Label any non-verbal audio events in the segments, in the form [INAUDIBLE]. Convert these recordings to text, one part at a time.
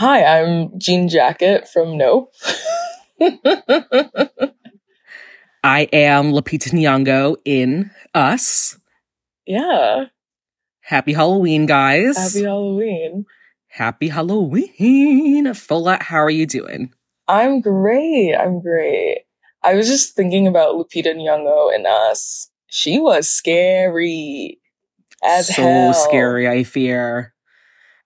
Hi, I'm Jean Jacket from Nope. [LAUGHS] I am Lupita Nyong'o in Us. Yeah. Happy Halloween, guys. Happy Halloween. Happy Halloween. Fola, how are you doing? I'm great. I'm great. I was just thinking about Lupita Nyong'o in Us. She was scary as so hell. scary, I fear.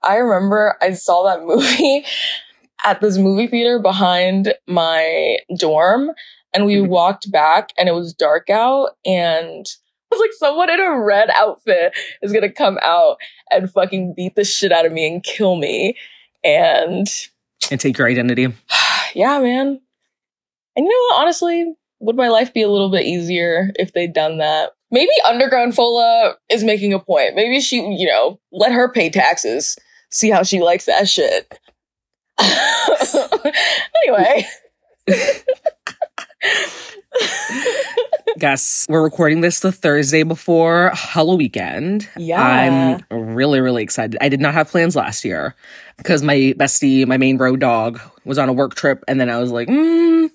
I remember I saw that movie [LAUGHS] at this movie theater behind my dorm, and we Mhm. walked back, and it was dark out, and [LAUGHS] I was like, someone in a red outfit is gonna come out and fucking beat the shit out of me and kill me. And And take your identity. [SIGHS] yeah, man. And you know what? Honestly, would my life be a little bit easier if they'd done that? Maybe Underground Fola is making a point. Maybe she, you know, let her pay taxes. See how she likes that shit. [LAUGHS] anyway. [LAUGHS] Guess we're recording this the Thursday before Halloween weekend. Yeah. I'm really, really excited. I did not have plans last year because my bestie, my main road dog, was on a work trip. And then I was like, mm,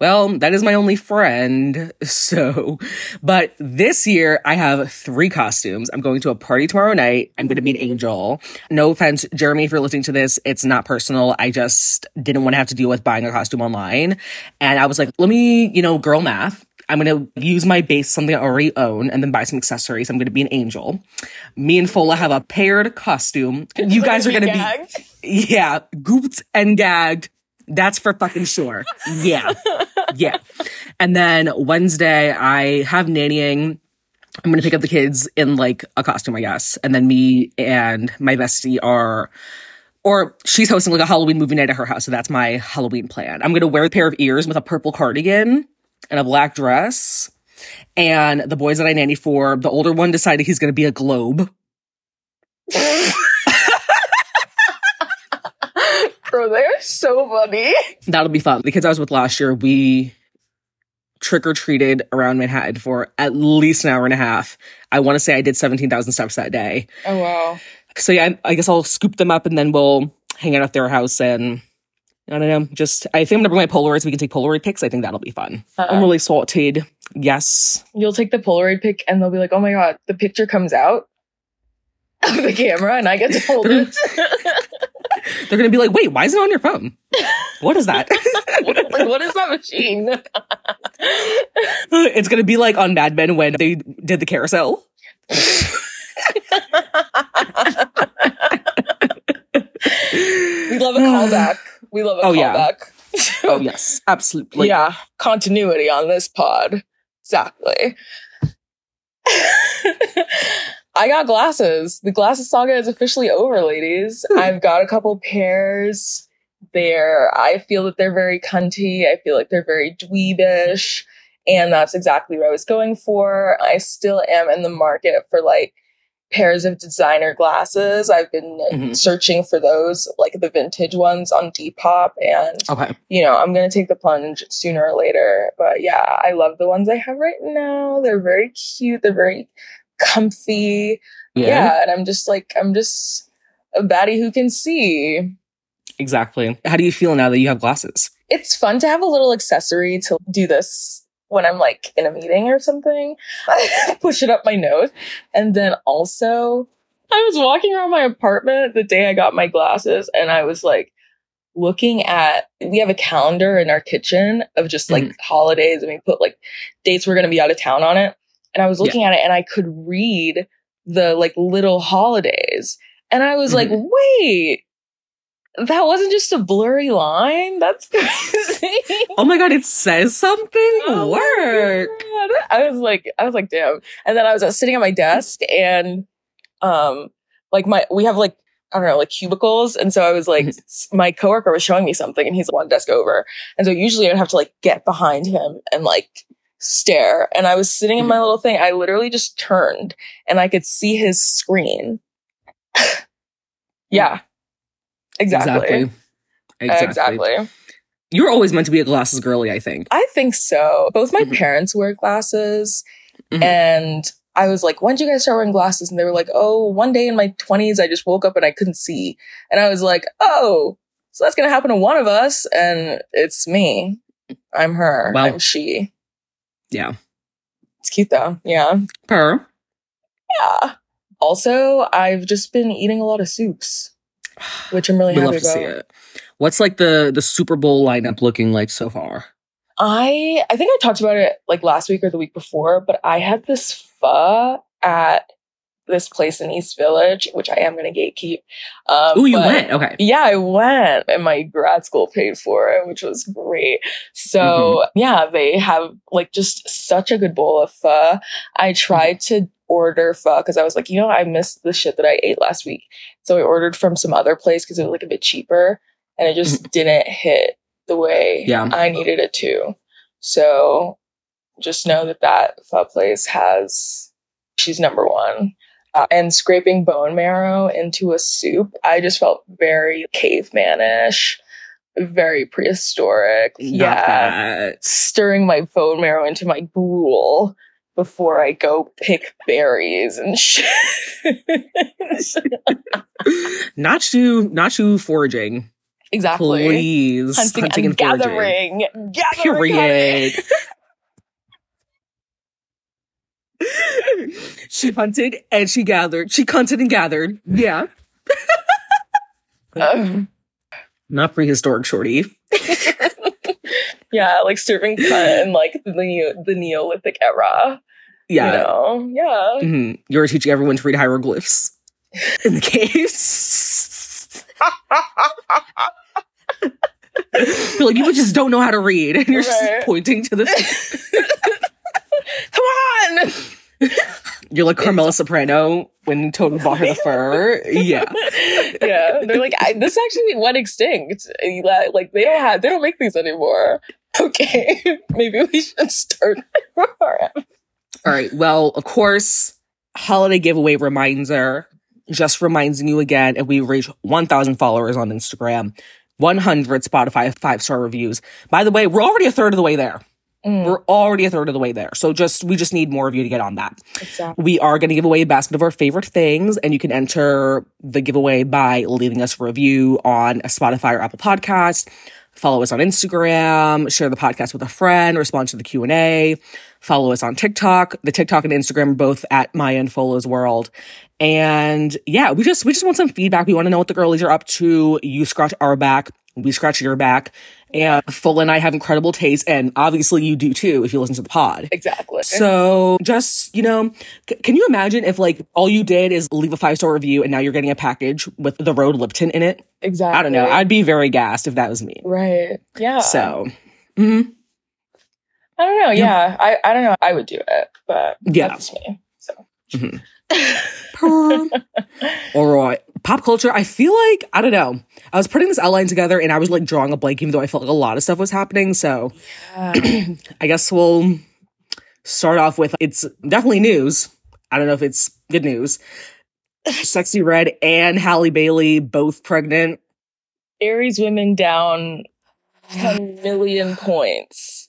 well, that is my only friend. [LAUGHS] So, but this year I have three costumes. I'm going to a party tomorrow night. I'm going to meet Angel. No offense, Jeremy, if you're listening to this, it's not personal. I just didn't want to have to deal with buying a costume online. And I was like, let me, you know, girl math. I'm going to use my base, something I already own, and then buy some accessories. I'm going to be an angel. Me and Fola have a paired costume. You guys are going to be, yeah, gooped and gagged. That's for fucking sure. Yeah. Yeah. And then Wednesday, I have nannying. I'm going to pick up the kids in like a costume, I guess. And then me and my bestie are, or she's hosting like a Halloween movie night at her house. So that's my Halloween plan. I'm going to wear a pair of ears with a purple cardigan and a black dress. And the boys that I nanny for, the older one decided he's going to be a globe. [LAUGHS] Bro, they're so funny. That'll be fun. The kids I was with last year, we trick or treated around Manhattan for at least an hour and a half. I want to say I did 17,000 steps that day. Oh, wow. So yeah, I, I guess I'll scoop them up and then we'll hang out at their house and I don't know. Just I think I'm gonna bring my Polaroids. We can take Polaroid pics. I think that'll be fun. I'm Uh-uh. really salted. Yes. You'll take the Polaroid pic and they'll be like, oh my God, the picture comes out of the camera and I get to hold it. [LAUGHS] [LAUGHS] They're gonna be like, wait, why is it on your phone? What is that? [LAUGHS] like, what is that machine? [LAUGHS] it's gonna be like on Mad Men when they did the carousel. we love a callback. We love a Oh, yeah. callback. Oh yes, absolutely. yeah, continuity on this pod. Exactly. [LAUGHS] I got glasses. The glasses saga is officially over, ladies. I've got a couple pairs. They're, I feel that they're very cunty. I feel like they're very dweebish. And that's exactly what I was going for. I still am in the market for like pairs of designer glasses. I've been Mhm. searching for those, like the vintage ones on Depop. And Okay. you know, I'm gonna take the plunge sooner or later. But yeah, I love the ones I have right now. They're very cute. They're very comfy. Yeah. and I'm just like, I'm just a baddie who can see. Exactly. How do you feel now that you have glasses? It's fun to have a little accessory to do this when I'm like in a meeting or something. [LAUGHS] I push it up my nose. And then also, I was walking around my apartment the day I got my glasses and I was like, looking at we have a calendar in our kitchen of just like mm-hmm. holidays and we put like dates we're going to be out of town on it and i was Yeah. looking at it and i could read the like little holidays and i was like wait that wasn't just a blurry line that's [LAUGHS] crazy Oh my god, it says something. Oh Work. I was like, I was like, damn. And then I was uh, sitting at my desk and, um, like my, we have like, I don't know, like cubicles. And so I was like, Mhm. my coworker was showing me something and he's one desk over. And so usually I'd have to like get behind him and like stare. And I was sitting in my little thing. I literally just turned and I could see his screen. yeah. Exactly. Exactly. Exactly. You were always meant to be a glasses girly, I think. I think so. Both my Mhm. parents wear glasses Mhm. and I was like, when did you guys start wearing glasses? And they were like, oh, one day in my 20s, I just woke up and I couldn't see. And I was like, oh, so that's going to happen to one of us. And it's me. I'm her. Well- I'm she. Yeah. It's cute though. Yeah. Per. Yeah. Also, I've just been eating a lot of soups, [SIGHS] which I'm really We happy love to about. see it. What's like the the Super Bowl lineup looking like so far? I I think I talked about it like last week or the week before, but I had this pho at this place in East Village, which I am going to gatekeep. Um, Oh, you went. Okay. Yeah, I went, and my grad school paid for it, which was great. So Mm-hmm. yeah, they have like just such a good bowl of pho. I tried to order pho because I was like, you know, I missed the shit that I ate last week. So I ordered from some other place because it was like a bit cheaper, and it just didn't hit the way Mm-hmm. Yeah. I needed it to. So just know that that pho place has she's number one. Uh, and scraping bone marrow into a soup, I just felt very cavemanish, very prehistoric. Not yeah, that. stirring my bone marrow into my gruel before I go pick berries and [LAUGHS] shit. Not you. Not you foraging. exactly. Please. Hunting, and, foraging. gathering. Gathering. Period. [LAUGHS] [LAUGHS] she hunted and she gathered. She hunted and gathered. Yeah. Ugh. [LAUGHS] Not prehistoric, shorty. [LAUGHS] yeah, like serving cut in like the the Neolithic era. Yeah. You know? Yeah. Mhm. You're teaching everyone to read hieroglyphs in the caves. You're like, people just don't know how to read. And you're Right. just pointing to the. Come on. You're like Carmela Soprano when Toad bought her the fur. Yeah. [LAUGHS] yeah, they're like, I, this actually went extinct. Uh, like they don't have, they don't make these anymore. Okay, [LAUGHS] maybe we should start. All right. Well, of course, holiday giveaway reminder just reminds you again if we reach 1,000 followers on Instagram, 100 Spotify five star reviews. By the way, we're already a third of the way there. Mm, We're already a third of the way there. So just, we just need more of you to get on that. exactly. We are going to give away a basket of our favorite things, and you can enter the giveaway by leaving us a review on a Spotify or Apple Podcast. Follow us on Instagram, share the podcast with a friend, respond to the Q&A, follow us on TikTok. The TikTok and Instagram are both at Maya and Fola's World. And yeah, we just we just want some feedback. We want to know what the girlies are up to. You scratch our back, we scratch your back. And Fola and I have incredible taste, and obviously you do too if you listen to the pod. Exactly. So just, you know, c- can you imagine if like all you did is leave a five star review and now you're getting a package with the Rhode lip tint in it? exactly. I don't know. I'd be very gassed if that was me. right. Yeah. So, mhm. I don't know. Yeah. I, I don't know. I would do it, but Yeah. that's me. So. [LAUGHS] Mhm. [LAUGHS] All right. Pop culture. I feel like, I don't know. I was putting this outline together and I was like drawing a blank, even though I felt like a lot of stuff was happening. So Yeah. [CLEARS THROAT] I guess we'll start off with it's definitely news. I don't know if it's good news. [LAUGHS] Sexyy Red and Halle Bailey both pregnant. Aries women down [SIGHS] 10 million points.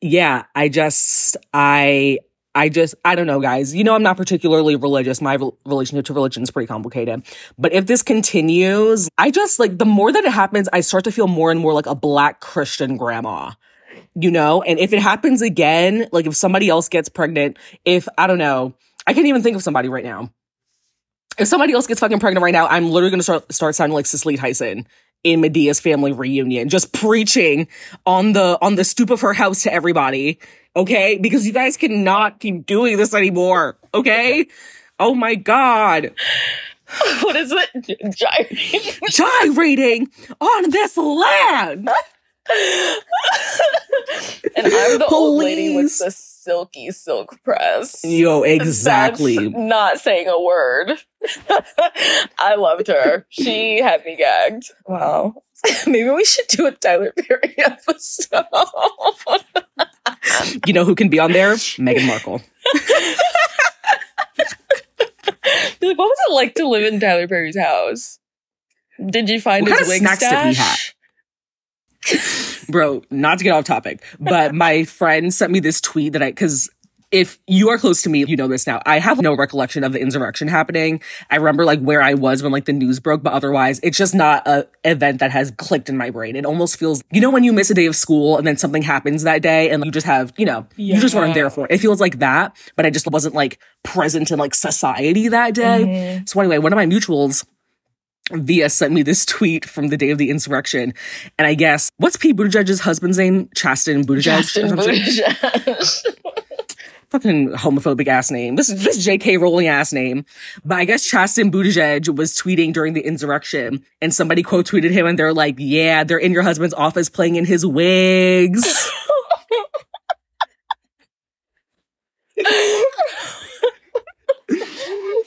Yeah, I just I I just I don't know guys. You know I'm not particularly religious. My rel- relationship to religion is pretty complicated. But if this continues, I just like the more that it happens, I start to feel more and more like a black Christian grandma. You know, and if it happens again, like if somebody else gets pregnant, if I don't know, I can't even think of somebody right now. If somebody else gets fucking pregnant right now, I'm literally gonna start start sounding like Cicely Tyson in Madea's family reunion, just preaching on the on the stoop of her house to everybody. Okay, because you guys cannot keep doing this anymore. Okay. Oh my god, [LAUGHS] what is it? Gyrating. gyrating on this land. [LAUGHS] [LAUGHS] and I'm the old lady with the silky silk press. Yo, exactly. That's not saying a word. [LAUGHS] I loved her. She had me gagged. Wow. [LAUGHS] Maybe we should do a Tyler Perry episode. You know who can be on there? Meghan Markle. Like, what was it like to live in Tyler Perry's house? Did you find What his kind of snacks did he stash? Bro, not to get off topic, but [LAUGHS] my friend sent me this tweet that I, cause if you are close to me, you know this now. I have no recollection of the insurrection happening. I remember like where I was when like the news broke, but otherwise it's just not a event that has clicked in my brain. It almost feels, you know, when you miss a day of school and then something happens that day and you just have, you know, you just weren't there for it. It feels like that, but I just wasn't like present in like society that day. Mm-hmm. So anyway, one of my mutuals Via sent me this tweet from the day of the insurrection. And I guess, what's Pete Buttigieg's husband's name? Chasten Buttigieg? Buttigieg. fucking homophobic ass name. This is this JK Rowling ass name. But I guess Chasten Buttigieg was tweeting during the insurrection and somebody quote tweeted him and they're like, yeah, they're in your husband's office playing in his wigs. [LAUGHS]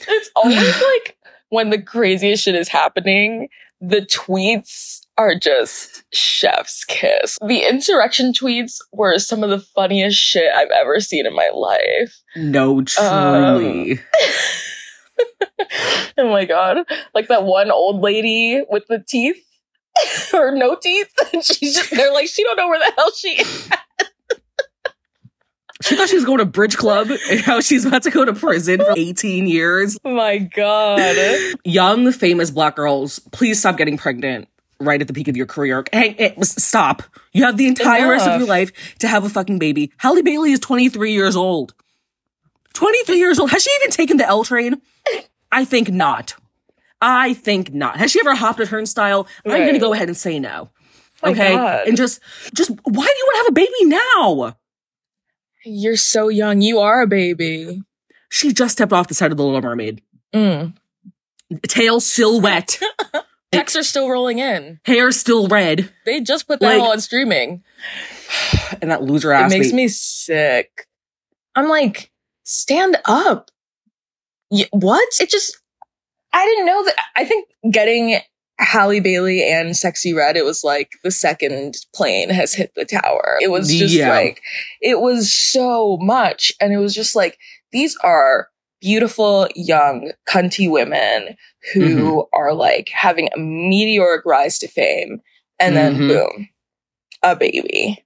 it's always like when the craziest shit is happening, the tweets are just chef's kiss. The insurrection tweets were some of the funniest shit I've ever seen in my life. no, truly. Um, [LAUGHS] oh my god. Like that one old lady with the teeth [LAUGHS] or no teeth. [LAUGHS] She's just, they're like, she don't know where the hell she is. She thought she was going to Bridge Club [LAUGHS] and now she's about to go to prison for 18 years. My god. Young, famous black girls, please stop getting pregnant right at the peak of your career. Hey, hey, stop. You have the entire rest of your life to have a fucking baby. Halle Bailey is 23 years old. 23 years old. Has she even taken the L train? I think not. I think not. Has she ever hopped a turnstile? I'm going to go ahead and say no. Okay. And just, just, why do you want to have a baby now? You're so young. You are a baby. She just stepped off the side of the Little Mermaid. Mm. Tail still wet. Texts [LAUGHS] are still rolling in. hair still red. They just put that Like- all on streaming. [SIGHS] And that loser It ass. makes baby- me sick. I'm like, stand up. Y- what? It just, I didn't know that. I think getting Halle Bailey and Sexyy Red, it was like the second plane has hit the tower. It was just Yeah. like, it was so much. And it was just like, these are beautiful, young, cunty women who are like having a meteoric rise to fame. And then Mhm. boom, a baby.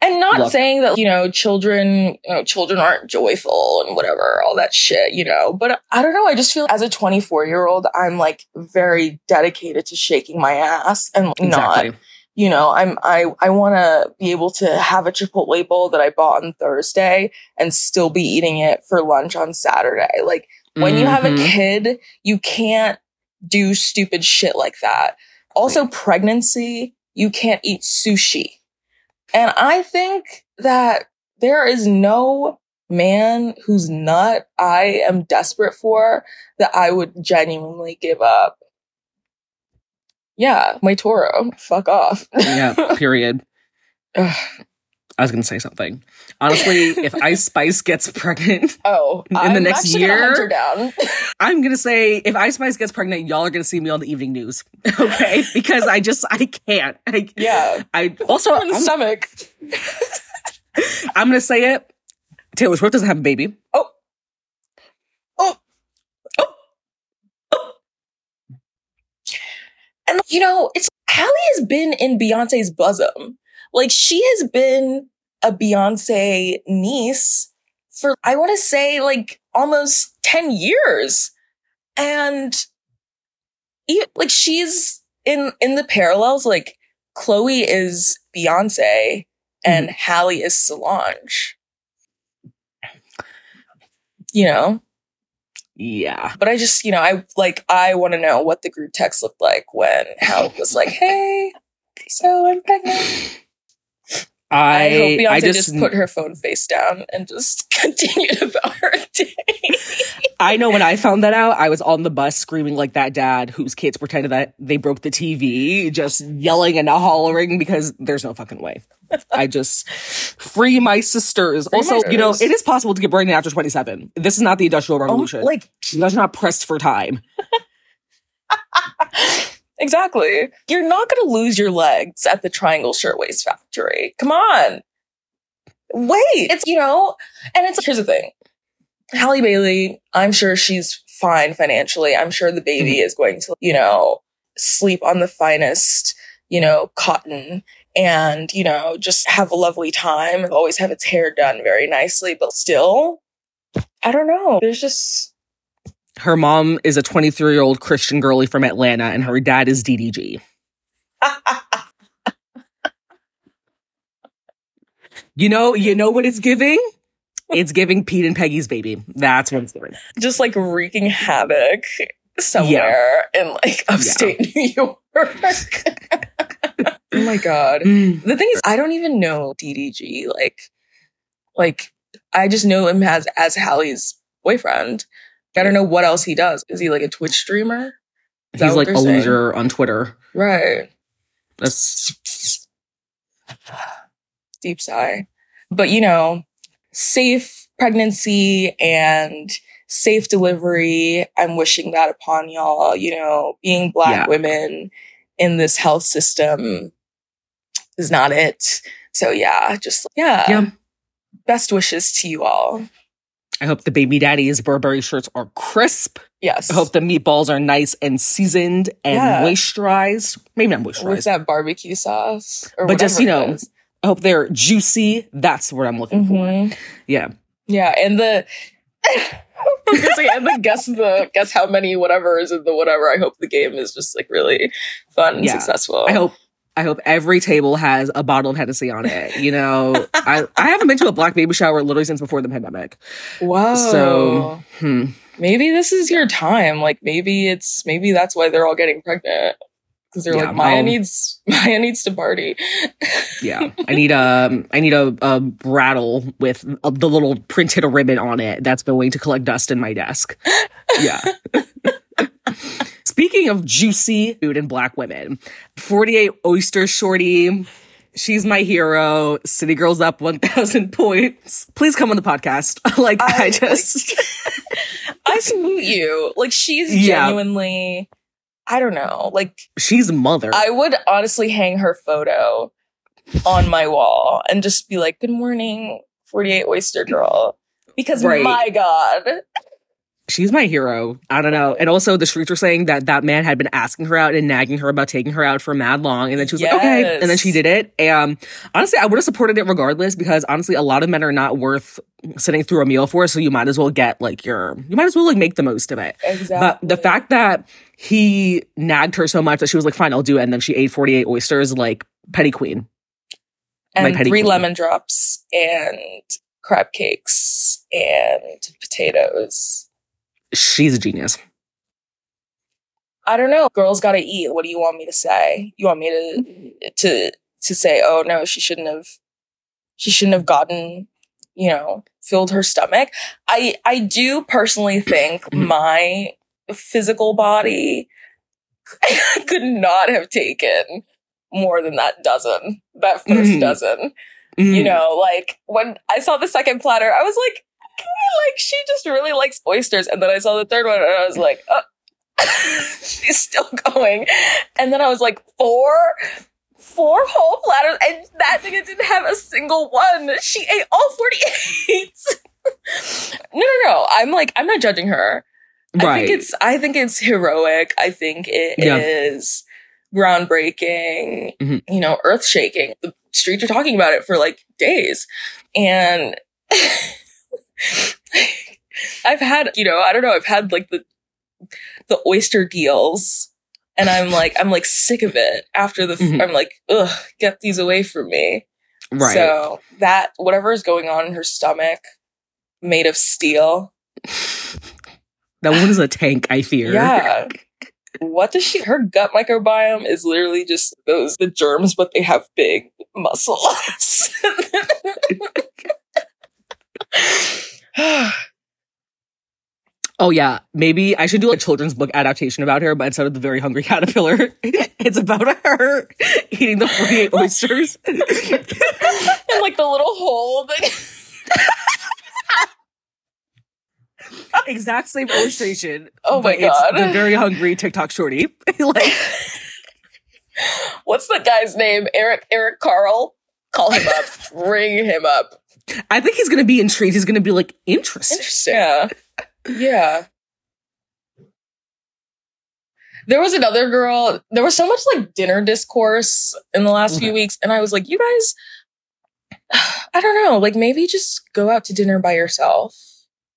And not Look. saying that, you know, children, you know, children aren't joyful and whatever, all that shit, you know, but I don't know. I just feel as a 24 year old, I'm like very dedicated to shaking my ass and not, you know, I'm, I, I want to be able to have a Chipotle bowl that I bought on Thursday and still be eating it for lunch on Saturday. Like when you have a Mhm. kid, you can't do stupid shit like that. Also, pregnancy, you can't eat sushi. And I think that there is no man whose nut I am desperate for that I would genuinely give up. Yeah, my Toro. Fuck off. yeah, [LAUGHS] period. I was going to say something. Honestly, if [LAUGHS] Ice Spice gets pregnant, Oh, In the I'm next gonna hunt year? down. [LAUGHS] I'm going to say if Ice Spice gets pregnant, y'all are going to see me on the evening news. [LAUGHS] Okay? Because I just, I can't. I, yeah, I also, in the I'm, stomach. I'm going to say it. Taylor Swift doesn't have a baby. Oh, oh, oh, oh. And you know, it's Halle has been in Beyonce's bosom. Like she has been a Beyonce niece for I want to say like almost 10 years. And e- like she's in in the parallels like Chloe is Beyonce and hmm. Halle is Solange. You know? Yeah. But I just, you know, I like I want to know what the group text looked like when Halle was like, "Hey, so I'm pregnant." [LAUGHS] I, I, hope Beyonce I just, just, put her phone face down and just [LAUGHS] continued about her day. I know when I found that out, I was on the bus screaming like that dad whose kids pretended that they broke the TV, just yelling and hollering because there's no fucking way. I just free my sisters. Free my also, you know, it is possible to get pregnant after 27. This is not the industrial Oh, revolution. like you guys are not pressed for time. [LAUGHS] exactly. You're not going to lose your legs at the Triangle Shirtwaist Factory. Come on. Wait, it's you know, and it's here's the thing. Halle Bailey, I'm sure she's fine financially. I'm sure the baby mm-hmm. is going to, you know, sleep on the finest, you know, cotton and, you know, just have a lovely time. Always have its hair done very nicely, but still, I don't know. There's just Her mom is a 23 year old Christian girlie from Atlanta, and her dad is DDG. [LAUGHS] You know, you know what it's giving? It's giving Pete and Peggy's baby. That's what it's giving. just like wreaking havoc somewhere in like upstate New York. [LAUGHS] oh my god. Mm. The thing is, I don't even know DDG. Like, like I just know him as as Halle's boyfriend. I don't know what else he does. Is he like a Twitch streamer? Is He's like a saying? loser on Twitter. Right. That's [SIGHS] Deep sigh. But you know, safe pregnancy and safe delivery. I'm wishing that upon y'all. You know, being black Yeah. women in this health system is not it. So yeah, just yeah. yeah. Best wishes to you all. I hope the baby daddy's Burberry shirts are crisp. Yes. I hope the meatballs are nice and seasoned and Yeah. moisturized. Maybe not with moisturized. that barbecue sauce. Or But just, you know. I hope they're juicy. That's what I'm looking for. Mhm. Yeah. Yeah, and the [LAUGHS] I was gonna say, and the guess [LAUGHS] the guess how many whatever is in the whatever. I hope the game is just like really fun and Yeah. successful. I hope I hope every table has a bottle of Hennessy on it. You know, [LAUGHS] I, I haven't been to a black baby shower literally since before the pandemic. Wow. So, hmm. maybe this is your time. Like maybe it's maybe that's why they're all getting pregnant because they're Yeah, like Maya I'll- needs [LAUGHS] Maya needs to party. Yeah, [LAUGHS] I need a I need a, a rattle with a, the little printed ribbon on it that's been waiting to collect dust in my desk. Yeah. Speaking of juicy food and black women, 48 oyster shorty. She's my hero. City girls up 1000 [LAUGHS] points. Please come on the podcast. [LAUGHS] like I, I- just [LAUGHS] I salute you. Like she's Yeah. genuinely. I don't know. Like she's a mother. I would honestly hang her photo on my wall and just be like, "Good morning, 48 Oyster Girl," because Right. my God, she's my hero. I don't know. And also, the streets were saying that that man had been asking her out and nagging her about taking her out for mad long, and then she was like, okay, and then she did it. And honestly, I would have supported it regardless because honestly, a lot of men are not worth sitting through a meal for. So you might as well get like your, you might as well like make the most of it. exactly. But the fact that he nagged her so much that she was like, fine, I'll do it, and then she ate forty eight oysters, like petty queen. and petty three queen. lemon drops and crab cakes and potatoes. She's a genius. I don't know. Girls got to eat. What do you want me to say? You want me to to to say, "Oh no, she shouldn't have she shouldn't have gotten, you know, filled her stomach." I I do personally think [CLEARS THROAT] my physical body [LAUGHS] could not have taken more than that dozen. That 1st Mhm. dozen. Mm. You know, like when I saw the second platter, I was like, "Okay, [LAUGHS] like she just really likes oysters. And then I saw the third one and I was like, oh, [LAUGHS] she's still going. And then I was like, four, four whole platters. And that nigga didn't have a single one. She ate all 48. [LAUGHS] no, no, no. I'm like, I'm not judging her. I right. think it's I think it's heroic. I think it is Yeah. groundbreaking, Mhm. you know, earth shaking. The streets are talking about it for like days. And [LAUGHS] I've had, you know, I don't know, I've had like the the oyster deals and I'm like I'm like sick of it after the f- Mhm. I'm like, ugh, get these away from me. right. So that whatever is going on in her stomach made of steel [LAUGHS] that one is a tank, I fear. Yeah. [LAUGHS] What does she? Her gut microbiome is literally just those the germs, but they have big muscles. [SIGHS] Oh yeah, maybe I should do a children's book adaptation about her, but instead of the very hungry [LAUGHS] caterpillar, it's about her eating the 48 [LAUGHS] oysters. [LAUGHS] and like the little hole. That- exact same illustration. Oh my but it's God. the very hungry TikTok shorty. like What's the guy's name? Eric Eric Carle. Call him up. Ring him up. I think he's gonna be intrigued. He's gonna be like, interesting. Interesting. Yeah. Yeah. There was another girl. There was so much like dinner discourse in the last few weeks, and I was like, you guys, [SIGHS] I don't know, like maybe just go out to dinner by yourself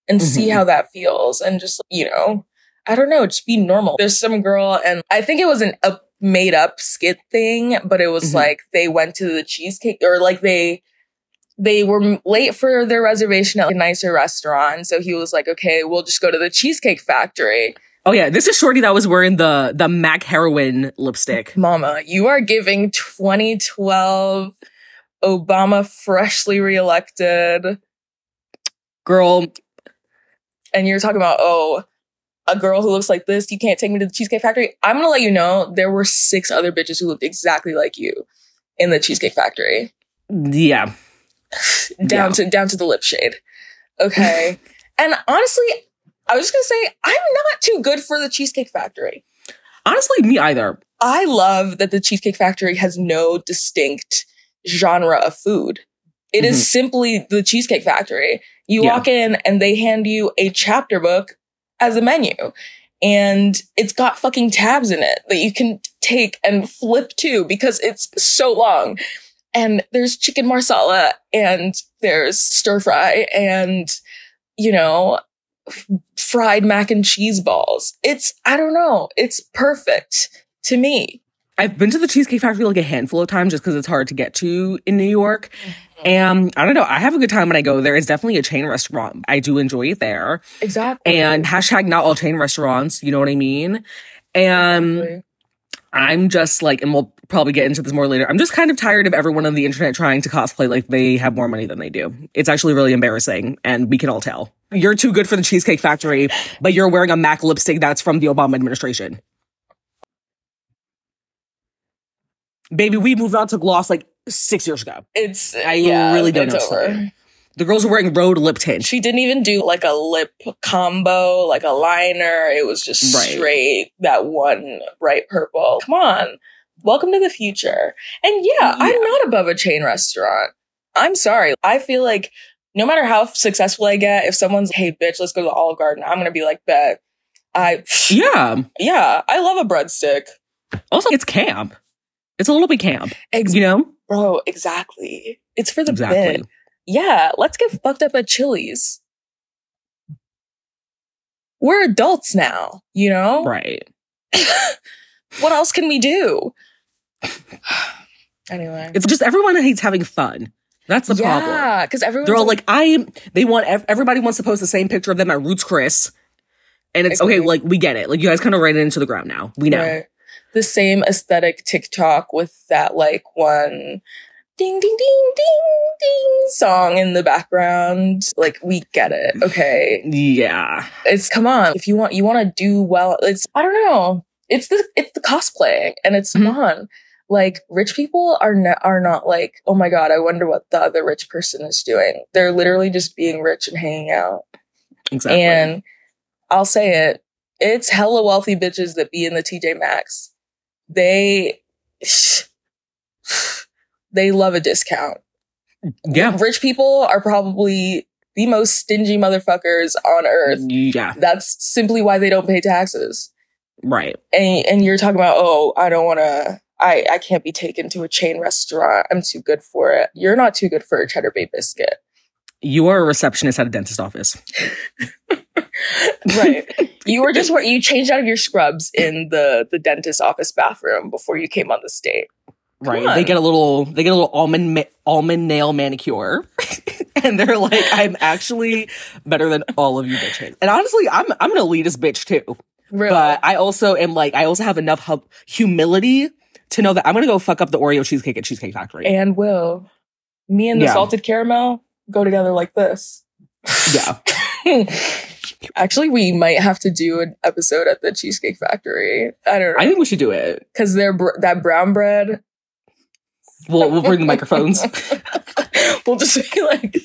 and see Mhm. how that feels, and just you know, I don't know, just be normal. There's some girl, and I think it was an a made up skit thing, but it was Mhm. like they went to the cheesecake or like they. They were late for their reservation at a nicer restaurant. So he was like, okay, we'll just go to the Cheesecake Factory. Oh yeah, this is Shorty that was wearing the the Mac heroin lipstick. Mama, you are giving 2012 Obama freshly reelected, Girl, and you're talking about, oh, a girl who looks like this, you can't take me to the Cheesecake Factory. I'm gonna let you know there were six other bitches who looked exactly like you in the Cheesecake Factory. yeah. [SIGHS] Down Yeah. to down to the lip shade. Okay. [LAUGHS] and honestly, I was just gonna say, I'm not too good for the Cheesecake Factory. Honestly, me either. I love that the Cheesecake Factory has no distinct genre of food. It is mm-hmm. simply the Cheesecake Factory. You Yeah. walk in and they hand you a chapter book as a menu. And it's got fucking tabs in it that you can take and flip to because it's so long. And there's chicken marsala and there's stir fry and, you know, f- fried mac and cheese balls. It's, I don't know, it's perfect to me. I've been to the Cheesecake Factory like a handful of times just because it's hard to get to in New York. Mm-hmm. And I don't know, I have a good time when I go there. It's definitely a chain restaurant. I do enjoy it there. Exactly. And hashtag not all chain restaurants, you know what I mean? And I'm just like, and we'll probably get into this more later. I'm just kind of tired of everyone on the internet trying to cosplay like they have more money than they do. It's actually really embarrassing, and we can all tell. You're too good for the Cheesecake Factory, but you're wearing a MAC lipstick that's from the Obama administration. Baby, we moved on to gloss like six years ago. it's I yeah, really don't know. The girls are wearing Rhode lip tint. She didn't even do like a lip combo, like a liner. It was just Right. straight that one bright purple. Come on. Welcome to the future. And yeah, I'm not above a chain restaurant. I'm sorry. I feel like no matter how successful I get, if someone's, hey, bitch, let's go to the Olive Garden, I'm going to be like, bet. I, Yeah. yeah, I love a breadstick. Also, it's camp. It's a little bit camp. Ex- You know? Bro, exactly. It's for the Exactly. bit. Yeah, let's get fucked up at Chili's. We're adults now, you know? Right. [LAUGHS] what else can we do? anyway. It's just everyone hates having fun. That's the problem. yeah, because everyone They're all like, I, they want, everybody wants to post the same picture of them at Roots Chris. And it's okay, Agreed. like, we get it. Like, you guys kind of ran it into the ground now. We know. right. the same aesthetic TikTok with that like one ding ding ding ding ding song in the background. Like we get it. Okay. Yeah. It's come on. If you want you want to do well, it's I don't know. It's the it's the cosplaying and it's Mhm. fun. Like rich people are not are not like, oh my god, I wonder what the other rich person is doing. They're literally just being rich and hanging out. Exactly. And I'll say it, it's hella wealthy bitches that be in the TJ Maxx. They they love a discount. yeah. Rich people are probably the most stingy motherfuckers on earth. Yeah. That's simply why they don't pay taxes. Right. And and you're talking about, oh, I don't want to. I I can't be taken to a chain restaurant. I'm too good for it. You're not too good for a cheddar bay biscuit. You are a receptionist at a dentist office. right. [LAUGHS] You were just you changed out of your scrubs in the the dentist office bathroom before you came on the stage. Right. They get a little, they get a little almond, ma- almond nail manicure. [LAUGHS] and they're like, I'm actually better than all of you bitches. And honestly, I'm, I'm an elitist bitch too. Really? But I also am like, I also have enough hub- humility to know that I'm gonna go fuck up the Oreo cheesecake at Cheesecake Factory. and will me and the Yeah. salted caramel go together like this. yeah. [LAUGHS] Actually, we might have to do an episode at the Cheesecake Factory. I don't know. I think we should do it. because they're br- that brown bread. We'll, we'll bring the microphones. [LAUGHS] we'll just be like,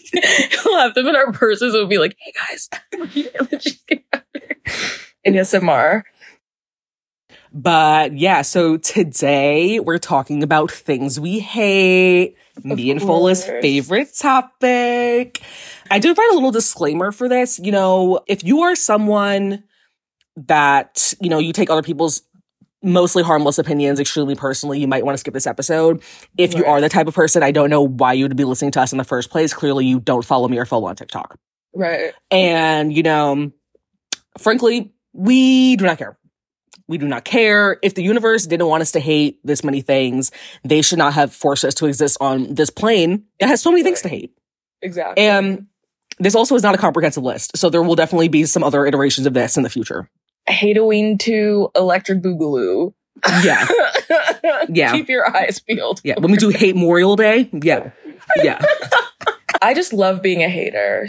we'll have them in our purses. We'll be like, hey guys, we're here at the Cheesecake Factory in SMR. But yeah, so today we're talking about things we hate. Me and Fola's favorite topic. I did write a little disclaimer for this. You know, if you are someone that, you know, you take other people's mostly harmless opinions, extremely personally. You might want to skip this episode. If you Right. are the type of person, I don't know why you would be listening to us in the first place. Clearly, you don't follow me or follow on TikTok. Right. And, you know, frankly, we do not care. We do not care. If the universe didn't want us to hate this many things, they should not have forced us to exist on this plane that has so many things to hate. Exactly. And this also is not a comprehensive list. So there will definitely be some other iterations of this in the future. Hateoween to Electric Boogaloo. Yeah. [LAUGHS] Yeah. Keep your eyes peeled. Yeah. When we do Hate Memorial Day, yeah. [LAUGHS] Yeah. I just love being a hater.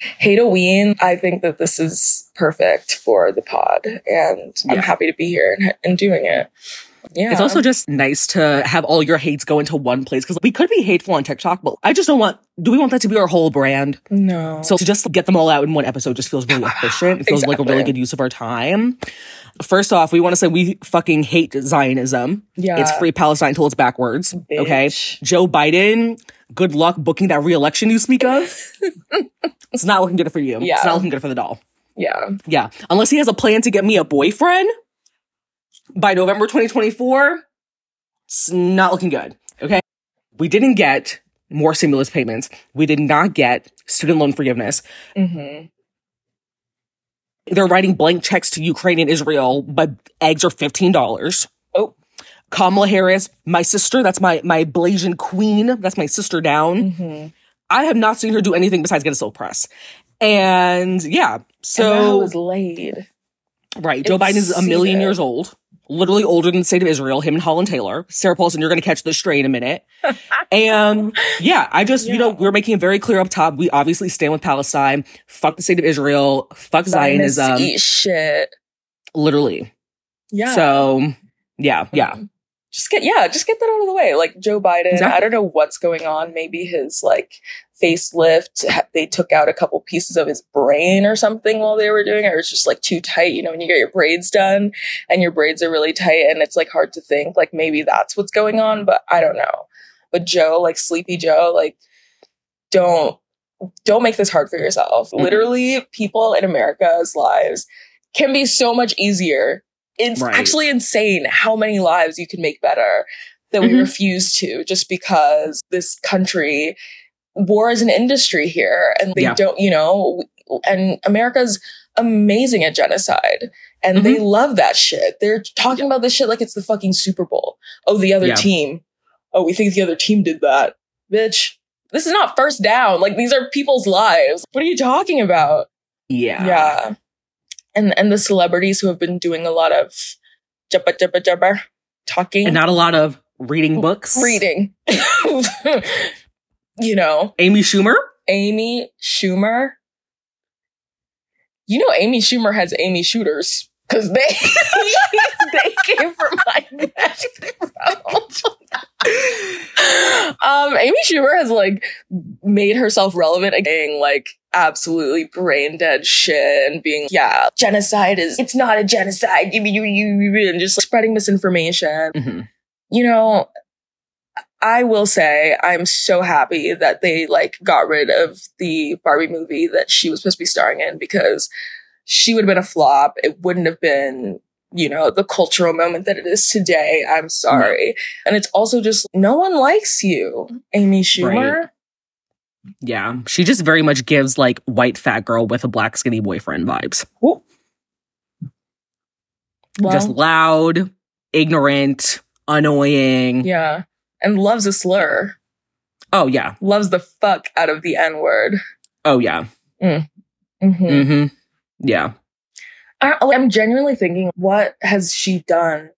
Halloween, I think that this is perfect for the pod, and I'm happy to be here and, and doing it. Yeah, It's also just nice to have all your hates go into one place because we could be hateful on TikTok, but I just don't want, do we want that to be our whole brand? no. So to just get them all out in one episode just feels really [SIGHS] efficient. It feels like a really good use of our time. First off, we want to say we fucking hate Zionism. yeah, It's free Palestine till it's backwards. Okay. Joe Biden, good luck booking that reelection you speak of. [LAUGHS] it's not looking good for you. Yeah. It's not looking good for the doll. Yeah, Yeah. Unless he has a plan to get me a boyfriend by November 2024, it's not looking good. Okay. We didn't get more stimulus payments. We did not get student loan forgiveness. hmm They're writing blank checks to Ukraine and Israel, but eggs are $15. Oh. Kamala Harris, my sister, that's my, my Blasian queen. That's my sister down. hmm I have not seen her do anything besides get a silk press. And yeah, so so was laid. Right. Joe It's Biden is a million years old, literally older than the state of Israel, him and Holland Taylor. Sarah Paulson, you're going to catch this straight in a minute. [LAUGHS] and yeah, I just, you know, we're making it very clear up top. We obviously stand with Palestine. Fuck the state of Israel. Fuck Zionism. eat shit. Literally. Yeah. So yeah, yeah. Mm-hmm. Just get yeah, just get that out of the way. Like Joe Biden, Exactly. I don't know what's going on. Maybe his like facelift, they took out a couple pieces of his brain or something while they were doing it. Or it's just like too tight. You know, when you get your braids done and your braids are really tight and it's like hard to think. Like maybe that's what's going on, but I don't know. But Joe, like Sleepy Joe, like don't don't make this hard for yourself. Mhm. Literally, people in America's lives can be so much easier. It's Right. actually insane how many lives you can make better that we Mhm. refuse to just because this country war is an industry here and they Yeah. don't, you know, and America's amazing at genocide and they love that shit. They're talking about this shit like it's the fucking Super Bowl. Oh, the other Yeah. team. Oh, we think the other team did that. Bitch, this is not first down. Like these are people's lives. What are you talking about? Yeah. Yeah. And and the celebrities who have been doing a lot of jabba jabba jabba talking And not a lot of reading books. reading. [LAUGHS] you know, Amy Schumer? Amy Schumer. You know, Amy Schumer has Amy shooters because they [LAUGHS] they came from my background. [LAUGHS] um, Amy Schumer has like made herself relevant again, like absolutely brain dead shit and being yeah, genocide is it's not a genocide. You you you you and just like, spreading misinformation Mhm. you know, I will say I'm so happy that they like got rid of the Barbie movie that she was supposed to be starring in because she would have been a flop. It wouldn't have been, you know, the cultural moment that it is today. I'm sorry. And it's also just no one likes you, Amy Schumer. Yeah. She just very much gives like white fat girl with a black skinny boyfriend vibes. Well, just loud, ignorant, annoying. yeah. And loves a slur. Oh yeah. Loves the fuck out of the N word. Oh yeah. Mm-hmm. Mm-hmm. Yeah. I, I'm genuinely thinking, what has she done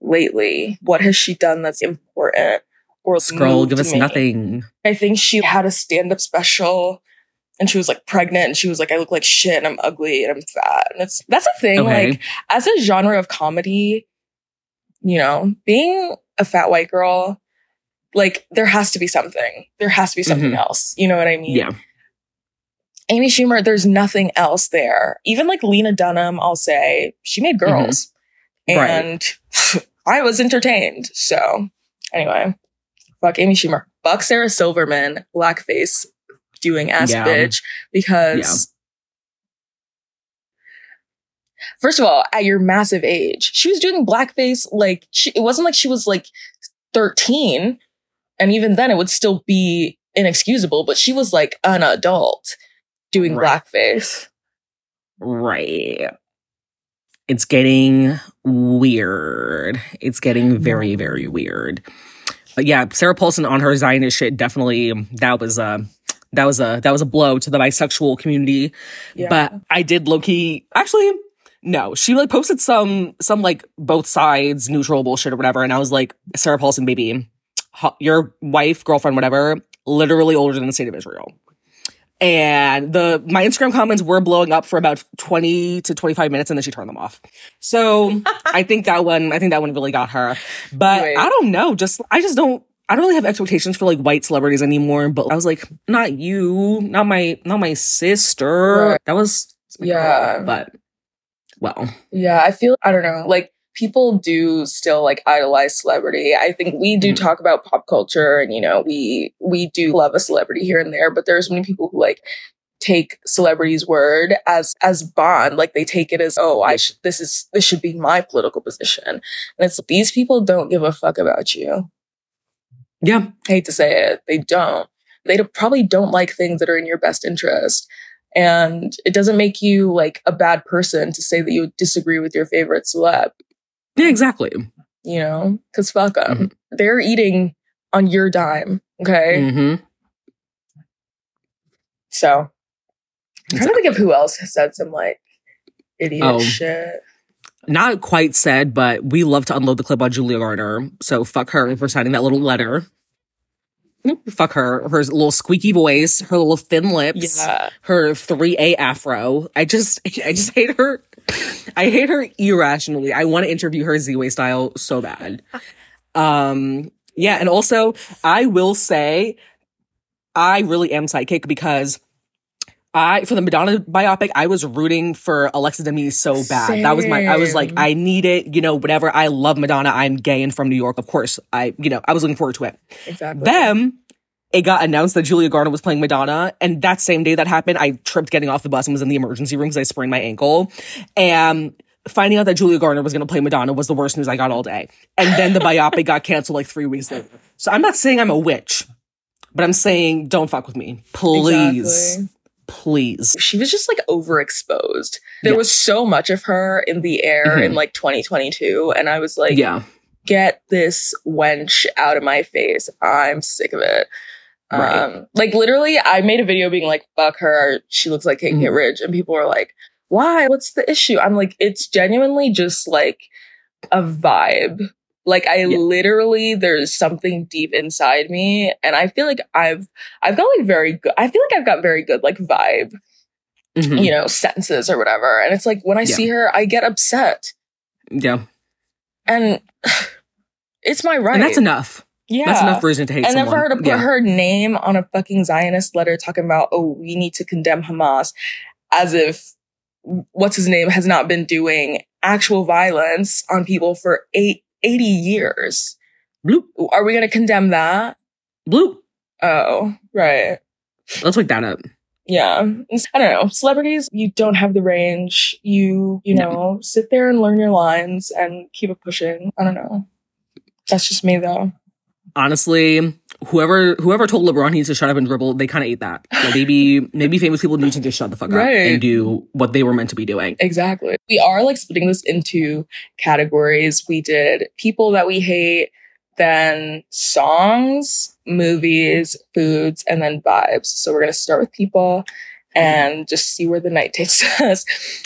lately? What has she done that's important? Or Scroll, give us me? nothing. I think she had a stand up special and she was like pregnant and she was like, I look like shit and I'm ugly and I'm fat. And it's, that's a thing. Okay. Like, as a genre of comedy, you know, being a fat white girl, like, there has to be something. There has to be something Mhm. else. You know what I mean? Yeah. Amy Schumer, there's nothing else there. Even like Lena Dunham, I'll say, she made girls. Mm-hmm. Right. And [SIGHS] I was entertained. So anyway, fuck Amy Schumer. Fuck Sarah Silverman, blackface doing ass Yeah. bitch, because First of all, at your massive age, she was doing blackface like she, it wasn't like she was like 13. And even then it would still be inexcusable, but she was like an adult doing Right. blackface. Right. It's getting weird. It's getting very, very weird. But yeah, Sarah Paulson on her Zionist shit definitely that was a that was a that was a blow to the bisexual community. Yeah. But I did low key actually no, she like posted some some like both sides neutral bullshit or whatever, and I was like Sarah Paulson, baby, your wife, girlfriend, whatever, literally older than the state of Israel. And the my Instagram comments were blowing up for about 20 to 25 minutes and then she turned them off. So [LAUGHS] I think that one I think that one really got her. But Right. I don't know, just I just don't I don't really have expectations for like white celebrities anymore. But I was like, not you, not my not my sister. Right. That was Yeah. But well. Yeah, I feel I don't know. Like people do still like idolize celebrity. I think we do Mhm. talk about pop culture and you know, we we do love a celebrity here and there, but there's many people who like take celebrities word as as bond like they take it as oh i sh- this is this should be my political position and it's these people don't give a fuck about you Yeah. hate to say it, they don't. They don't- probably don't like things that are in your best interest. And it doesn't make you like a bad person to say that you disagree with your favorite celeb, Yeah, exactly. you know? Because fuck them. They're eating on your dime. Okay. hmm So I'm trying to think of who else has said some like idiot Oh. shit. Not quite said, but we love to unload the clip on Julia Garner. So fuck her for signing that little letter. Fuck her. Her little squeaky voice, her little thin lips, Yeah. her 3A afro. I just, [LAUGHS] I just hate her. I hate her irrationally. I want to interview her Z-Way style so bad. Um, yeah. And also, I will say, I really am psychic because I, for the Madonna biopic, I was rooting for Alexa Demie so bad. That was my, I was like, I need it, you know, whatever. I love Madonna. I'm gay and from New York. Of course, I, you know, I was looking forward to it. Exactly. Then it got announced that Julia Garner was playing Madonna. And that same day that happened, I tripped getting off the bus and was in the emergency room because I sprained my ankle. And finding out that Julia Garner was going to play Madonna was the worst news I got all day. And then the biopic got canceled like three weeks later. So I'm not saying I'm a witch, but I'm saying don't fuck with me. Please. Exactly. Please. she was just like overexposed. There Yeah. was so much of her in the air in Mhm. like 2022. And I was like, yeah. get this wench out of my face. I'm sick of it. Right. Um, like literally, I made a video being like, fuck her. She looks like Kate Mhm. Get Rich. And people were like, why? What's the issue? I'm like, it's genuinely just like a vibe. Like I Yeah. literally, there's something deep inside me. And I feel like I've, I've got like very good, I feel like I've got very good like vibe Mhm. you know, sentences or whatever. And it's like when I Yeah. see her, I get upset. Yeah. And [SIGHS] it's my right. And that's enough. yeah. That's enough reason to hate and then for her to put yeah. her name on a fucking Zionist letter talking about, oh, we need to condemn Hamas as if what's his name has not been doing actual violence on people for eight, 80 years. Bloop. Are we going to condemn that? Bloop. Oh, right. Let's wake that up. Yeah. I don't know. Celebrities, you don't have the range. You, you No. know, sit there and learn your lines and keep it pushing. I don't know. That's just me though. honestly, whoever whoever told LeBron he needs to shut up and dribble, they kind of ate that. Like, maybe maybe famous people need to just shut the fuck up and do what they were meant to be doing. Exactly. We are like splitting this into categories. We did people that we hate, then songs, movies, foods, and then vibes. So we're going to start with people and just see where the night [LAUGHS] takes us.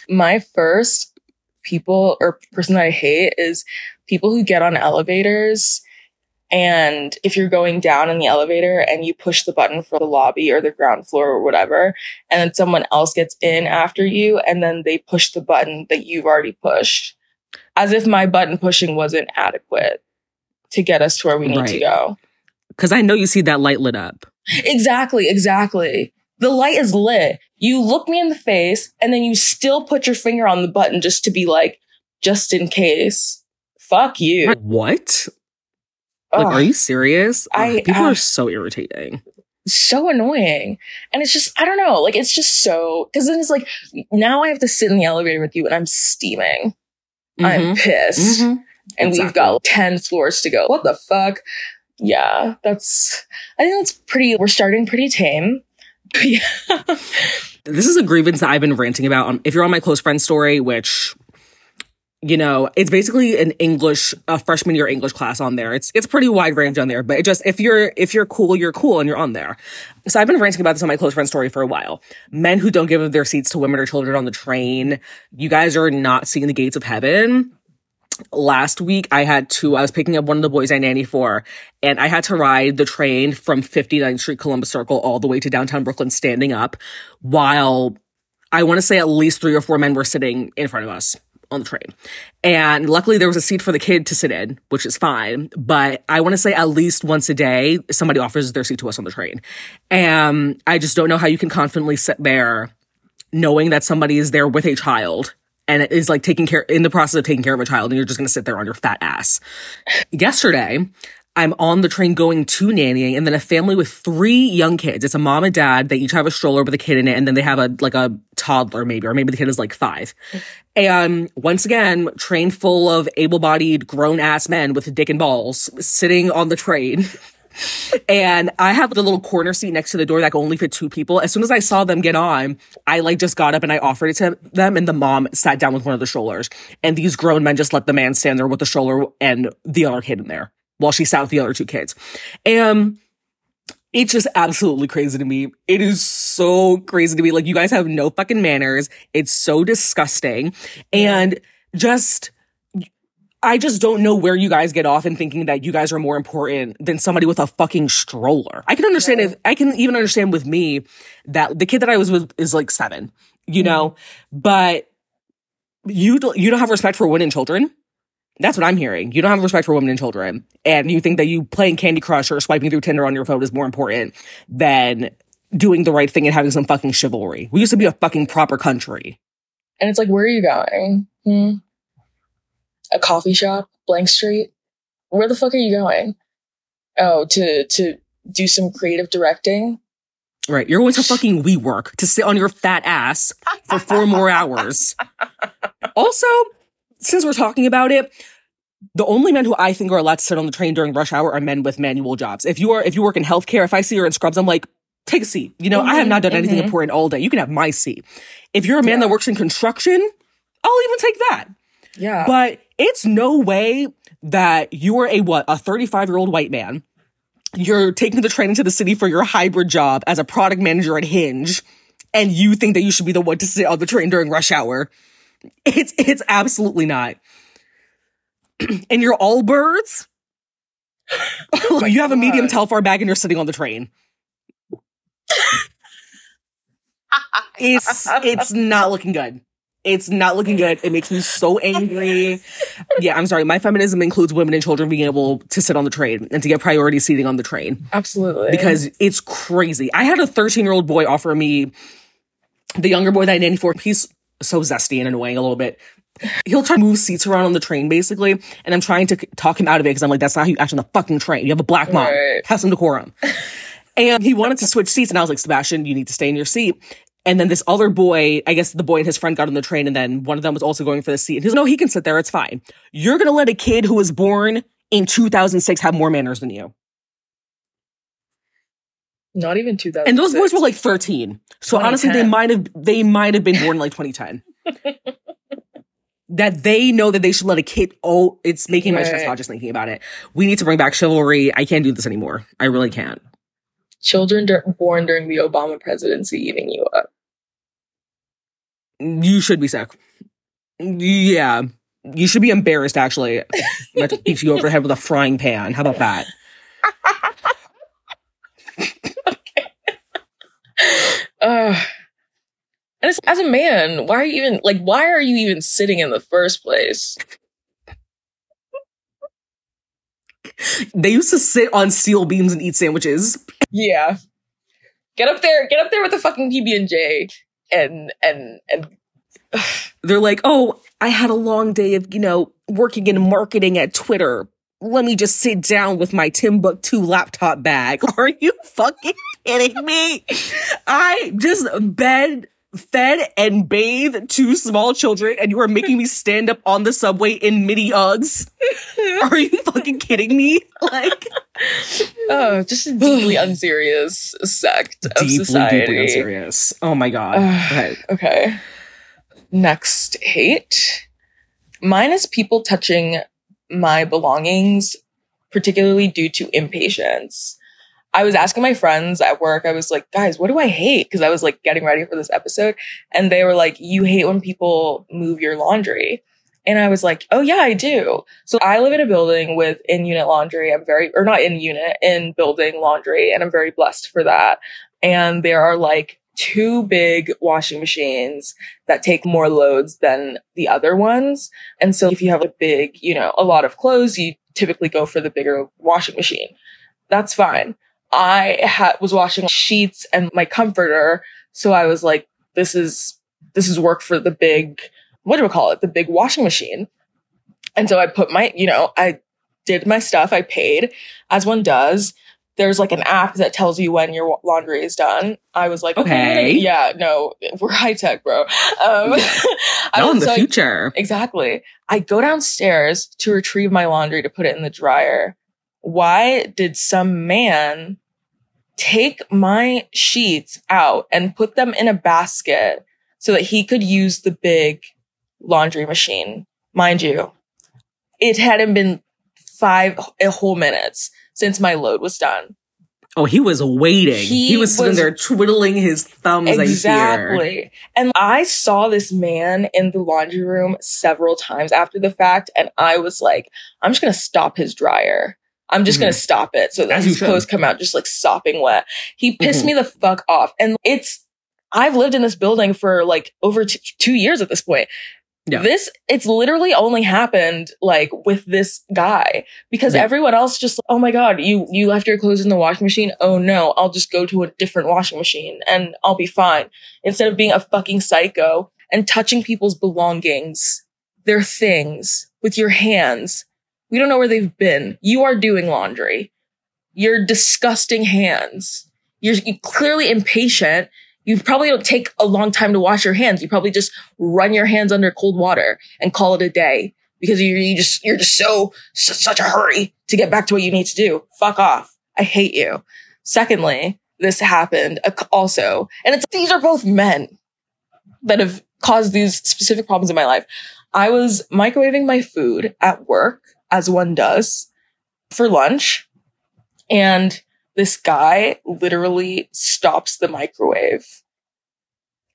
My first people or person that I hate is people who get on elevators. And if you're going down in the elevator and you push the button for the lobby or the ground floor or whatever, and then someone else gets in after you and then they push the button that you've already pushed as if my button pushing wasn't adequate to get us to where we need to go. Because I know you see that light lit up. exactly exactly. The light is lit. You look me in the face and then you still put your finger on the button just to be like just in case. Fuck you. What? Like, Ugh. are you serious? I- Ugh, people uh, are so irritating. so annoying. And it's just, I don't know, like it's just so, cause then it's like, now I have to sit in the elevator with you and I'm steaming. I'm Mhm. pissed. Mhm. And we've Exactly. got 10 floors to go. What the fuck? Yeah, that's, I think that's pretty, we're starting pretty tame. [LAUGHS] yeah. this is a grievance that I've been ranting about. Um, if you're on my close friend story, which you know, it's basically an English, a freshman year English class on there. It's it's pretty wide range on there, but it just if you're if you're cool, you're cool, and you're on there. So I've been ranting about this on my close friend story for a while. Men who don't give their seats to women or children on the train, you guys are not seeing the gates of heaven. Last week, I had to, I was picking up one of the boys I nanny for, and I had to ride the train from 59th Street Columbus Circle all the way to downtown Brooklyn standing up while I want to say at least three or four men were sitting in front of us on the train. And luckily there was a seat for the kid to sit in, which is fine. But I want to say at least once a day, somebody offers their seat to us on the train. And I just don't know how you can confidently sit there knowing that somebody is there with a child and it is like taking care in the process of taking care of a child and you're just going to sit there on your fat ass. Yesterday, I'm on the train going to nannying and then a family with three young kids. It's a mom and dad. They each have a stroller with a kid in it and then they have a like a toddler maybe or maybe the kid is like 5. And once again, train full of able-bodied grown-ass men with dick and balls sitting on the train. [LAUGHS] And I had the little corner seat next to the door that could only fit two people. As soon as I saw them get on, I like just got up and I offered it to them and the mom sat down with one of the strollers. And these grown men just let the man stand there with the stroller and the other kid in there while she sat with the other two kids. And it's just absolutely crazy to me. It is so crazy to me. Like you guys have no fucking manners. It's so disgusting. And just I just don't know where you guys get off in thinking that you guys are more important than somebody with a fucking stroller. I can understand if I can even understand with me that the kid that I was with is like seven, you know, mm-hmm. but you don't, you don't have respect for women and children. That's what I'm hearing. You don't have respect for women and children, and you think that you playing Candy Crush or swiping through Tinder on your phone is more important than doing the right thing and having some fucking chivalry. We used to be a fucking proper country. And it's like, where are you going? Hmm? A coffee shop, blank street. Where the fuck are you going? Oh, to to do some creative directing. Right. You're going to fucking WeWork to sit on your fat ass for four more hours. [LAUGHS] Also, since we're talking about it, the only men who I think are allowed to sit on the train during rush hour are men with manual jobs. If you are, if you work in healthcare, if I see you're in scrubs, I'm like, take a seat. You know, I have not done anything mhm. important all day. You can have my seat. If you're a man Yeah. that works in construction, I'll even take that. Yeah. But it's no way that you are a what, a 35 year old white man. You're taking the train into the city for your hybrid job as a product manager at Hinge, and you think that you should be the one to sit on the train during rush hour. It's it's absolutely not. [CLEARS THROAT] and you're Allbirds. [LAUGHS] Oh you have a medium. Telfar bag and you're sitting on the train. it's it's not looking good. It's not looking good. It makes me so angry. Yeah, I'm sorry. My feminism includes women and children being able to sit on the train and to get priority seating on the train Absolutely. because it's crazy. I had a 13 year old boy offer me the younger boy that I nanny for. He's so zesty and annoying a little bit. He'll try to move seats around on the train basically, and I'm trying to talk him out of it because I'm like, that's not how you act on the fucking train. You have a black mom. Right. Have some decorum. [LAUGHS] and he wanted to switch seats, and I was like, Sebastian, you need to stay in your seat. And then this other boy, I guess the boy and his friend got on the train, and then one of them was also going for the seat. And he's like, no, he can sit there. It's fine. You're gonna let a kid who was born in 2006 have more manners than you. Not even 2000. And those boys were like 13. So honestly, they might have they might have been born in like 2010. that they know that they should let a kid oh, it's making my stress Right. hot just thinking about it. We need to bring back chivalry. I can't do this anymore. I really can't. children dur- born during the Obama presidency eating you up. You should be sick. Yeah. You should be embarrassed actually. I'm about to [LAUGHS] beat you over the head with a frying pan. How about that? [LAUGHS] And it's, as a man, why are you even like? Why are you even sitting in the first place? They used to sit on steel beams and eat sandwiches. Yeah, get up there, get up there with the fucking PB and J, and and and they're like, oh, I had a long day of, you know, working in marketing at Twitter. Let me just sit down with my Timbuk2 laptop bag. [LAUGHS] Are you fucking kidding me? I just bed fed and bathed two small children and you are making me stand up on the subway in mini Uggs. Are you fucking kidding me? Like Oh, just a deeply [SIGHS] unserious sect of deeply, society. deeply unserious. Oh my god. Okay. Next hate. Mine is people touching my belongings, particularly due to impatience. I was asking my friends at work, I was like, guys, what do I hate? Because I was like getting ready for this episode. And they were like, you hate when people move your laundry. And I was like, oh yeah, I do. So I live in a building with in unit laundry. I'm very, or not in unit, in building laundry. And I'm very blessed for that. And there are like two big washing machines that take more loads than the other ones. And so if you have a big, you know, a lot of clothes, you typically go for the bigger washing machine. That's fine. I ha- was washing sheets and my comforter. So I was like, this is, this is work for the big, what do we call it? The big washing machine. And so I put my, you know, I did my stuff. I paid as one does. There's like an app that tells you when your laundry is done. I was like, Okay. yeah, no, we're high tech, bro. Um, [LAUGHS] I Now in the like, future. Exactly. I go downstairs to retrieve my laundry to put it in the dryer. Why did some man take my sheets out and put them in a basket so that he could use the big laundry machine? Mind you, it hadn't been five whole minutes since my load was done. Oh, he was waiting. He, He was sitting was- there twiddling his thumbs. I. Exactly. And I saw this man in the laundry room several times after the fact, and I was like, I'm just gonna stop his dryer. I'm just Mhm. gonna stop it so that As his clothes come out just like sopping wet. He pissed Mhm. me the fuck off. And it's I've lived in this building for like over t- two years at this point. Yeah. This it's literally only happened like with this guy because Yeah. everyone else just oh my god you you left your clothes in the washing machine oh no I'll just go to a different washing machine and I'll be fine instead of being a fucking psycho and touching people's belongings their things with your hands we don't know where they've been you are doing laundry your disgusting hands you're, you're clearly impatient you probably don't take a long time to wash your hands. You probably just run your hands under cold water and call it a day because you, you just you're just so, so such a hurry to get back to what you need to do. Fuck off. I hate you. Secondly, this happened also, and it's these are both men that have caused these specific problems in my life. I was microwaving my food at work, as one does, for lunch, and this guy literally stops the microwave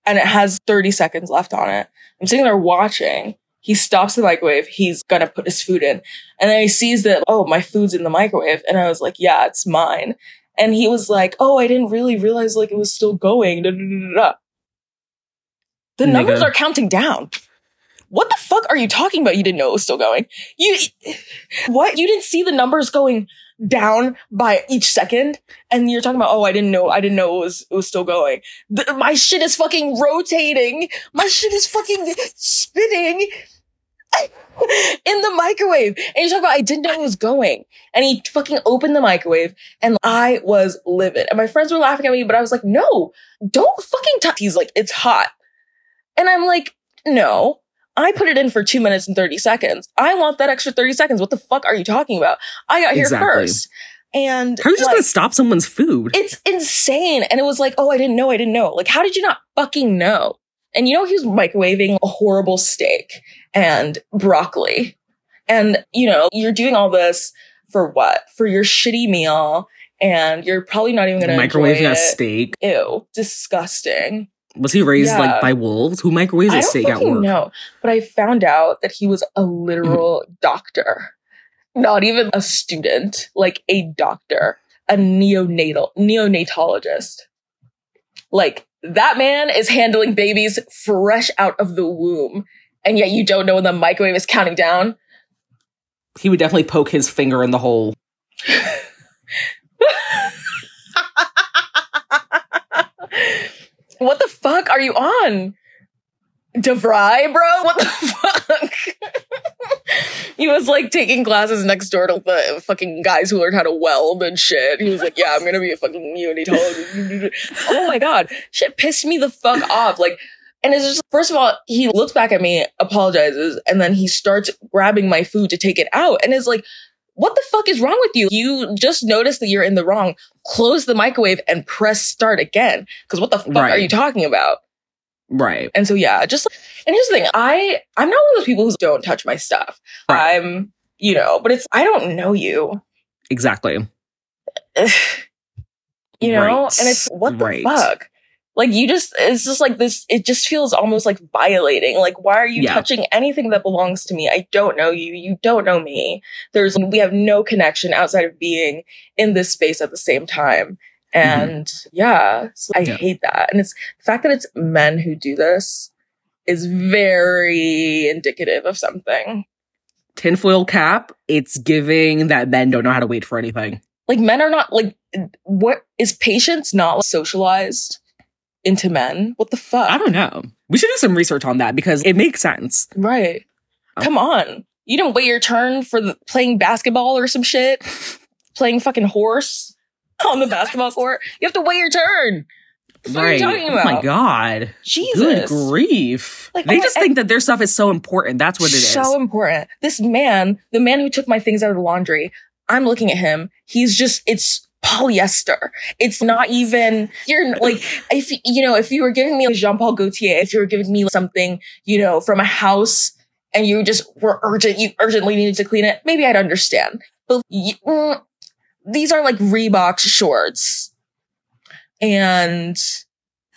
and it has 30 seconds left on it. I'm sitting there watching. He stops the microwave. He's gonna put his food in. And then he sees that, oh, my food's in the microwave. And I was like, yeah, it's mine. And he was like, oh, I didn't really realize like it was still going. Da, da, da. The numbers are counting down. What the fuck are you talking about? You didn't know it was still going. You, what? You didn't see the numbers going down by each second and you're talking about oh i didn't know i didn't know it was it was still going. The, my shit is fucking rotating. My shit is fucking spinning [LAUGHS] in the microwave. And you're talking about i didn't know it was going. And he fucking opened the microwave and i was livid. And my friends were laughing at me but i was like no don't fucking touch he's like it's hot. And i'm like no I put it in for two minutes and 30 seconds. I want that extra 30 seconds. What the fuck are you talking about? I got here Exactly. first. And How are you just like, gonna stop someone's food? it's insane. And it was like, oh, I didn't know. I didn't know. Like, how did you not fucking know? And you know, he was microwaving a horrible steak and broccoli. And, you know, you're doing all this for what? For your shitty meal. And you're probably not even going to microwave a steak. Ew, disgusting. Was he raised Yeah. like by wolves? Who microwaves a steak at work? know, but I found out that he was a literal mm-hmm. doctor, not even a student, like a doctor, a neonatal neonatologist. Like that man is handling babies fresh out of the womb, and yet you don't know when the microwave is counting down. He would definitely poke his finger in the hole. [LAUGHS] What the fuck are you on? DeVry, bro? What the [LAUGHS] fuck? he was like taking classes next door to the fucking guys who learned how to weld and shit. He was like, yeah, I'm gonna be a fucking unitologist. [LAUGHS] oh my god. Shit pissed me the fuck off. Like, and it's just, first of all, he looks back at me, apologizes, and then he starts grabbing my food to take it out. And is like, what the fuck is wrong with you? You just noticed that you're in the wrong. Close the microwave and press start again. Cause what the fuck Right. are you talking about? Right. And so yeah, just and here's the thing, I I'm not one of those people who don't touch my stuff. Right. I'm you know, but it's I don't know you. Exactly. [SIGHS] you know? Right. And it's what the Right. fuck? Like you just it's just like this it just feels almost like violating. Like why are you Yeah. touching anything that belongs to me? I don't know you. You don't know me. There's we have no connection outside of being in this space at the same time. And yeah, so I Mm-hmm. Yeah. hate that. And it's the fact that it's men who do this is very indicative of something. Tinfoil cap, it's giving that men don't know how to wait for anything. Like men are not like what is patience not socialized into men? What the fuck? I don't know. We should do some research on that because it makes sense. Right. Oh. Come on. You didn't wait your turn for the, playing basketball or some shit? [LAUGHS] playing fucking horse on the basketball court? You have to wait your turn. What fuck are you talking about? Oh my god. Jesus. Good grief. Like, they oh my- just think that their stuff is so important. That's what it is. so important. This man, the man who took my things out of the laundry, I'm looking at him. He's just, it's polyester. It's not even, you're like, if, you know, if you were giving me a Jean Paul Gaultier, if you were giving me something, you know, from a house and you just were urgent, you urgently needed to clean it, maybe I'd understand. But mm, these are like Reebok shorts. And,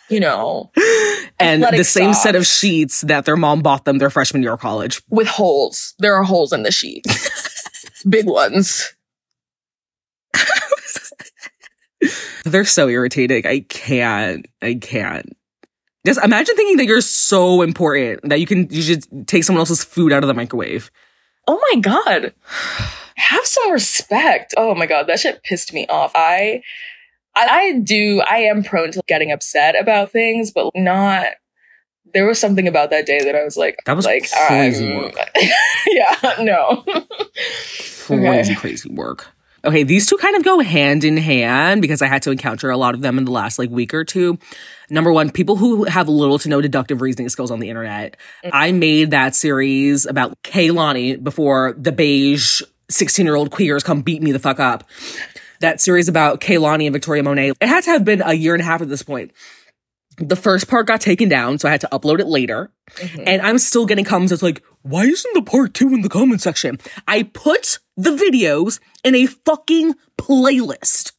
you know, [GASPS] and the same set of sheets that their mom bought them their freshman year of college. with holes. There are holes in the sheets. [LAUGHS] Big ones. [LAUGHS] They're so irritating. I can't. I can't. Just imagine thinking that you're so important that you can you should take someone else's food out of the microwave. Oh my god. [SIGHS] Have some respect. Oh my god, that shit pissed me off. I I, do I am prone to getting upset about things, but not there was something about that day that I was like That was like crazy I'm- work. [LAUGHS] yeah, no. Crazy, [LAUGHS] crazy work. Okay, these two kind of go hand in hand because I had to encounter a lot of them in the last like week or two. Number one, people who have little to no deductive reasoning skills on the internet. Mm-hmm. I made that series about Kehlani before the beige 16 year old queers come beat me the fuck up. That series about Kehlani and Victoria Monet. It had to have been a year and a half at this point. The first part got taken down, so I had to upload it later. Mm-hmm. And I'm still getting comments that's like, why isn't the part two in the comment section? I put the videos in a fucking playlist.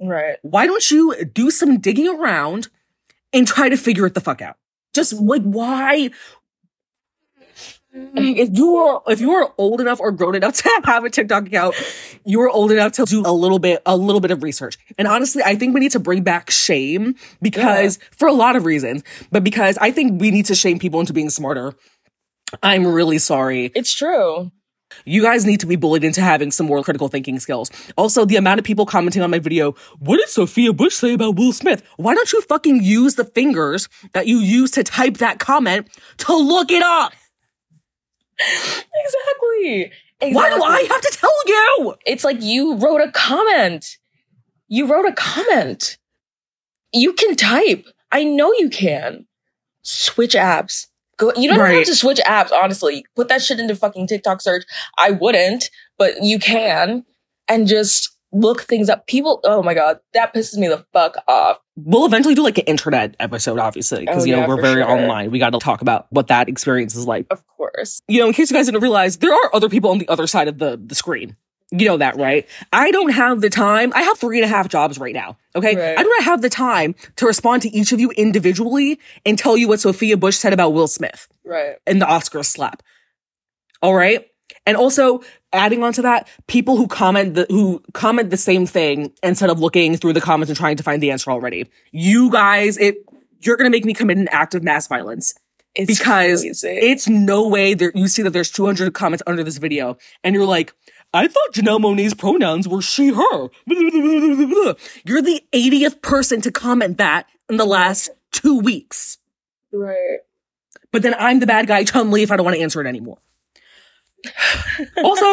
Right. Why don't you do some digging around and try to figure it the fuck out? Just like why? If you are if you are old enough or grown enough [LAUGHS] to have a TikTok account, you are old enough to do a little bit a little bit of research. And honestly, I think we need to bring back shame because for a lot of reasons, but because I think we need to shame people into being smarter. I'm really sorry. It's true. You guys need to be bullied into having some more critical thinking skills. Also, the amount of people commenting on my video, what did Sophia Bush say about Will Smith? Why don't you fucking use the fingers that you use to type that comment to look it up? [LAUGHS] Exactly. Why do I have to tell you? It's like you wrote a comment. You wrote a comment. You can type. I know you can. Switch apps. Go. You don't Right. have to switch apps. Honestly, put that shit into fucking TikTok search. I wouldn't, but you can, and just look things up. People. Oh my god, that pisses me the fuck off. We'll eventually do like an internet episode, obviously, because Oh, you know yeah, we're very sure. online. We got to talk about what that experience is like. Of course. you know, in case you guys didn't realize, there are other people on the other side of the, the screen. You know that, right? I don't have the time. I have three and a half jobs right now. Okay. Right. I do not have the time to respond to each of you individually and tell you what Sophia Bush said about Will Smith Right. and the Oscar slap. All right. And also adding on to that, people who comment the, who comment the same thing instead of looking through the comments and trying to find the answer already. You guys, it, you're going to make me commit an act of mass violence It's because crazy. it's no way there you see that there's 200 comments under this video and you're like i thought janelle monáe's pronouns were she her you're the 80th person to comment that in the last two weeks right. but then I'm the bad guy, Chun Li, if I don't want to answer it anymore. [SIGHS] also,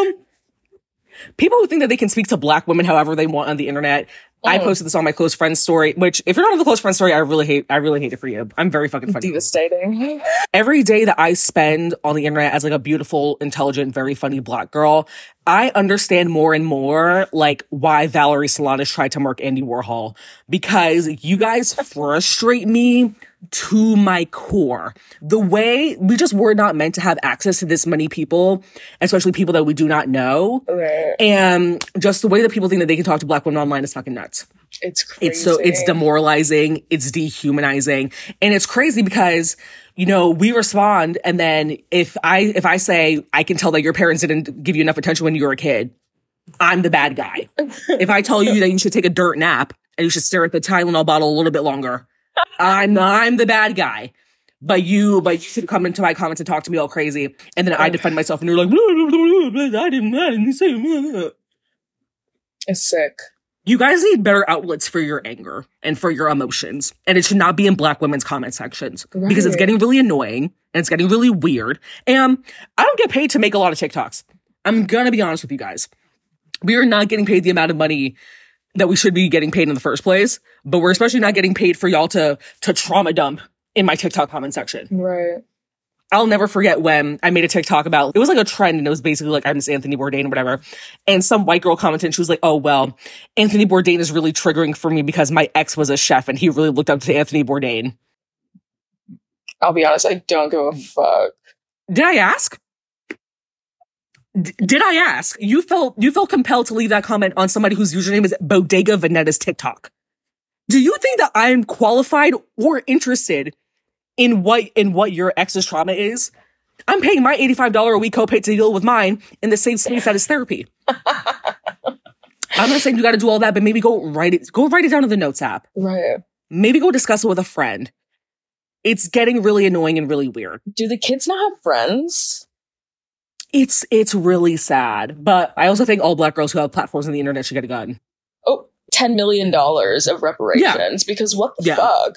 people who think that they can speak to black women however they want on the internet. I Mm. posted this on my close friends story, which if you're not on the close friend story, I really hate, I really hate it for you. I'm very fucking funny. Devastating. [LAUGHS] Every day that I spend on the internet as like a beautiful, intelligent, very funny black girl, I understand more and more like why Valerie Solanas tried to murk Andy Warhol because you guys frustrate me to my core. The way we just were not meant to have access to this many people, especially people that we do not know. Right. And just the way that people think that they can talk to black women online is fucking nuts. It's crazy. It's so it's demoralizing, it's dehumanizing, and it's crazy because you know we respond, and then if I if I say I can tell that your parents didn't give you enough attention when you were a kid, I'm the bad guy. [LAUGHS] if I tell you that you should take a dirt nap and you should stare at the Tylenol bottle a little bit longer, I'm I'm the bad guy. But you, but you should come into my comments and talk to me all crazy, and then I defend myself, and you're like, "Blah, blah, blah, blah, blah, I didn't, I didn't say. blah, blah." It's sick. You guys need better outlets for your anger and for your emotions. And it should not be in black women's comment sections because it's getting really annoying and it's getting really weird. And I don't get paid to make a lot of TikToks. I'm gonna be honest with you guys. We are not getting paid the amount of money that we should be getting paid in the first place, but we're especially not getting paid for y'all to to trauma dump in my TikTok comment section. Right. I'll never forget when I made a TikTok about it was like a trend and it was basically like I'm just Anthony Bourdain or whatever. And some white girl commented and she was like, Oh well, Anthony Bourdain is really triggering for me because my ex was a chef and he really looked up to Anthony Bourdain. I'll be honest, I don't give a fuck. Did I ask? D- did I ask? You felt you felt compelled to leave that comment on somebody whose username is Bodega Veneta's TikTok. Do you think that I'm qualified or interested in what in what your ex's trauma is? I'm paying my $85 a week copay to deal with mine in the same space that is therapy. I'm not saying you gotta do all that, but maybe go write it, go write it down in the notes app. Right. Maybe go discuss it with a friend. It's getting really annoying and really weird. Do the kids not have friends? It's it's really sad. But I also think all black girls who have platforms on the internet should get a gun. Oh, $10 million of reparations because what the Yeah. fuck?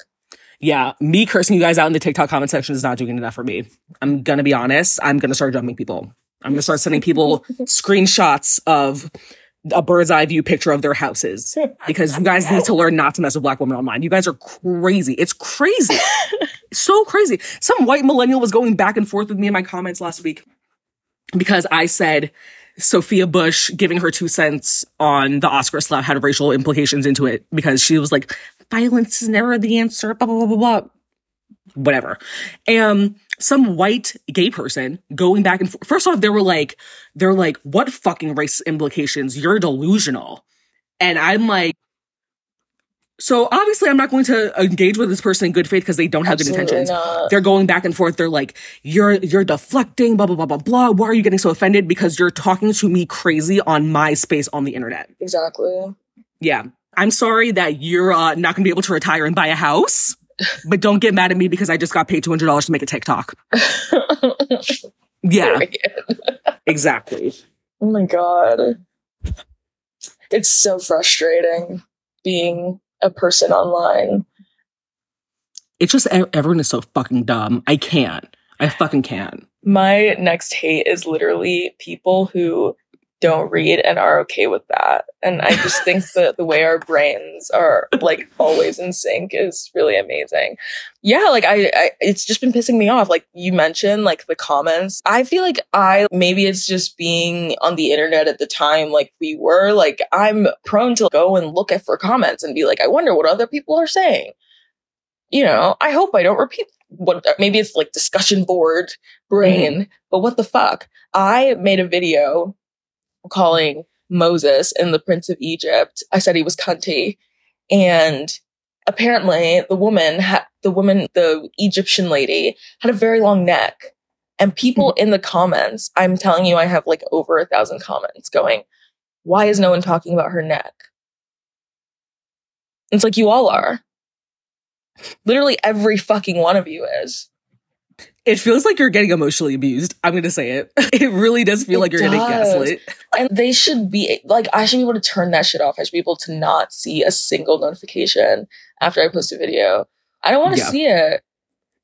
Yeah, me cursing you guys out in the TikTok comment section is not doing enough for me. I'm gonna be honest. I'm gonna start jumping people. I'm gonna start sending people [LAUGHS] screenshots of a bird's eye view picture of their houses [LAUGHS] because you guys need to learn not to mess with black women online. You guys are crazy. It's crazy. [LAUGHS] so crazy. Some white millennial was going back and forth with me in my comments last week because I said Sophia Bush giving her two cents on the Oscar slap had racial implications into it because she was like, violence is never the answer, blah, blah, blah, blah. Whatever. And some white gay person going back and forth. First off, they were like, they're like, what fucking race implications? You're delusional. And I'm like, so obviously I'm not going to engage with this person in good faith because they don't have good intentions not. they're going back and forth. They're like, you're, you're deflecting, blah, blah, blah, blah, blah. Why are you getting so offended? Because you're talking to me crazy on my space on the internet. Exactly. Yeah. I'm sorry that you're uh, not going to be able to retire and buy a house, but don't get mad at me because I just got paid $200 to make a TikTok. [LAUGHS] Yeah, [LAUGHS] exactly. Oh my god. It's so frustrating being a person online. It's just e- everyone is so fucking dumb. I can't. I fucking can't. My next hate is literally people who don't read and are okay with that. And I just think that the way our brains are like always in sync is really amazing. Yeah, like I, I it's just been pissing me off. Like you mentioned like the comments. I feel like I maybe it's just being on the internet at the time like we were, like I'm prone to go and look at for comments and be like, I wonder what other people are saying. You know, I hope I don't repeat what maybe it's like discussion board brain, mm-hmm. but what the fuck? I made a video calling Moses and the Prince of Egypt. I said he was cunty. And apparently the woman had the woman, the Egyptian lady had a very long neck. And people mm-hmm. in the comments, I'm telling you, I have like over a thousand comments going, why is no one talking about her neck? It's like you all are. Literally every fucking one of you is. It feels like you're getting emotionally abused. I'm going to say it. [LAUGHS] It really does feel It like you're getting gaslit. And they should be like, I should be able to turn that shit off. I should be able to not see a single notification after I post a video. I don't want to Yeah. see it.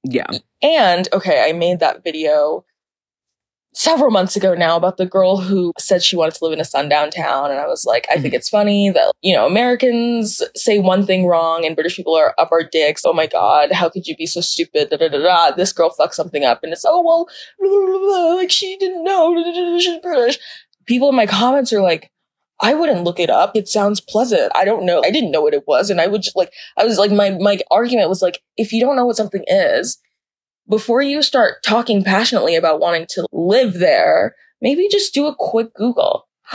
Yeah. And okay, I made that video several months ago now about the girl who said she wanted to live in a sundown town. And I was like, I think mm-hmm. it's funny that, you know, Americans say one thing wrong and British people are up our dicks. Oh my God, how could you be so stupid? Da, da, da, da. This girl fucked something up. And it's, oh, well, blah, [LAUGHS] blah, blah, like she didn't know. She's British. People in my comments are like, I wouldn't look it up. It sounds pleasant. I don't know. I didn't know what it was. And I would just like, I was like, my, my argument was like, if you don't know what something is, before you start talking passionately about wanting to live there, maybe just do a quick Google. [GASPS]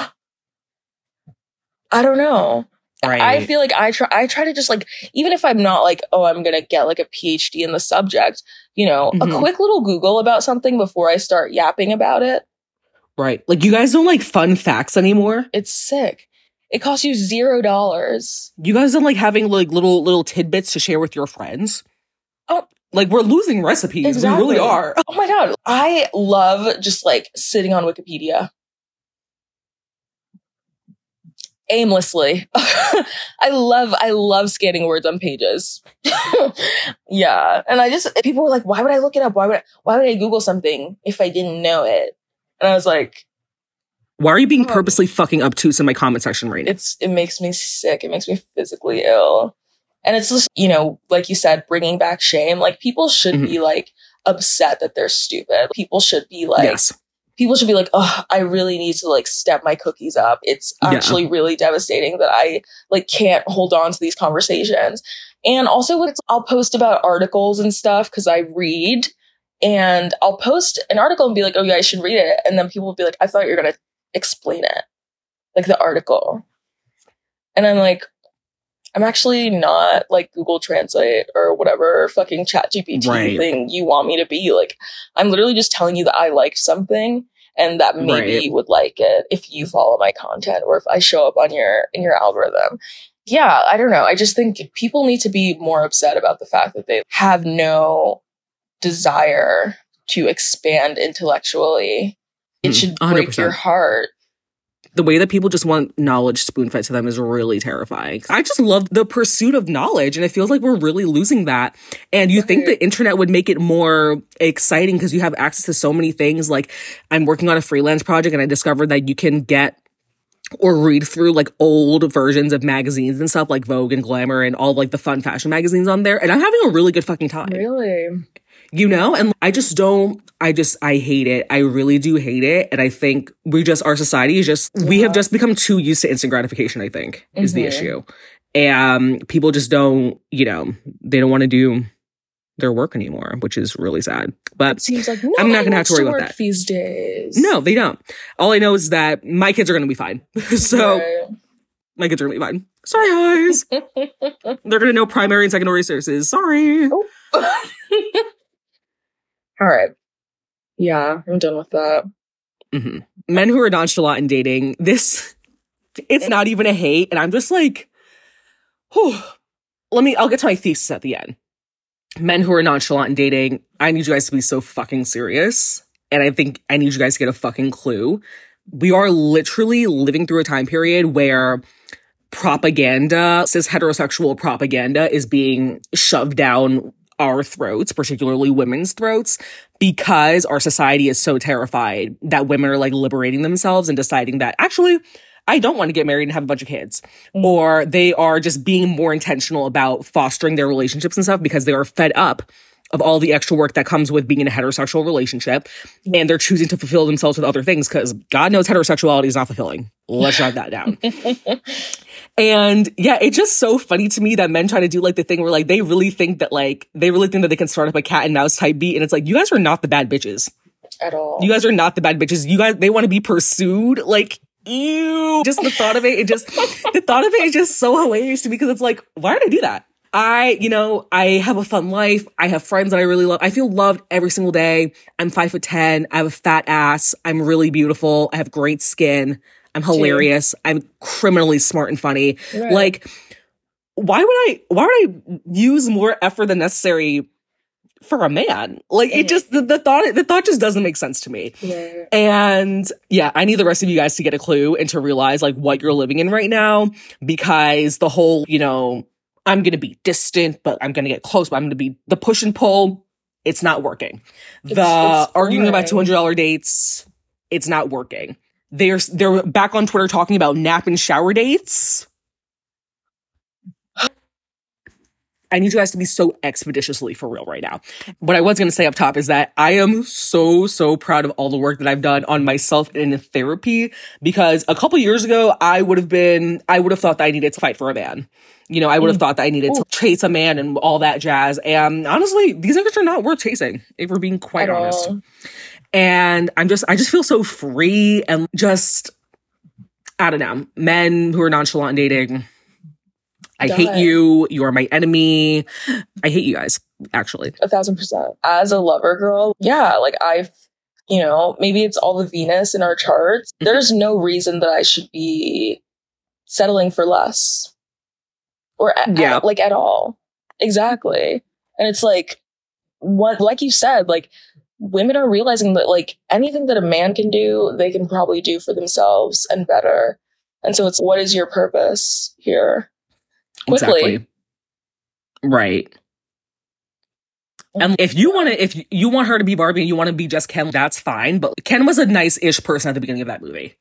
I don't know. Right. I feel like I try I try to just like even if I'm not like, oh, I'm gonna get like a PhD in the subject, you know, Mhm. a quick little Google about something before I start yapping about it. right. Like you guys don't like fun facts anymore. It's sick. It costs you zero dollars. You guys don't like having like little little tidbits to share with your friends. Oh. Like we're losing recipes. We really are. Oh my god. I love just like sitting on Wikipedia. Aimlessly. [LAUGHS] I love I love scanning words on pages. [LAUGHS] yeah. And I just people were like, why would I look it up? Why would I why would I Google something if I didn't know it? And I was like, Why are you being Oh. purposely fucking obtuse in my comment section right now? it's it makes me sick. It makes me physically ill. And it's just, you know, like you said, bringing back shame. Like people should Mhm. be like upset that they're stupid. People should be like yes. people should be like, oh, I really need to like step my cookies up. It's Yeah. actually really devastating that I like can't hold on to these conversations. And also, with, I'll post about articles and stuff because I read, and I'll post an article and be like, oh yeah, I should read it, and then people will be like, I thought you were gonna explain it, like the article, and I'm like. I'm actually not like Google Translate or whatever fucking ChatGPT Right. thing you want me to be. Like, I'm literally just telling you that I like something and that maybe Right. you would like it if you follow my content or if I show up on your in your algorithm. Yeah, I don't know. I just think people need to be more upset about the fact that they have no desire to expand intellectually. It Mm, should break 100%. your heart. The way that people just want knowledge spoon fed to them is really terrifying. I just love the pursuit of knowledge, and it feels like we're really losing that. And you think the internet would make it more exciting because you have access to so many things. Like, I'm working on a freelance project, and I discovered that you can get or read through like old versions of magazines and stuff like Vogue and Glamour and all like the fun fashion magazines on there. And I'm having a really good fucking time. Really? You know and i just don't i just i hate it. I really do hate it. And i think we just our society is just we have just become too used to instant gratification i think is the Mhm. issue. And people just don't you know they don't want to do their work anymore which is really sad. But It seems like no I'm not gonna have to worry about work that. these days. no they don't. All i know is that my kids are gonna be fine. [LAUGHS] So Right. my kids are gonna be fine. Sorry guys. [LAUGHS] They're gonna know primary and secondary sources sorry [LAUGHS] All right. Yeah, I'm done with that. hmm Men who are nonchalant in dating, this, it's not even a hate. And I'm just like, whew. Let me, I'll get to my thesis at the end. Men who are nonchalant in dating, I need you guys to be so fucking serious. And I think I need you guys to get a fucking clue. We are literally living through a time period where propaganda, cis heterosexual propaganda is being shoved down our throats, particularly women's throats, because our society is so terrified that women are like liberating themselves and deciding that actually, I don't want to get married and have a bunch of kids. Mm. Or they are just being more intentional about fostering their relationships and stuff because they are fed up of all the extra work that comes with being in a heterosexual relationship. And they're choosing to fulfill themselves with other things because God knows heterosexuality is not fulfilling. Let's drive that down. [LAUGHS] And yeah, it's just so funny to me that men try to do like the thing where like they really think that like they really think that they can start up a cat and mouse type beat. And it's like, you guys are not the bad bitches. At all. You guys are not the bad bitches. You guys, they want to be pursued. Like, ew. Just the thought of it, it just, [LAUGHS] the thought of it is just so hilarious to me because it's like, why did I do that? I, you know, I have a fun life. I have friends that I really love. I feel loved every single day. I'm five foot 10. I have a fat ass. I'm really beautiful. I have great skin. I'm hilarious. I'm criminally smart and funny. Right. Like, why would I, why would I use more effort than necessary for a man? Like, it Mhm. just, the, the thought, the thought just doesn't make sense to me. Yeah. And yeah, I need the rest of you guys to get a clue and to realize like what you're living in right now because the whole, you know, I'm going to be distant, but I'm going to get close, but I'm going to be the push and pull. It's not working. The It's- it's arguing about $200 dates, it's not working. They're they're back on Twitter talking about nap and shower dates. [GASPS] I need you guys to be so expeditiously for real right now. What I was going to say up top is that I am so, so proud of all the work that I've done on myself and in therapy because a couple years ago, I would have been, I would have thought that I needed to fight for a man. You know, I would have thought that I needed to chase a man and all that jazz. And honestly, these niggas are not worth chasing, if we're being quite honest. And I'm just, I just feel so free and just, I don't know, men who are nonchalant dating. I hate you. You are my enemy. I hate you guys, actually. a thousand percent. As a lover girl, yeah, like I've, you know, maybe it's all the Venus in our charts. Mhm. There's no reason that I should be settling for less or Yeah. at- like at all. Exactly. And it's like, what, like you said, like women are realizing that like anything that a man can do, they can probably do for themselves and better. And so it's what is your purpose here? Quickly. Exactly. Right. And if you want to, if you- want her to be Barbie and you want to be just Ken, that's fine. But Ken was a nice-ish person at the beginning of that movie.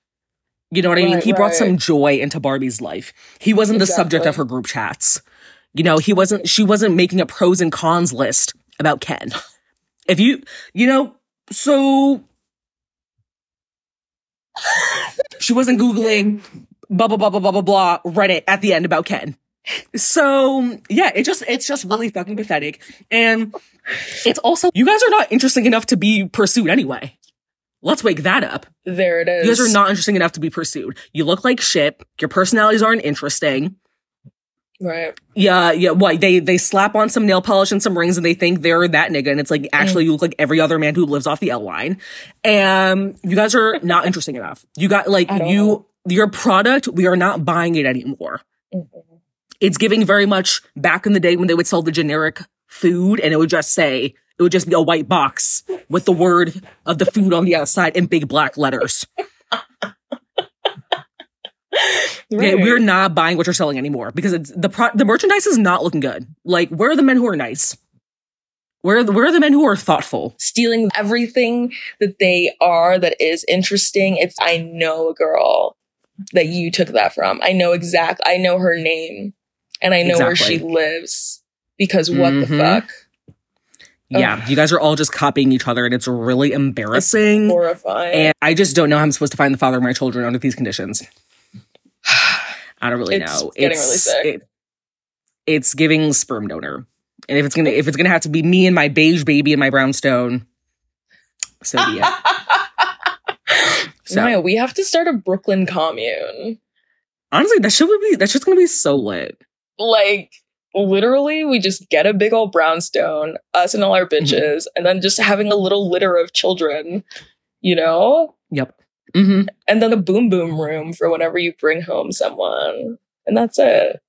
You know what I mean? Right, He brought right. some joy into Barbie's life. He wasn't the subject of her group chats. You know, he wasn't. She wasn't making a pros and cons list about Ken. If you, you know, so she wasn't googling blah blah blah blah blah blah blah Reddit at the end about Ken. So yeah, it just it's just really fucking pathetic. And it's also you guys are not interesting enough to be pursued anyway. Let's wake that up. there it is. You guys are not interesting enough to be pursued. You look like shit. Your personalities aren't interesting. Right. Yeah, yeah. What they they slap on some nail polish and some rings and they think they're that nigga, and it's like actually you look like every other man who lives off the L line. And you guys are [LAUGHS] not interesting enough. You got like At you all. your product. We are not buying it anymore. Mhm. it's giving very much back in the day when they would sell the generic food and it would just say it would just be a white box with the word of the food on the outside in big black letters. [LAUGHS] Okay, Right. we're not buying what you're selling anymore because it's the pro- the merchandise is not looking good. Like, where are the men who are nice? Where are the, where are the men who are thoughtful? stealing everything that they are that is interesting. It's I know a girl that you took that from. I know exact. I know her name, and I know where she lives because what the Mhm. fuck? Yeah, you guys are all just copying each other, and it's really embarrassing. Horrifying. And I just don't know how I'm supposed to find the father of my children under these conditions. I don't really know. It's know. getting really sick. it- it's giving sperm donor, and if it's gonna if it's gonna have to be me and my beige baby and my brownstone, so be it. [LAUGHS] So Maya, we have to start a Brooklyn commune. honestly, that should be that shit's gonna be so lit. Like literally, we just get a big old brownstone, us and all our Mm-hmm. bitches, and then just having a little litter of children. You know, Yep. Hmm and then a boom boom room for whenever you bring home someone. And that's it.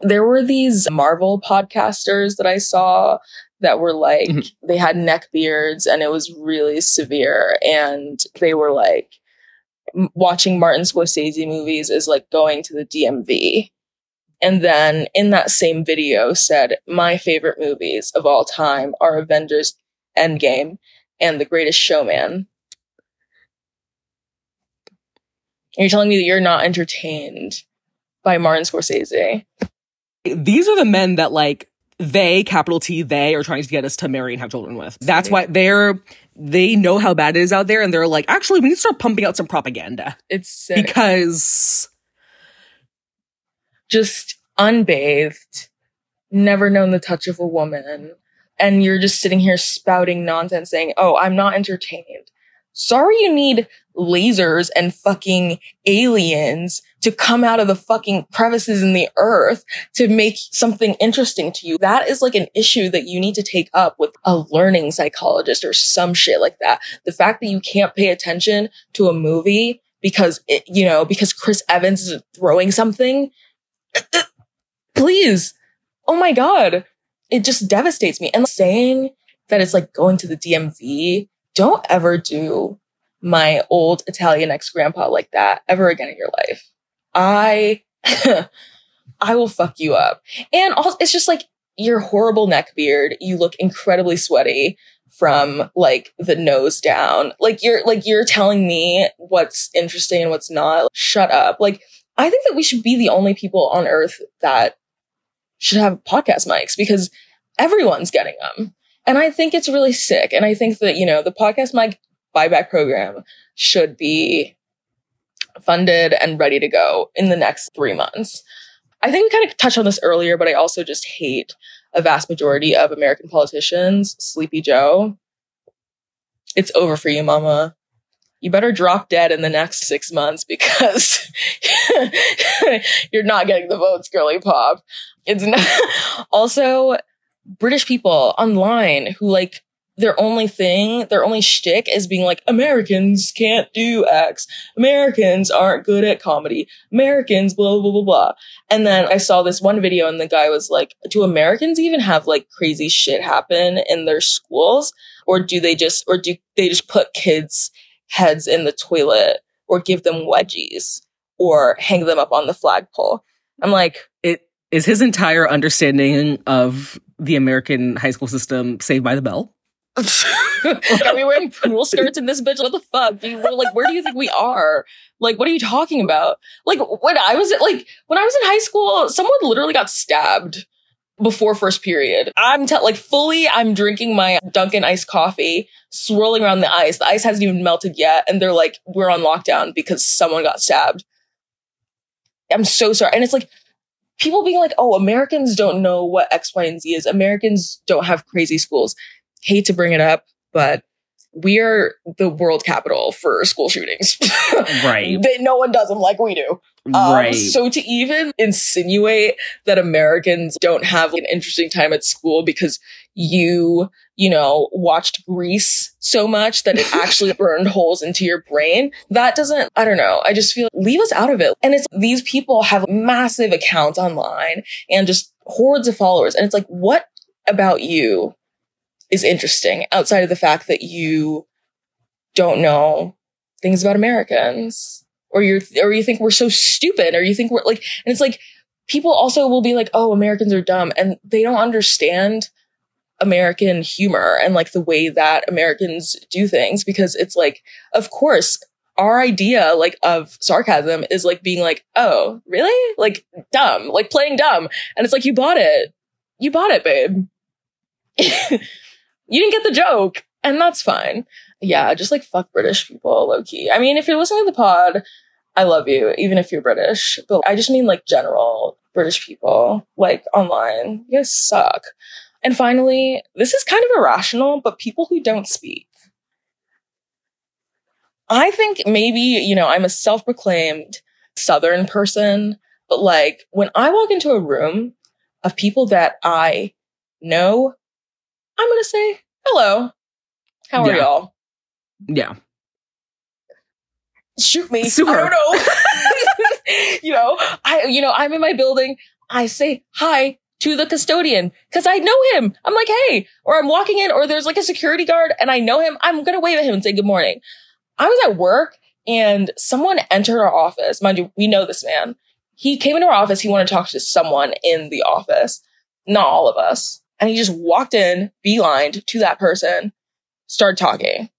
There were these Marvel podcasters that I saw that were like, Mhm. they had neck beards and it was really severe. And they were like, watching Martin Scorsese movies is like going to the DMV. And then in that same video said, my favorite movies of all time are Avengers Endgame and The Greatest Showman. You're telling me that you're not entertained by Martin Scorsese. These are the men that like they capital T they are trying to get us to marry and have children with. That's why they're they know how bad it is out there, and they're like, actually, we need to start pumping out some propaganda It's sick. because just unbathed, never known the touch of a woman, and you're just sitting here spouting nonsense saying, Oh, I'm not entertained. Sorry you need lasers and fucking aliens to come out of the fucking crevices in the earth to make something interesting to you. That is like an issue that you need to take up with a learning psychologist or some shit like that. The fact that you can't pay attention to a movie because it, you know, because Chris Evans is throwing something. [CLEARS THROAT] Please. Oh my God. It just devastates me. And saying that it's like going to the DMV, don't ever do my old Italian ex grandpa like that ever again in your life. I, [LAUGHS] I will fuck you up. And also, it's just like, your horrible neck beard. You look incredibly sweaty from like the nose down. Like you're like you're telling me what's interesting and what's not. Shut up. Like I think that we should be the only people on earth that should have podcast mics because everyone's getting them. And I think it's really sick. And I think that, you know, the podcast mic buyback program should be funded and ready to go in the next three months. I think we kind of touched on this earlier, but I also just hate a vast majority of American politicians. Sleepy Joe, it's over for you, mama. You better drop dead in the next six months because [LAUGHS] you're not getting the votes, girly pop. It's not. [LAUGHS] also, British people online who like their only thing, their only shtick is being like, Americans can't do X. Americans aren't good at comedy. Americans, blah, blah, blah, blah. And then I saw this one video and the guy was like, do Americans even have like crazy shit happen in their schools? Or do they just, or do they just put kids' heads in the toilet or give them wedgies or hang them up on the flagpole? I'm like, it is his entire understanding of the American high school system saved by the bell? [LAUGHS] are we wearing pool skirts in this bitch? What the fuck? You, like, where do you think we are? Like, what are you talking about? Like, when I was like, when I was in high school, someone literally got stabbed before first period. I'm te- like fully, I'm drinking my Dunkin' iced coffee, swirling around the ice. The ice hasn't even melted yet. And they're like, we're on lockdown because someone got stabbed. I'm so sorry. And it's like, people being like, oh, Americans don't know what X, Y, and Z is. Americans don't have crazy schools hate to bring it up, but we are the world capital for school shootings. [LAUGHS] right. That no one does them like we do. Um, right. So to even insinuate that Americans don't have an interesting time at school because you, you know, watched Grease so much that it [LAUGHS] actually burned holes into your brain, that doesn't, I don't know. I just feel leave us out of it. And it's these people have massive accounts online and just hordes of followers. And it's like, what about you is interesting outside of the fact that you don't know things about Americans or you're, or you think we're so stupid or you think we're like, and it's like people also will be like, oh, Americans are dumb and they don't understand American humor and like the way that Americans do things because it's like, of course, our idea like of sarcasm is like being like, oh, really? Like dumb, like playing dumb. And it's like, you bought it. You bought it, babe. [LAUGHS] you didn't get the joke. And that's fine. Yeah, just like fuck British people, low key. I mean, if you're listening to the pod, I love you, even if you're British. But I just mean like general British people, like online. You guys suck. And finally, this is kind of irrational, but people who don't speak. I think maybe, you know, I'm a self proclaimed Southern person, but like when I walk into a room of people that I know I'm going to say hello. How are yeah. y'all? Yeah. Shoot me. Super. I don't know. [LAUGHS] [LAUGHS] you know, I, you know, I'm in my building. I say hi to the custodian because I know him. I'm like, hey, or I'm walking in or there's like a security guard and I know him. I'm going to wave at him and say good morning. I was at work and someone entered our office. Mind you, we know this man. He came into our office. He wanted to talk to someone in the office. Not all of us. And he just walked in, beelined to that person, started talking.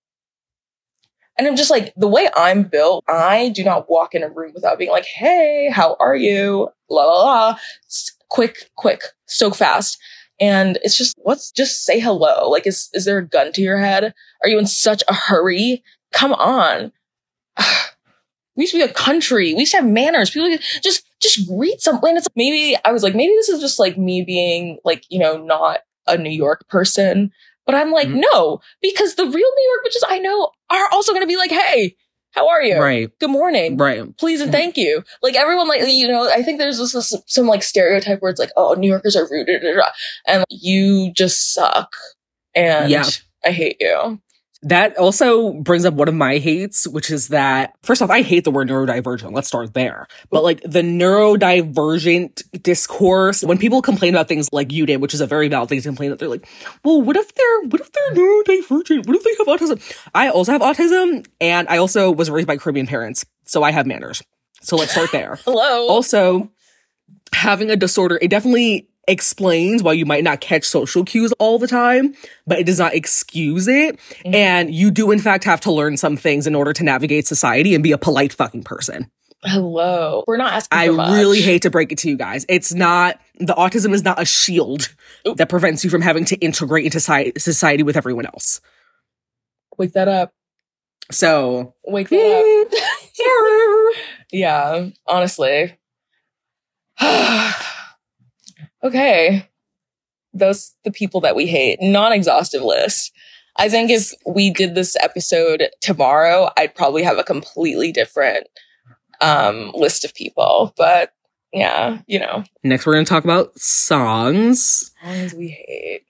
And I'm just like, the way I'm built, I do not walk in a room without being like, hey, how are you? La la la. Quick, quick, so fast. And it's just, what's just say hello? Like, is, is there a gun to your head? Are you in such a hurry? Come on. [SIGHS] we used to be a country. We used to have manners. People just just greet someone. It's like maybe I was like, maybe this is just like me being like, you know, not a New York person. But I'm like, mm-hmm. no, because the real New York bitches I know are also going to be like, hey, how are you? Right. Good morning. Right. Please and mm-hmm. thank you. Like everyone, like you know, I think there's this, some like stereotype where it's like, oh, New Yorkers are rude, and you just suck, and yeah. I hate you. That also brings up one of my hates, which is that first off, I hate the word neurodivergent. Let's start there. But like the neurodivergent discourse, when people complain about things like you did, which is a very valid thing to complain that they're like, well, what if they're, what if they're neurodivergent? What if they have autism? I also have autism and I also was raised by Caribbean parents. So I have manners. So let's start there. [LAUGHS] Hello. Also, having a disorder, it definitely explains why you might not catch social cues all the time, but it does not excuse it. Mhm. And you do, in fact, have to learn some things in order to navigate society and be a polite fucking person. Hello. We're not asking I really hate to break it to you guys. It's not, the autism is not a shield Oop. that prevents you from having to integrate into society with everyone else. Wake that up. So, Wake that up. yeah, honestly. Okay. Those the people that we hate. Non-exhaustive list. I think if we did this episode tomorrow, I'd probably have a completely different um list of people. But yeah, you know. next we're going to talk about songs. Songs we hate.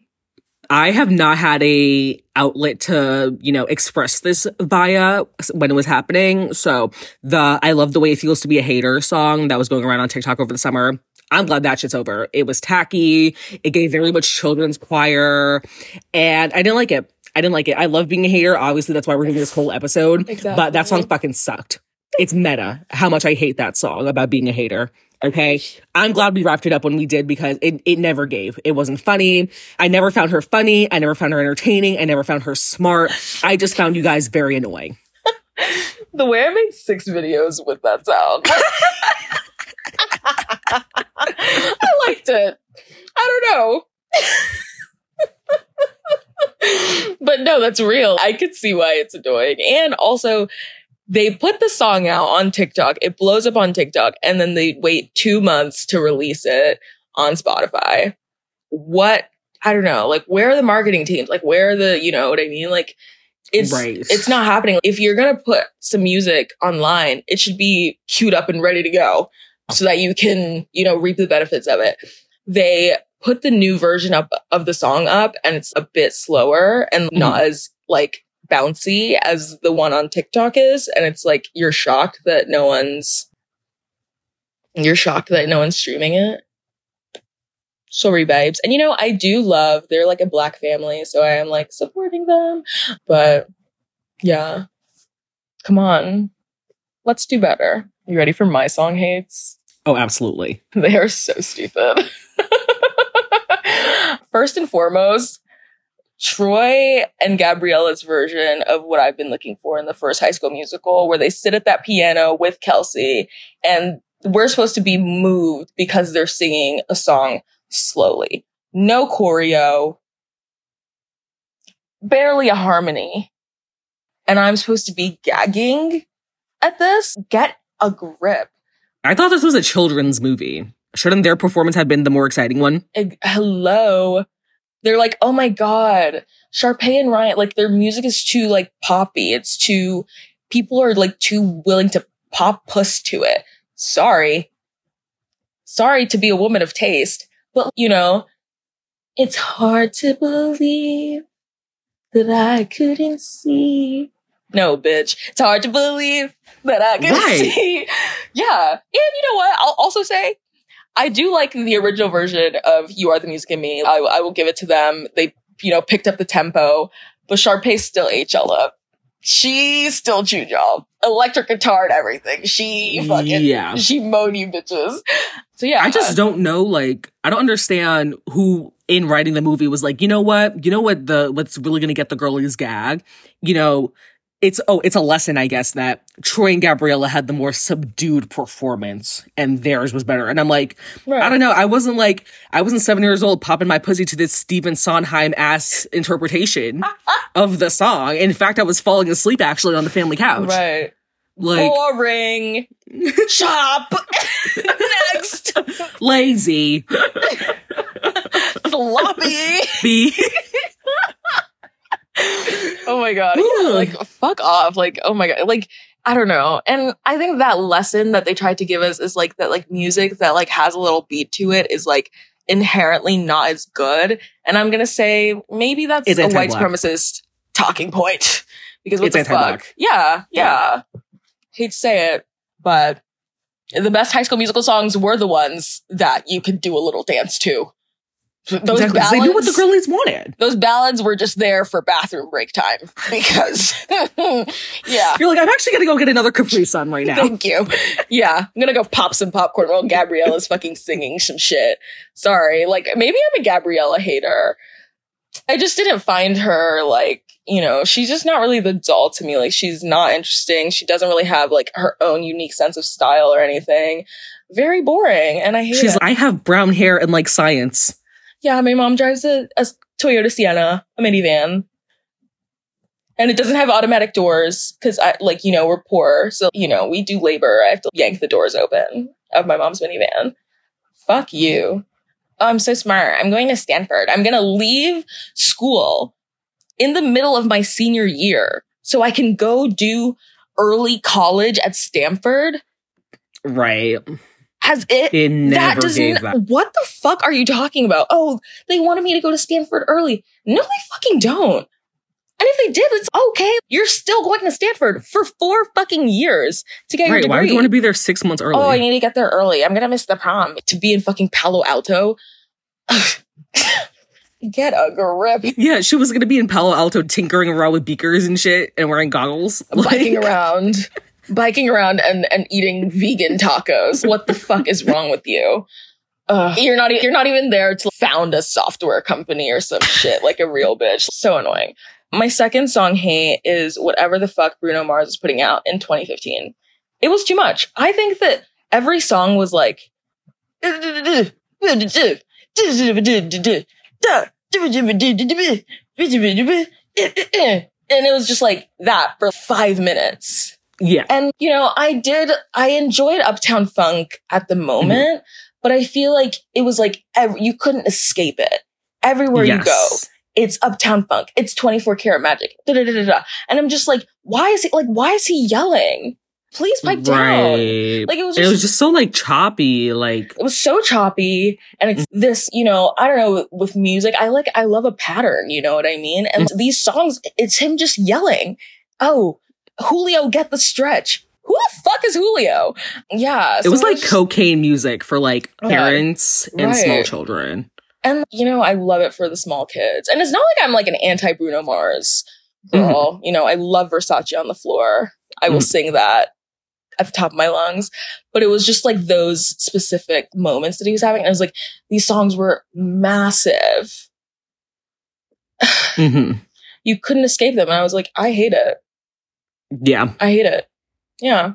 I have not had a outlet to, you know, express this via when it was happening. So the I love the way it feels to be a hater song that was going around on TikTok over the summer. I'm glad that shit's over. It was tacky. It gave very much children's choir and I didn't like it. I didn't like it. I love being a hater. Obviously, that's why we're doing this whole episode. But that song fucking sucked. It's meta how much I hate that song about being a hater. Okay. I'm glad we wrapped it up when we did because it, it never gave. It wasn't funny. I never found her funny. I never found her entertaining. I never found her smart. I just found you guys very annoying. [LAUGHS] The way I made six videos with that sound. [LAUGHS] I liked it. I don't know. but no, that's real. I could see why it's annoying. And also, they put the song out on TikTok. It blows up on TikTok, and then they wait two months to release it on Spotify. What? I don't know. Like, where are the marketing teams? Like, where are the, you know what I mean? Like, it's Right. it's not happening. If you're gonna put some music online, it should be queued up and ready to go so that you can, you know, reap the benefits of it. They put the new version up of the song up and it's a bit slower and mm-hmm. not as like bouncy as the one on TikTok is. And it's like you're shocked that no one's you're shocked that no one's streaming it. Sorry, babes. And you know, I do love they're like a black family, so I am like supporting them. But yeah. Come on. Let's do better. You ready for my song hates? Oh, absolutely. [LAUGHS] They are so stupid. [LAUGHS] First and foremost, Troy and Gabriella's version of what I've been looking for in the first high school musical, where they sit at that piano with Kelsi and we're supposed to be moved because they're singing a song slowly. No choreo, barely a harmony. And I'm supposed to be gagging at this? Get a grip. I thought this was a children's movie. Shouldn't their performance have been the more exciting one? Hello. They're like, oh my god, Sharpay and Ryan, like their music is too like poppy. It's too people are like too willing to pop puss to it. Sorry. Sorry to be a woman of taste, but you know, it's hard to believe that I couldn't see. No, bitch. It's hard to believe that I can Right. see. [LAUGHS] Yeah. And you know what? I'll also say I do like the original version of You Are the Music in Me. I, I will give it to them. They, you know, picked up the tempo, but Sharpay still HL up. She still chewed y'all. Electric guitar and everything. She fucking, Yeah. she moaned you bitches. So yeah. I just don't know, like, I don't understand who in writing the movie was like, you know what? You know what the what's really gonna get the girlies gag? You know, it's oh, it's a lesson, I guess, that Troy and Gabriella had the more subdued performance and theirs was better. And I'm like, Right. I don't know. I wasn't like I wasn't seven years old popping my pussy to this Stephen Sondheim ass interpretation [LAUGHS] of the song. In fact, I was falling asleep actually on the family couch. Right. Like Boring. [LAUGHS] Chop. [LAUGHS] Next. lazy. Floppy. Be [LAUGHS] oh my god. Yeah, like fuck off. Like, oh my god. Like, I don't know. And I think that lesson that they tried to give us is like that like music that like has a little beat to it is like inherently not as good. And I'm gonna say maybe that's It's a white supremacist talking point. [LAUGHS] Because what It's the fuck? Yeah, yeah. Hate to say it, but the best high school musical songs were the ones that you could do a little dance to. Those Exactly, 'cause they knew what the girlies wanted. Those ballads were just there for bathroom break time [LAUGHS] because, [LAUGHS] yeah. You're like, I'm actually gonna go get another Capri Sun right now. Thank you. Yeah, I'm gonna go pop some popcorn while Gabriella's fucking singing some shit. Sorry, like maybe I'm a Gabriella hater. I just didn't find her like you know she's just not really the doll to me. Like she's not interesting. She doesn't really have like her own unique sense of style or anything. Very boring, and I hate She's it. like, I have brown hair and like science. Yeah, my mom drives a, a Toyota Sienna, a minivan. And it doesn't have automatic doors because I like, you know, we're poor. So, you know, we do labor. I have to yank the doors open of my mom's minivan. Fuck you. Oh, I'm so smart. I'm going to Stanford. I'm going to leave school in the middle of my senior year so I can go do early college at Stanford. Right. Has it It never that doesn't. gave that. What the fuck are you talking about? Oh, they wanted me to go to Stanford early. No, they fucking don't. And if they did, it's okay. You're still going to Stanford for four fucking years to get your degree. Why would you want to be there six months early? Oh, I need to get there early. I'm gonna miss the prom to be in fucking Palo Alto. [SIGHS] get a grip. yeah, she was gonna be in Palo Alto tinkering around with beakers and shit and wearing goggles. biking Like, around, [LAUGHS] biking around, and and eating vegan tacos. What the fuck is wrong with you? Ugh. You're not. You're not even there to found a software company or some shit like a real bitch. So annoying. My second song hate is whatever the fuck Bruno Mars is putting out in 2015. It was too much. I think that every song was like. And it was just like that for five minutes. Yeah. And, you know, I did, I enjoyed Uptown Funk at the mm-hmm. moment, but I feel like it was like ev- you couldn't escape it. Everywhere you go, it's Uptown Funk. It's 24 karat magic. Da, da, da, da, da. And I'm just like, why is he, like, why is he yelling? Please pipe down. Like, it was it was just so like choppy. Like It was so choppy. And it's mm-hmm. this, you know, I don't know, with music, I like, I love a pattern, you know what I mean? And mm-hmm. these songs, it's him just yelling, oh, Julio, get the stretch. Who the fuck is Julio? Yeah. it was like just- cocaine music for like parents and small children. And, you know, I love it for the small kids. And it's not like I'm like an anti Bruno Mars girl. You know, I love Versace on the floor. I will Mhm. sing that at the top of my lungs. But it was just like those specific moments that he was having. And it was like, these songs were massive. [SIGHS] hmm You couldn't escape them. And I was like, I hate it. Yeah. I hate it. Yeah.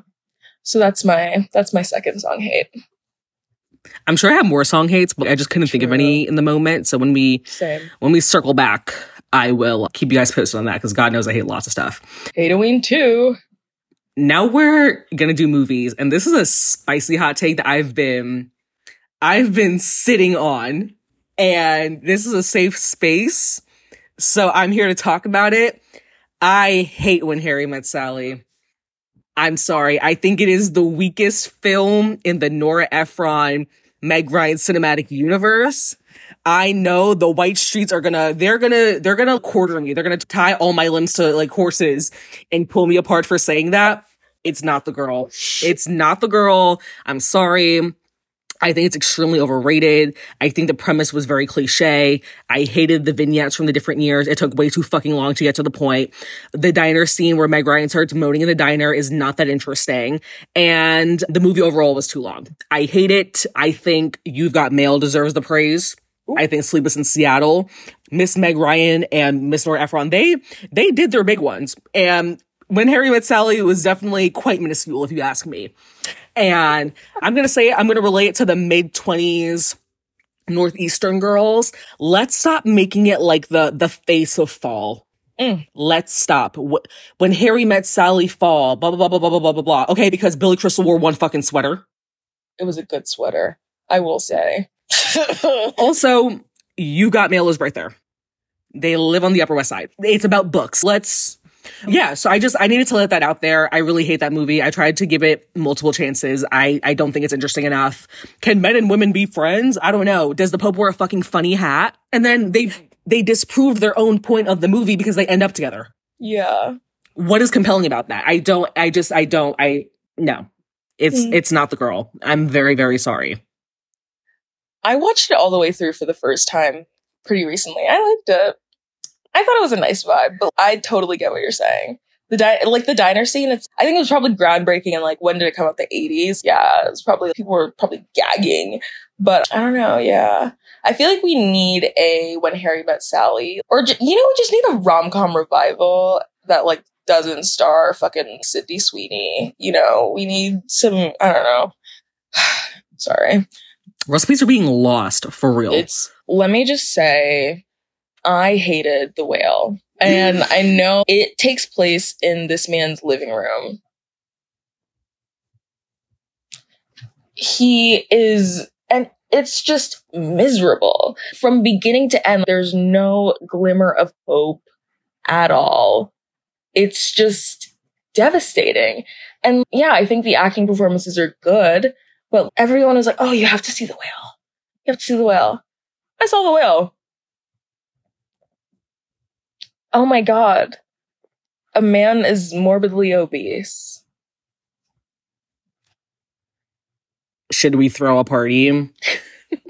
So that's my that's my second song hate. I'm sure I have more song hates, but I just couldn't think of any in the moment. So when we Same. when we circle back, I will keep you guys posted on that because God knows I hate lots of stuff. Halloween too. Now we're gonna do movies, and this is a spicy hot take that I've been I've been sitting on, and this is a safe space. So I'm here to talk about it. I hate when Harry met Sally. I'm sorry. I think it is the weakest film in the Nora Ephron Meg Ryan cinematic universe. I know the white streets are gonna, they're gonna, they're gonna quarter me. They're gonna tie all my limbs to like horses and pull me apart for saying that. It's not the girl. It's not the girl. I'm sorry. I think it's extremely overrated. I think the premise was very cliche. I hated the vignettes from the different years. It took way too fucking long to get to the point. The diner scene where Meg Ryan starts moaning in the diner is not that interesting. And the movie overall was too long. I hate it. I think You've Got Mail deserves the praise. I think Sleepless in Seattle, Miss Meg Ryan and Miss Nora Ephron, they, they did their big ones. And when Harry Met Sally it was definitely quite minuscule, if you ask me. And I'm going to say, I'm going to relate it to the mid 20s Northeastern girls. Let's stop making it like the, the face of fall. Mm. Let's stop. When Harry met Sally fall, blah, blah, blah, blah, blah, blah, blah, blah. Okay, because Billy Crystal wore one fucking sweater. It was a good sweater, I will say. [LAUGHS] Also, You Got mailers right there. They live on the Upper West Side. It's about books. Let's, yeah. So I just, I needed to let that out there. I really hate that movie. I tried to give it multiple chances. I, I don't think it's interesting enough. Can men and women be friends? I don't know. Does the Pope wear a fucking funny hat? And then they, they disproved their own point of the movie because they end up together. yeah. What is compelling about that? I don't, I just, I don't, I, no. It's, Mm. it's not the girl. I'm very, very sorry. I watched it all the way through for the first time pretty recently. I liked it. I thought it was a nice vibe, but I totally get what you're saying. The di- like the diner scene, it's I think it was probably groundbreaking and like when did it come out? The 80s? Yeah, it's probably people were probably gagging. But I don't know, yeah. I feel like we need a When Harry Met Sally, or j- you know, we just need a rom com revival that like doesn't star fucking Sydney Sweeney. You know, we need some. I don't know. [SIGHS] Sorry. Recipes are being lost for real. It's let me just say, I hated the whale. And I know it takes place in this man's living room. He is, and it's just miserable from beginning to end. There's no glimmer of hope at all. It's just devastating. And yeah, I think the acting performances are good, but everyone is like, oh, you have to see the whale. You have to see the whale. I saw the whale. Oh my god. A man is morbidly obese. Should we throw a party? [LAUGHS]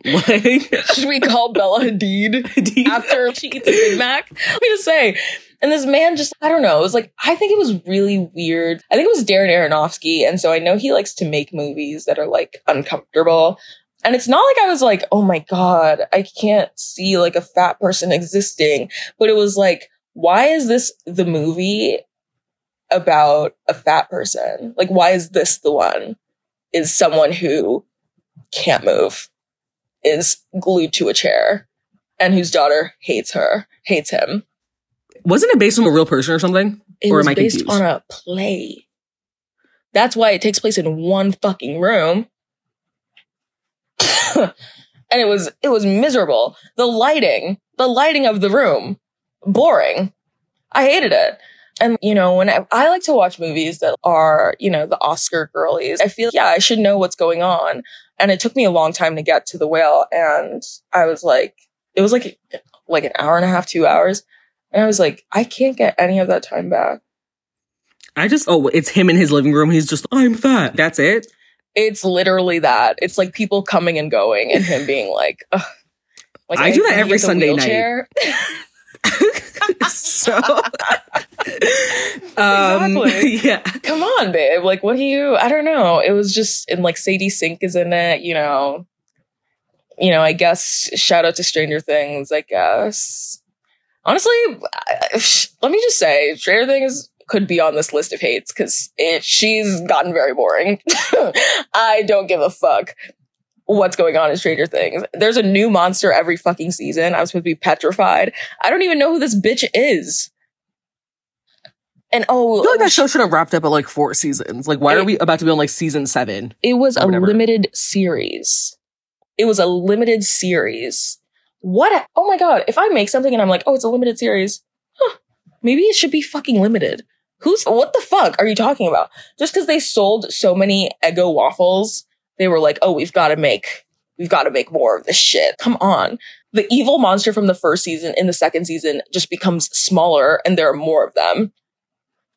like, Should we call Bella [LAUGHS] Hadid after she eats a Big Mac? Let me just say. And this man just, I don't know, it was like, I think it was really weird. I think it was Darren Aronofsky. And so I know he likes to make movies that are like uncomfortable. And it's not like I was like, oh my God, I can't see like a fat person existing. But it was like, why is this the movie about a fat person? Like, why is this the one? Is someone who can't move, is glued to a chair, and whose daughter hates her, hates him. wasn't it based on a real person or something? It Or was am I based confused? on a play. That's why it takes place in one fucking room. [COUGHS] and it was it was miserable. The lighting, the lighting of the room, boring. I hated it. And you know, when I, I like to watch movies that are, you know, the Oscar girlies, I feel yeah, I should know what's going on. And it took me a long time to get to the whale, and I was like, it was like like an hour and a half, two hours. And I was like, I can't get any of that time back. I just, oh, it's him in his living room. He's just, I'm fat. That's it. It's literally that. It's like people coming and going and him being like, Ugh. like I do that every Sunday night. [LAUGHS] so, [LAUGHS] um, Exactly. [LAUGHS] yeah. Come on, babe. Like, what do you, I don't know. It was just, and like Sadie Sink is in it, you know. You know, I guess, shout out to Stranger Things, I guess. Honestly, let me just say, Stranger Things could be on this list of hates because it she's gotten very boring. [LAUGHS] I don't give a fuck what's going on in Stranger Things. There's a new monster every fucking season. I'm supposed to be petrified. I don't even know who this bitch is. And oh, I feel like that um, show should have wrapped up at like four seasons. Like, why are we about to be on like season seven? It was a whatever. limited series. It was a limited series. What? Oh my god! If I make something and I'm like, oh, it's a limited series, huh, maybe it should be fucking limited. Who's what the fuck are you talking about? Just because they sold so many Eggo waffles, they were like, oh, we've got to make, we've got to make more of this shit. Come on. The evil monster from the first season in the second season just becomes smaller, and there are more of them.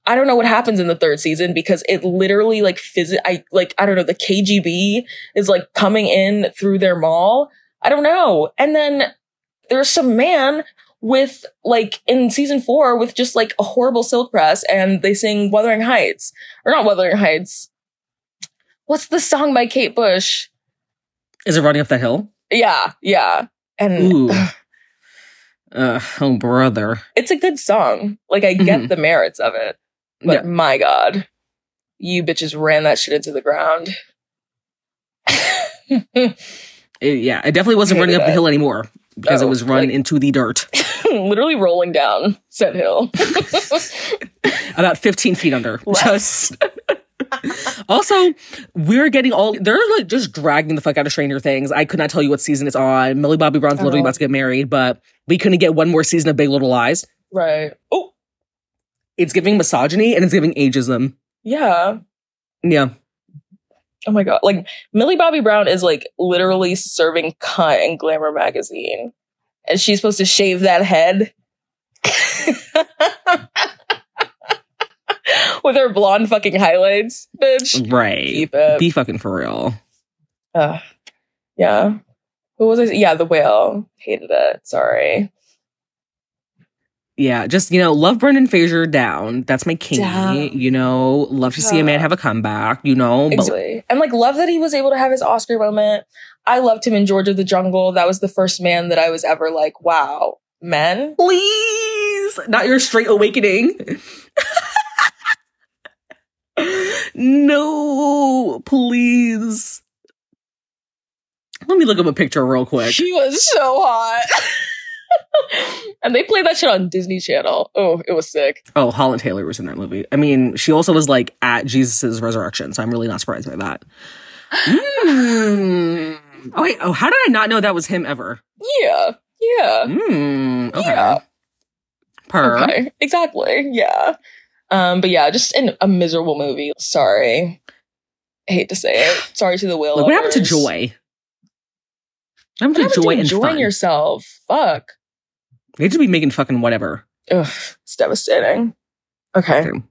I don't know what happens in the third season because it literally like I like I don't know the KGB is like coming in through their mall. I don't know. And then there's some man with like in season 4 with just like a horrible silk press and they sing Wuthering Heights or not Wuthering Heights. What's the song by Kate Bush? Is it running up that hill? Yeah, yeah. And Ooh. [SIGHS] Uh, oh, brother. it's a good song. Like I get Mhm. the merits of it. But Yeah. my god, you bitches ran that shit into the ground. It- yeah, it definitely wasn't running up the hill anymore because Oh, it was run like- into the dirt [LAUGHS] Literally rolling down said hill. [LAUGHS] about 15 feet under. [LAUGHS] Less. Just. Also, we're getting all they're like just dragging the fuck out of Stranger Things. I could not tell you what season it's on. Millie Bobby Brown's literally Oh. about to get married, but we couldn't get one more season of Big Little Lies. right. Oh, It's giving misogyny and it's giving ageism. yeah. Yeah. Oh my god. Like Millie Bobby Brown is like literally serving cunt in Glamour magazine. And she's supposed to shave that head. [LAUGHS] With her blonde fucking highlights, bitch. Right. Be fucking for real. Uh, yeah. Who was it? Yeah, the whale. Hated it. Sorry. Yeah, just you know, love Brendan Fraser down. That's my king. You know, love to see a man have a comeback. You know, but Exactly. And like love that he was able to have his Oscar moment. I loved him in George of the Jungle. That was the first man that I was ever like, wow, men? please, not your straight awakening. [LAUGHS] no, please. Let me look up a picture real quick. She was so hot. [LAUGHS] and they played that shit on Disney Channel. Oh, it was sick. Oh, Holland Taylor was in that movie. I mean, she also was like at Jesus' resurrection, so I'm really not surprised by that. Mm. Oh wait, oh, how did I not know that was him ever? Yeah. Yeah. Mm, okay. Yeah. Per. Okay. Exactly. Yeah. Um, but yeah, just an, a miserable movie. Sorry. I hate to say it. Sorry to the will. Like, what happened to joy? What happened What to joy and enjoying fun? yourself? Fuck. They just be making fucking whatever. Ugh, it's devastating. Okay. Okay.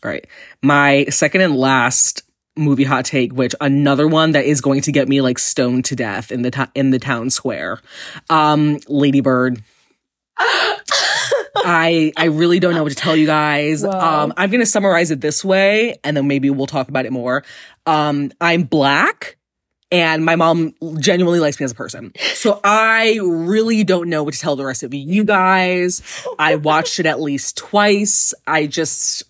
Great. My second and last movie hot take, which another one that is going to get me like stoned to death in the to- in the town square. Um, Lady Bird. [GASPS] [GASPS] [LAUGHS] I I really don't know what to tell you guys. Wow. Um, I'm gonna summarize it this way, and then maybe we'll talk about it more. Um, I'm black. And my mom genuinely likes me as a person. So I really don't know what to tell the rest of you guys. I watched it at least twice. I just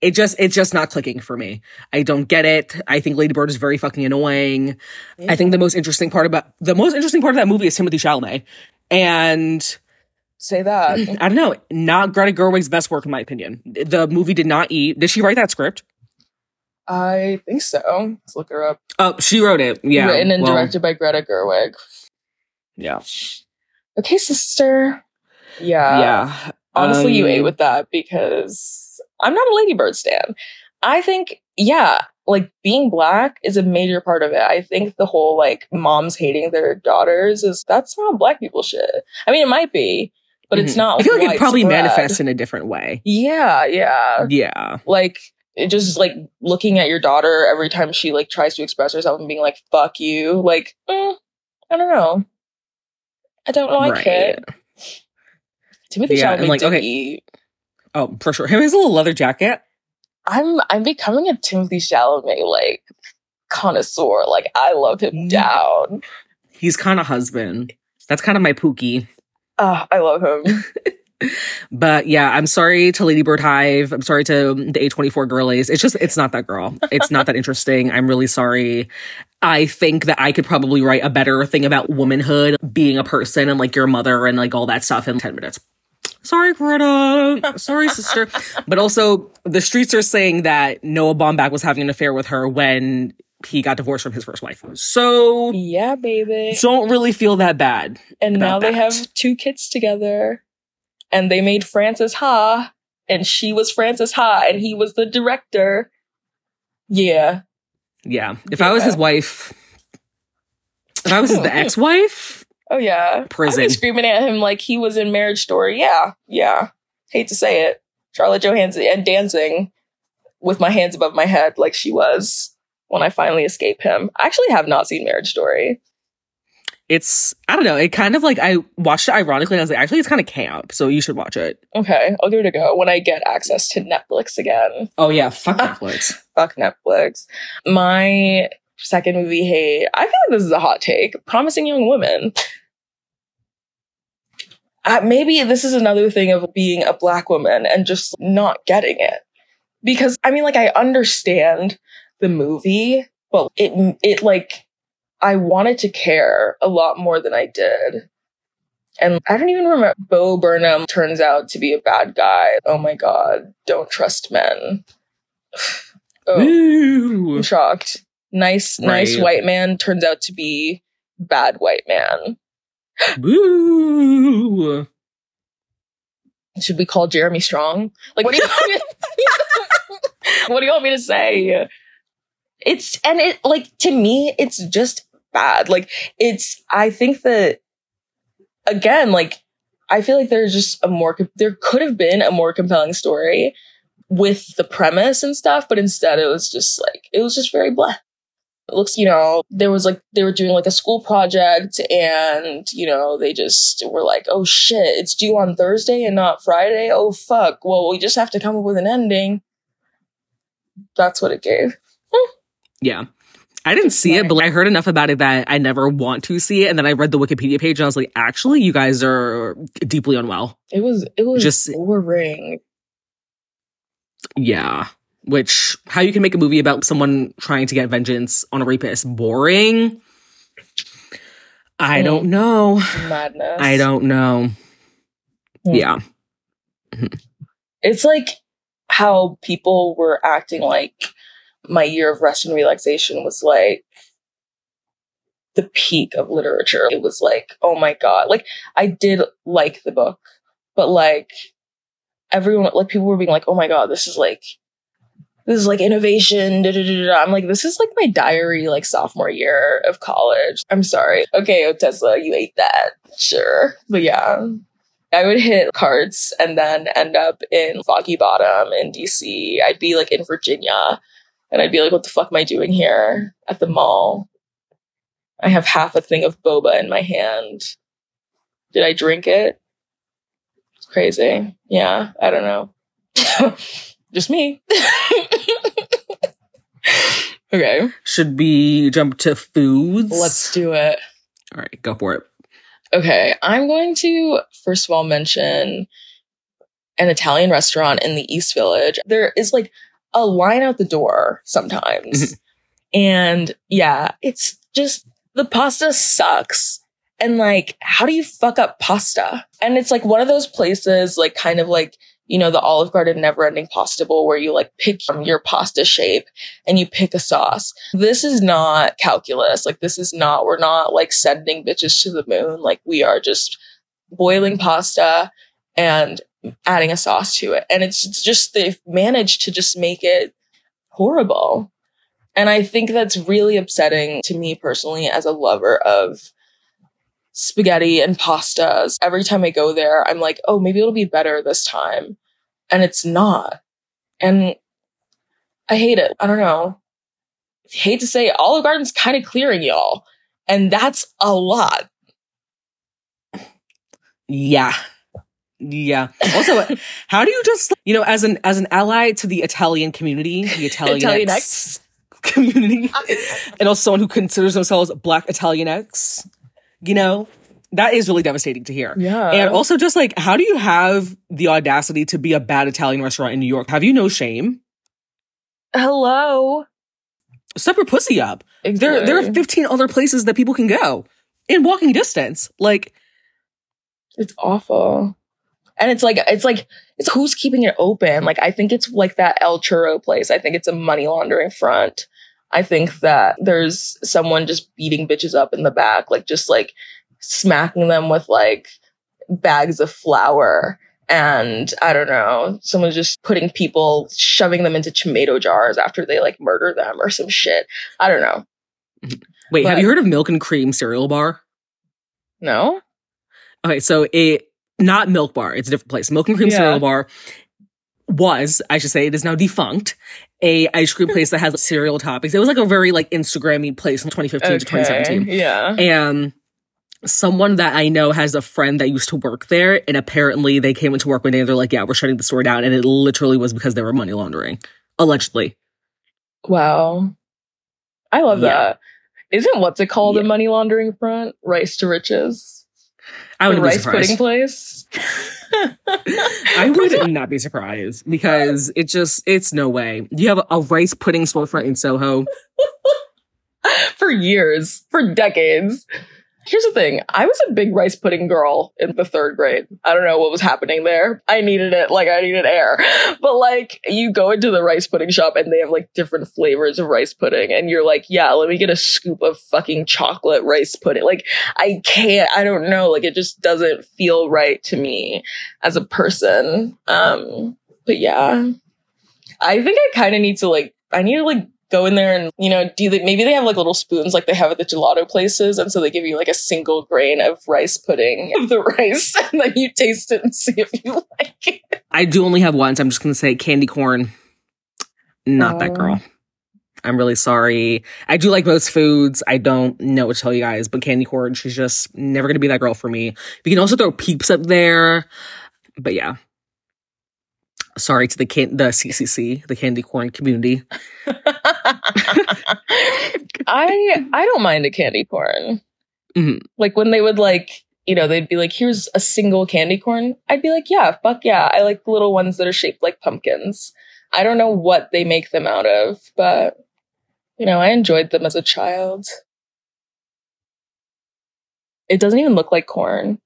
it just it's just not clicking for me. I don't get it. I think Lady Bird is very fucking annoying. I think the most interesting part about the most interesting part of that movie is Timothée Chalamet. And Say that. [CLEARS THROAT] I don't know, not Greta Gerwig's best work in my opinion. The movie did not eat. Did she write that script? I think so. Let's look her up. Oh, she wrote it. Yeah. Written and well, directed by Greta Gerwig. Yeah. Okay, sister. Yeah. yeah. Honestly, you Um, ate with that because I'm not a Lady Bird stan. I think, yeah, like being black is a major part of it. I think the whole like moms hating their daughters is that's not black people shit. I mean, it might be, but it's mhm. not. I feel like it probably manifests in a different way. Yeah, yeah. Yeah. Like it just like looking at your daughter every time she like tries to express herself and being like "fuck you." Like, mm, I don't know. I don't like Right. it. Timothée Yeah, Chalamet like, okay. eat. Oh, for sure. Him his little leather jacket. I'm I'm becoming a Timothée Chalamet like connoisseur. Like I love him down. He's kind of husband. That's kind of my pookie. Ah, I love him. [LAUGHS] But yeah, I'm sorry to Lady Bird Hive. I'm sorry to the A24 girlies. It's just, it's not that girl. It's not that interesting. I'm really sorry. I think that I could probably write a better thing about womanhood, being a person and like your mother and like all that stuff in 10 minutes. Sorry, Greta. Sorry, sister. [LAUGHS] But also, the streets are saying that Noah Baumbach was having an affair with her when he got divorced from his first wife. So, yeah, baby. don't really feel that bad. and now they that. have two kids together. And they made Frances Ha, and she was Frances Ha, and he was the director. Yeah. Yeah. If I was his wife, if I was his the [LAUGHS] ex-wife, Oh yeah. Prison. I'd screaming at him like he was in Marriage Story. Yeah. Yeah. Hate to say it. Scarlett Johansson and dancing with my hands above my head like she was when I finally escape him. I actually have not seen Marriage Story. it's I don't know. It kind of like I watched it ironically, and I was like, actually, it's kind of camp, so you should watch it. Okay, I'll give it a go when I get access to Netflix again. Oh yeah, fuck [LAUGHS] Netflix. Fuck Netflix. My second movie hate. I feel like this is a hot take. Promising Young Woman. Uh, maybe this is another thing of being a black woman and just not getting it. Because I mean, like, I understand the movie, but it, it like, I wanted to care a lot more than I did. And I don't even remember. Bo Burnham turns out to be a bad guy. Oh my god. Don't trust men. [SIGHS] oh. I'm shocked. Nice, nice white man turns out to be bad white man. Boo. Should we call Jeremy Strong? Like, what do you want me to, [LAUGHS] [LAUGHS] what do you want me to say? It's and it like to me, it's just bad. Like it's. I think that again, like I feel like there's just a more. There could have been a more compelling story with the premise and stuff, but instead it was just like it was just very blah. It looks, you know, there was like, they were doing like a school project and, you know, they just were like, oh shit, it's due on Thursday and not Friday. Oh fuck. Well, we just have to come up with an ending. That's what it gave. Yeah. I didn't see it, but I heard enough about it that I never want to see it. And then I read the Wikipedia page and I was like, actually, you guys are deeply unwell. It was, it was Just- boring. Yeah. Which, how you can make a movie about someone trying to get vengeance on a rapist boring? I Mm. don't know. Madness. I don't know. Hmm. Yeah. It's like how people were acting like my year of rest and relaxation was like the peak of literature. It was like, oh my God. Like, I did like the book, but like, everyone, like, people were being like, oh my God, this is like, this is like innovation. Da, da, da. I'm like, this is like my diary, like sophomore year of college. I'm sorry. Okay, Ottessa, you ate that. Sure. But yeah. I would hit cards and then end up in Foggy Bottom in DC. I'd be like in Virginia and I'd be like, what the fuck am I doing here at the mall? I have half a thing of boba in my hand. Did I drink it? It's crazy. Yeah, I don't know. [LAUGHS] Just me. [LAUGHS] okay, Should we jump to foods? let's do it. All right, go for it. Okay, I'm going to first of all mention an Italian restaurant in the East Village. There is like a line out the door sometimes. Mm-hmm. and yeah, it's just the pasta sucks. And like, how do you fuck up pasta? And it's like one of those places, like kind of like, you know, the Olive Garden never ending pasta bowl where you like pick from your pasta shape and you pick a sauce. This is not calculus. Like, this is not, we're not like sending bitches to the moon. Like, we are just boiling pasta and adding a sauce to it. And it's, just, they've managed to just make it horrible. And I think that's really upsetting to me personally as a lover of spaghetti and pastas. Every time I go there, I'm like, oh, maybe it'll be better this time. And it's not. And I hate it. I don't know. hate to say Olive Garden's kind of clearing y'all. And that's a lot. Yeah. Yeah. Also, [LAUGHS] how do you just you know as an as an ally to the Italian community, the Italian Italian X community, [LAUGHS] [LAUGHS] and also someone who considers themselves Black Italian X, you know, that is really devastating to hear. Yeah. And also, just like, how do you have the audacity to be a bad Italian restaurant in New York? Have you no shame? hello. Step your pussy up. There, there are 15 other places that people can go in walking distance. Like, It's awful. And it's like it's like it's who's keeping it open. Like I think it's like that El Churro place. I think it's a money laundering front. I think that there's someone just beating bitches up in the back, like just like smacking them with like bags of flour. And I don't know, someone's just putting people, shoving them into tomato jars after they like murder them or some shit. I don't know. wait, have you heard of Milk and Cream cereal bar? No? Okay, so it not Milk Bar, it's a different place. Milk and Cream Yeah. Cereal Bar was, I should say, it is now defunct. A ice cream place that has cereal toppings. It was like a very like Instagrammy place from 2015 to 2017. Yeah. And someone that I know has a friend that used to work there, and apparently they came into work one day and they're like, "Yeah, we're shutting the store down," and it literally was because they were money laundering, allegedly. Wow. I love Yeah. that. Isn't what's it called Yeah. a money laundering front? Rice to riches. I would be rice pudding surprised. place. [LAUGHS] I would not be surprised because it just it's no way. You have a, a rice pudding storefront in Soho. [LAUGHS] for years, for decades. Here's the thing. I was a big rice pudding girl in the third grade. I don't know what was happening there. I needed it like I needed air. [LAUGHS] But like you go into the rice pudding shop and they have like different flavors of rice pudding and you're like, yeah, let me get a scoop of fucking chocolate rice pudding. Like I can't, I don't know. Like it just doesn't feel right to me as a person. Um, but yeah, I think I kind of need to like, I need to like go in there and you know do they maybe they have like little spoons like they have at the gelato places and so they give you like a single grain of rice pudding [LAUGHS] of the rice [LAUGHS] and then you taste it and see if you [LAUGHS] like it I do only have one, so I'm just gonna say candy corn. Not that Oh. girl. I'm really sorry. I do like most foods. I don't know what to tell you guys, but candy corn, she's just never gonna be that girl for me. We can also throw peeps up there. But yeah. Sorry to the can- the CCC, the candy corn community. [LAUGHS] I I don't mind a candy corn. Mhm. Like when they would like, you know, they'd be like, "Here's a single candy corn." I'd be like, "Yeah, fuck yeah!" I like little ones that are shaped like pumpkins. I don't know what they make them out of, but you know, I enjoyed them as a child. It doesn't even look like corn,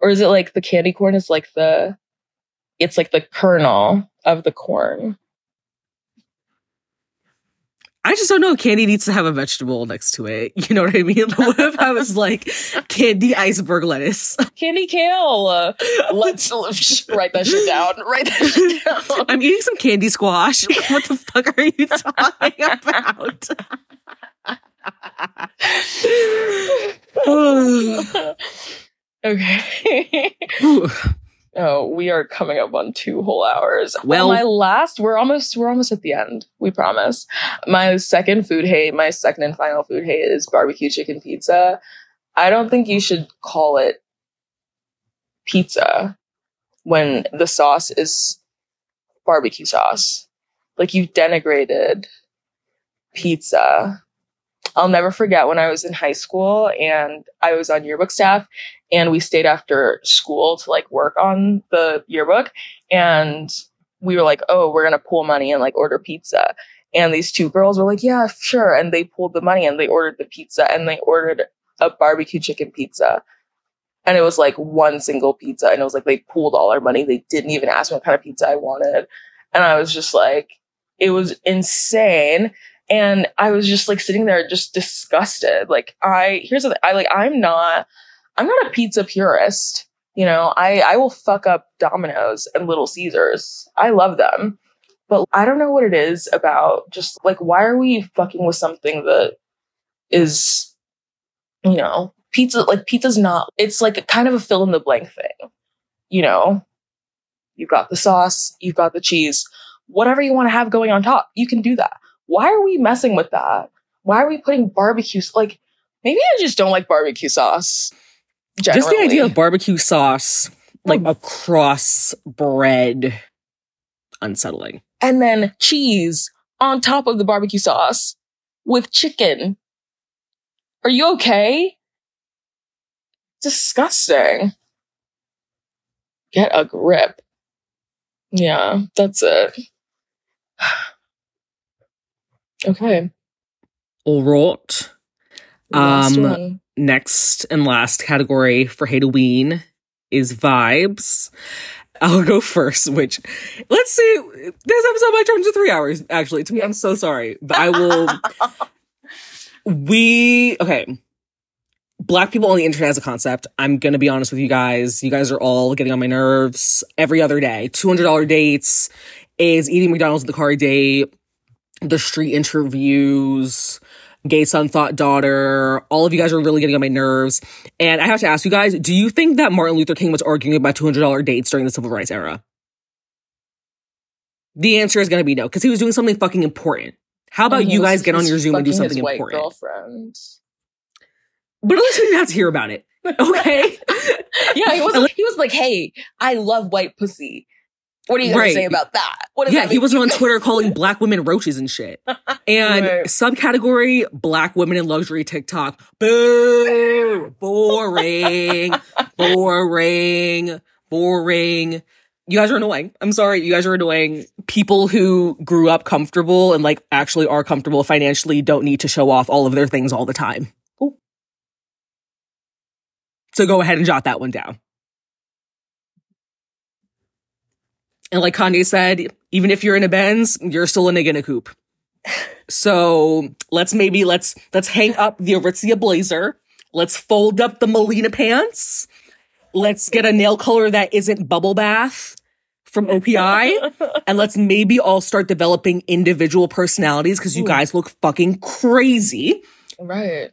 or is it like the candy corn is like the, it's like the kernel of the corn. I just don't know. Candy needs to have a vegetable next to it. [LAUGHS] You know what I mean? [LAUGHS] what if I was like candy iceberg lettuce? [LAUGHS] Candy kale. Uh, let's let's write that shit down. Write that shit down. I'm eating some candy squash. what the fuck are you talking about? [SIGHS] [SIGHS] okay. Oh, we are coming up on two whole hours. Well- my last, we're almost, we're almost at the end. We promise. My second food hate, my second and final food hate is barbecue chicken pizza. I don't think you should call it pizza when the sauce is barbecue sauce. Like you've denigrated pizza. I'll never forget when I was in high school and I was on yearbook staff and we stayed after school to like work on the yearbook and we were like, "Oh, we're going to pool money and like order pizza." And these two girls were like, "Yeah, sure." And they pulled the money and they ordered the pizza and they ordered a barbecue chicken pizza. And it was like one single pizza and it was like they pooled all our money. They didn't even ask me what kind of pizza I wanted. And I was just like, it was insane and I was just like sitting there just disgusted. Like I here's the I like I'm not I'm not a pizza purist. You know, I I will fuck up Domino's and Little Caesars. I love them. But I don't know what it is about just like why are we fucking with something that is you know, pizza like pizza's not it's like a kind of a fill in the blank thing. You know, you've got the sauce, you've got the cheese, whatever you want to have going on top, you can do that why are we messing with that? Why are we putting barbecue? Like, maybe I just don't like barbecue sauce. Just the idea of barbecue sauce, mm. like across bread, unsettling. and then cheese on top of the barbecue sauce with chicken. Are you okay? Disgusting. Get a grip. Yeah, that's it. [SIGHS] Okay. All right. last Um, one. Next and last category for Hateoween is vibes. I'll go first, which let's see. This episode might turn to three hours, actually. To me, I'm so sorry. But I will [LAUGHS] we okay. Black people on the internet as a concept. I'm gonna be honest with you guys. You guys are all getting on my nerves every other day. Two hundred dollar dates is eating McDonald's at the car date, the street interviews, gay son thought daughter. All of you guys are really getting on my nerves. And I have to ask you guys: Do you think that Martin Luther King was arguing about two hundred dollar dates during the civil rights era? The answer is gonna be no, because he was doing something fucking important. How about you guys get on your Zoom and do something important? Girlfriend. But at least we didn't have to hear about it. Okay. [LAUGHS] yeah, he [LAUGHS] was. He was like, "Hey, I love white pussy. What are you gonna Right. say about that? What yeah, that he wasn't on? Twitter calling [LAUGHS] black women roaches and shit. [LAUGHS] And Right. subcategory black women in luxury TikTok. Boo! Boring. [LAUGHS] boring. Boring. You guys are annoying. I'm sorry. You guys are annoying. People who grew up comfortable and like actually are comfortable financially don't need to show off all of their things all the time. Ooh. So go ahead and jot that one down. And like Kanye said, even if you're in a Benz, you're still a nigga in a coupe. So let's maybe let's let's hang up the Aritzia blazer. Let's fold up the Melina pants. Let's get a nail color that isn't bubble bath from OPI. [LAUGHS] and let's maybe all start developing individual personalities because you guys look fucking crazy. Right.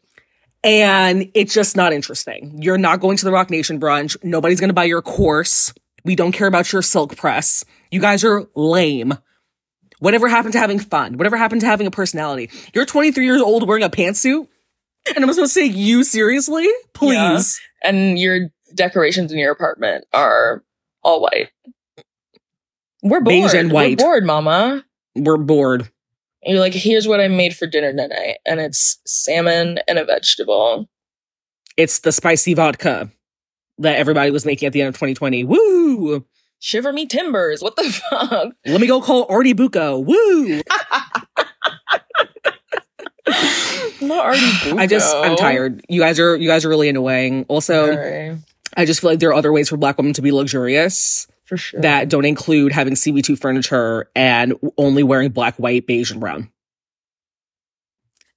And it's just not interesting. You're not going to the Roc Nation brunch. Nobody's going to buy your course. We don't care about your silk press. You guys are lame. Whatever happened to having fun? Whatever happened to having a personality? You're 23 years old wearing a pantsuit? And I'm supposed to take you seriously? Please. And your decorations in your apartment are all white. We're bored. Beige and white. We're bored, mama. We're bored. And you're like, here's what I made for dinner tonight. And it's salmon and a vegetable. It's the spicy vodka that everybody was making at the end of 2020. Woo! Shiver me timbers. What the fuck? Let me go call Artie Bucco. Woo! Not already. I just I'm tired. You guys are you guys are really annoying. Also, Sorry. I just feel like there are other ways for black women to be luxurious For sure. that don't include having CB2 furniture and only wearing black, white, beige, and brown.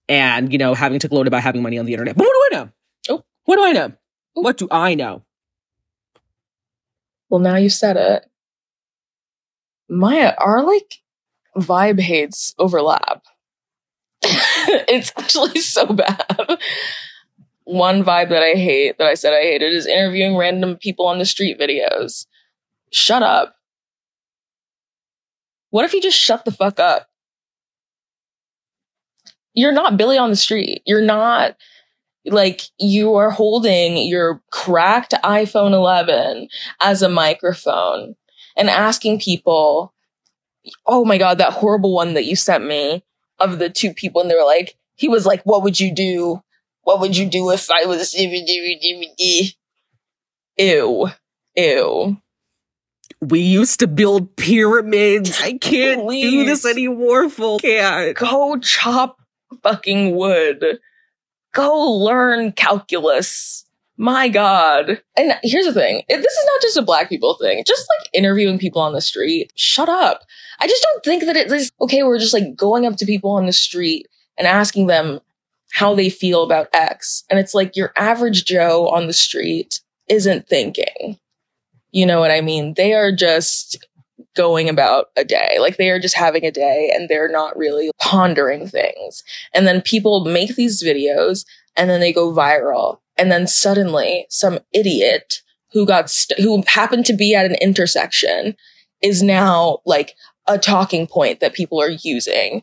And, you know, having to gloat about having money on the internet. But what do I know? Oh. What do I know? What do I know? Well, now you said it. Maya, our like vibe hates overlap. [LAUGHS] it's actually so bad. One vibe that I hate, that I said I hated, is interviewing random people on the street videos. Shut up. What if you just shut the fuck up? You're not Billy on the street. You're not like you are holding your cracked iPhone 11 as a microphone and asking people, oh my God, that horrible one that you sent me of the two people. And they were like, he was like, what would you do? What would you do if I was Ew. Ew. We used to build pyramids. I can't do Please. this anymore, full can't. Go chop fucking wood. Go learn calculus. My God. And here's the thing. This is not just a black people thing. Just like interviewing people on the street. Shut up. I just don't think that it's okay. We're just like going up to people on the street and asking them how they feel about X. And it's like your average Joe on the street isn't thinking. You know what I mean? They are just going about a day. Like they are just having a day and they're not really pondering things. And then people make these videos and then they go viral. And then suddenly some idiot who got, st- who happened to be at an intersection is now like a talking point that people are using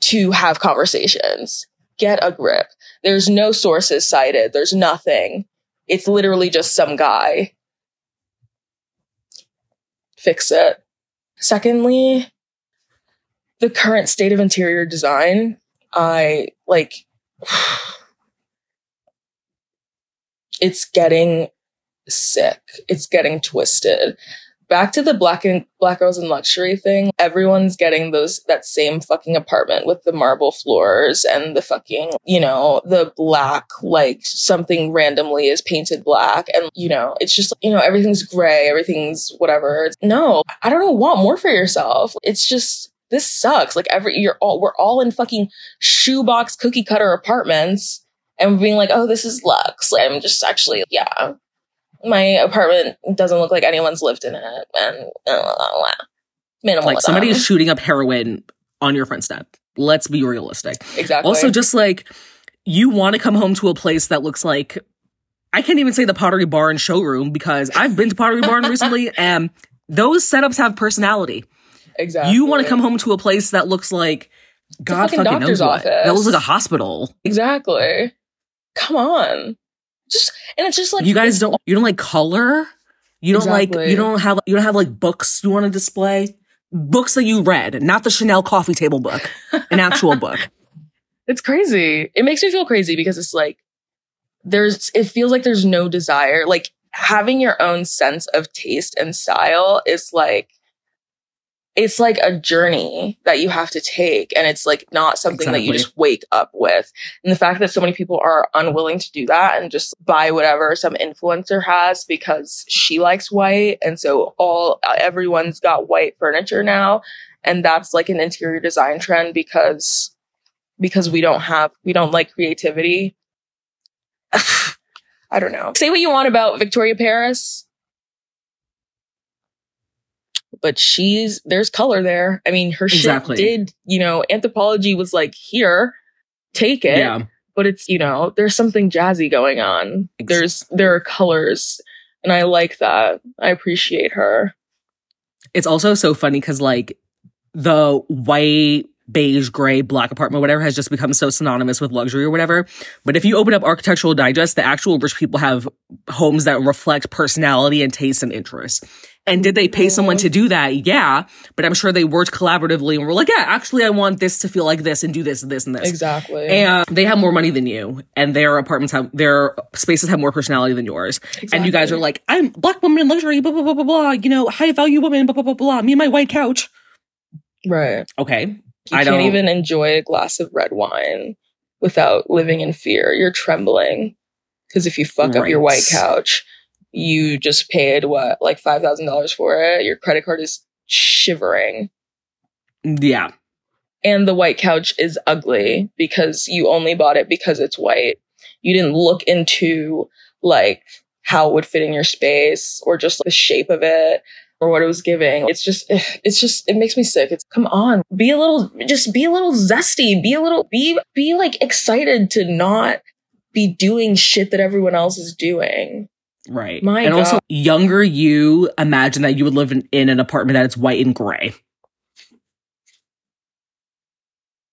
to have conversations. Get a grip. There's no sources cited. There's nothing. It's literally just some guy. Fix it. Secondly, the current state of interior design, I like [SIGHS] it's getting sick. It's getting twisted. Back to the black and black girls in luxury thing. Everyone's getting those that same fucking apartment with the marble floors and the fucking, you know, the black like something randomly is painted black and you know, it's just you know, everything's gray, everything's whatever. No, I don't know, want more for yourself. It's just this sucks. Like every you're all we're all in fucking shoebox cookie cutter apartments and being like, oh, this is Lux. I'm just actually, yeah. My apartment doesn't look like anyone's lived in it. And minimalism. Like somebody is shooting up heroin on your front step. Let's be realistic. exactly. Also, just like you want to come home to a place that looks like I can't even say the Pottery Barn showroom because I've been to Pottery Barn recently [LAUGHS] and those setups have personality. exactly. You want to come home to a place that looks like God fucking fucking doctor's knows what. office. That looks like a hospital. Exactly. Come on. Just and it's just like you guys don't you don't like color? You don't like you don't have you don't have like books you want to display? Books that you read, not the Chanel coffee table book. An actual book. [LAUGHS] It's crazy. It makes me feel crazy because it's like there's it feels like there's no desire. Like having your own sense of taste and style is like it's like a journey that you have to take and it's like not something that you just wake up with. And the fact that so many people are unwilling to do that and just buy whatever some influencer has because she likes white and so all uh, everyone's got white furniture now and that's like an interior design trend because because we don't have we don't like creativity. [SIGHS] I don't know. Say what you want about Victoria Paris. But she's there's color there. I mean, her Exactly. shit did, you know, Anthropologie was like, here, take it. Yeah. But it's, you know, there's something jazzy going on. Ex- There's there are colors. And I like that. I appreciate her. It's also so funny because like the white, beige, gray, black apartment, whatever, has just become so synonymous with luxury or whatever. But if you open up Architectural Digest, the actual rich people have homes that reflect personality and taste and interest. And did they pay someone to mm-hmm. do that? Yeah. But I'm sure they worked collaboratively and were like, yeah, actually, I want this to feel like this and do this and this and this. Exactly. And they have more money than you, and their apartments have their spaces have more personality than yours. Exactly. And you guys are like, I'm black woman in luxury, blah blah blah blah blah. You know, high value woman, blah blah blah blah. Me and my white couch. right. Okay, You I can't don't- even enjoy a glass of red wine without living in fear. You're trembling because if you fuck up your white couch, you just paid what like five thousand dollars for it. Your credit card is shivering, yeah, and the white couch is ugly because you only bought it because it's white. You didn't look into like how it would fit in your space or just the shape of it or what it was giving. It's just, it's just, it makes me sick. It's come on, be a little, just be a little zesty, be a little, be, be like excited to not be doing shit that everyone else is doing. Right. My and also, younger you imagine that you would live in, in an apartment that is white and gray.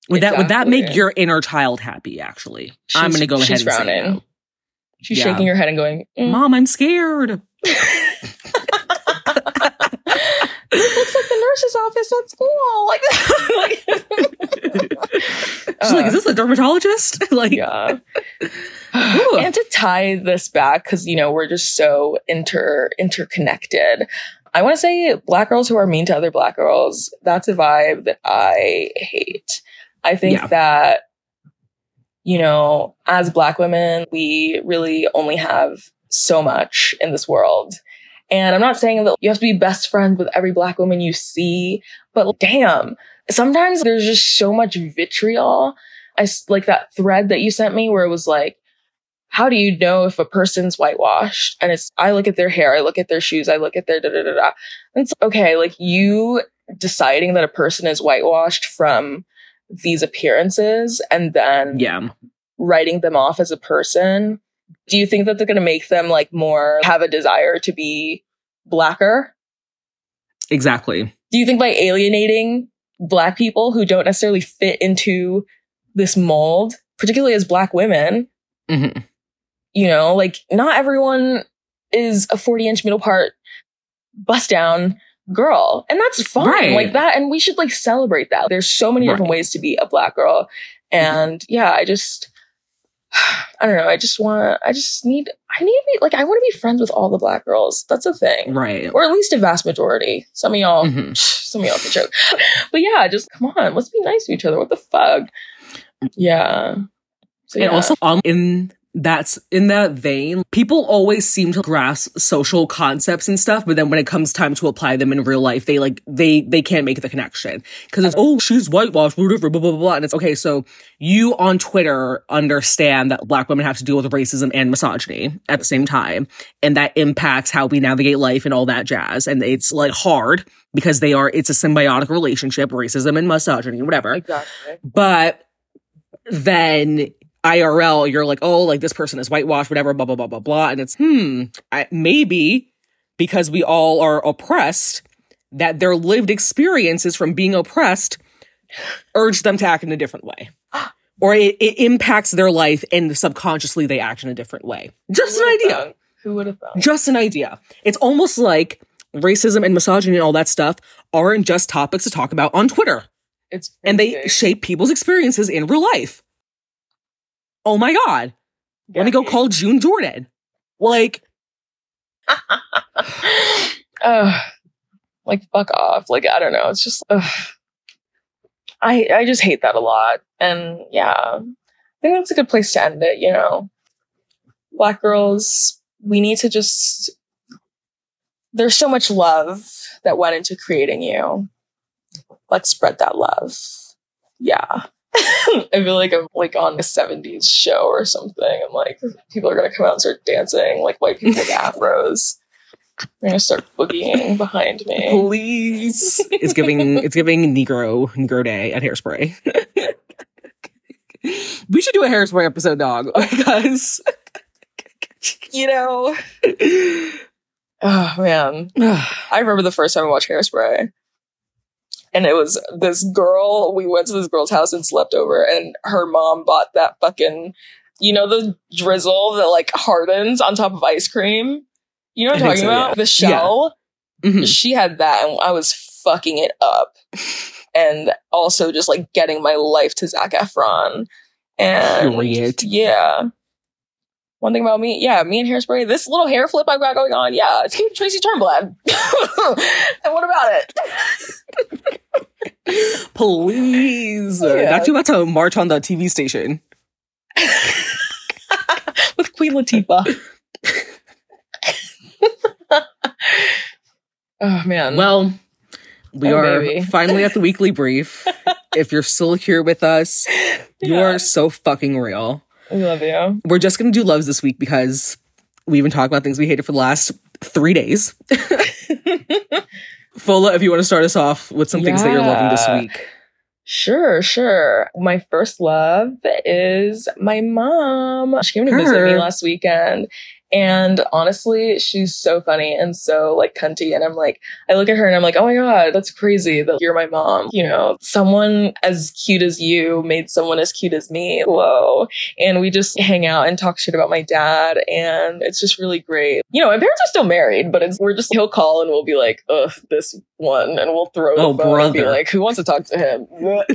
Would that would that make your inner child happy? Actually, I'm going to go ahead she's and say frowning. no. She's Yeah. shaking her head and going, mm. Mom, I'm scared. [LAUGHS] [LAUGHS] nurse's office at school. [LAUGHS] Like, [LAUGHS] She's like, is this a dermatologist? [LAUGHS] like, yeah. And to tie this back, because you know we're just so inter interconnected. I want to say black girls who are mean to other black girls. That's a vibe that I hate. I think Yeah. that you know, as black women, we really only have so much in this world. And I'm not saying that you have to be best friends with every black woman you see, but damn, sometimes there's just so much vitriol. I like that thread that you sent me where it was like, how do you know if a person's whitewashed? And it's, I look at their hair, I look at their shoes, I look at their da da da da. And it's okay, like you deciding that a person is whitewashed from these appearances and then yeah. writing them off as a person. Do you think that they're going to make them like more have a desire to be blacker? Exactly. Do you think by alienating black people who don't necessarily fit into this mold, particularly as black women, Mhm. you know, like not everyone is a 40 inch middle part bust down girl. And that's fine. Right. Like that. And we should like celebrate that. There's so many different ways to be a black girl. And yeah, I just, I don't know. I just want, I just need, I need to be like, I want to be friends with all the black girls. That's a thing. Right. Or at least a vast majority. Some of y'all, Mhm. [SNIFFS] some of y'all can joke. [LAUGHS] But yeah, just come on. Let's be nice to each other. What the fuck? Yeah. So, And yeah. also, um, in that's in that vein, people always seem to grasp social concepts and stuff, but then when it comes time to apply them in real life, they like they they can't make the connection because it's oh she's whitewashed, whatever, blah blah blah, blah. and it's okay. So you on Twitter understand that Black women have to deal with racism and misogyny at the same time, and that impacts how we navigate life and all that jazz, and it's like hard because they are it's a symbiotic relationship, racism and misogyny, whatever exactly. but then IRL, you're like, oh, like this person is whitewashed, whatever, blah, blah, blah, blah, blah. And it's, hmm, I, maybe because we all are oppressed, that their lived experiences from being oppressed urge them to act in a different way. [GASPS] Or it, it impacts their life and subconsciously they act in a different way. Just an idea. thought? Who would have thought? Just an idea. It's almost like racism and misogyny and all that stuff aren't just topics to talk about on Twitter It's and they shape people's experiences in real life. Oh my god. Let me go call June Jordan. Like, [LAUGHS] Ugh. like fuck off. Like I don't know. It's just ugh. I I just hate that a lot. And yeah, I think that's a good place to end it. You know, black girls, we need to just. There's so much love that went into creating you. Let's spread that love. Yeah. [LAUGHS] I feel like I'm like on a 70s show or something. I'm like, people are gonna come out and start dancing like white people with [LAUGHS] afros. They're gonna start boogieing behind me. please. it's giving it's giving Negro Negro Day at hairspray. [LAUGHS] we should do a hairspray episode, dog, because You know. [SIGHS] Oh man. [SIGHS] I remember the first time I watched Hairspray. And it was this girl. We went to this girl's house and slept over, and her mom bought that fucking, you know, the drizzle that like hardens on top of ice cream. You know what I'm talking so, about? yeah. The shell. Mhm. She had that, and I was fucking it up. [LAUGHS] and also just like getting my life to Zac Efron. And Period. yeah. One thing about me, yeah, me and hairspray, this little hair flip I've got going on, yeah, it's cute Tracy Turnblad. [LAUGHS] and what about it? [LAUGHS] Please. Oh, yeah. Not you about to march on the TV station. [LAUGHS] With Queen Latifah. oh man. Well, we Oh, are baby. finally at the weekly brief. if you're still here with us, you Yeah. are so fucking real. We love you. We're just gonna do loves this week because we've been talking about things we hated for the last three days. [LAUGHS] Fola, if you want to start us off with some things that you're loving this week. Sure, sure. My first love is my mom. She came to visit me last weekend. And honestly, she's so funny and so like cunty. And I'm like, I look at her and I'm like, oh my God, that's crazy that you're my mom. You know, someone as cute as you made someone as cute as me. Whoa. And we just hang out and talk shit about my dad. And it's just really great. You know, my parents are still married, but it's, we're just, he'll call and we'll be like, ugh, this one. And we'll throw Oh, the phone and be like, who wants to talk to him? [LAUGHS]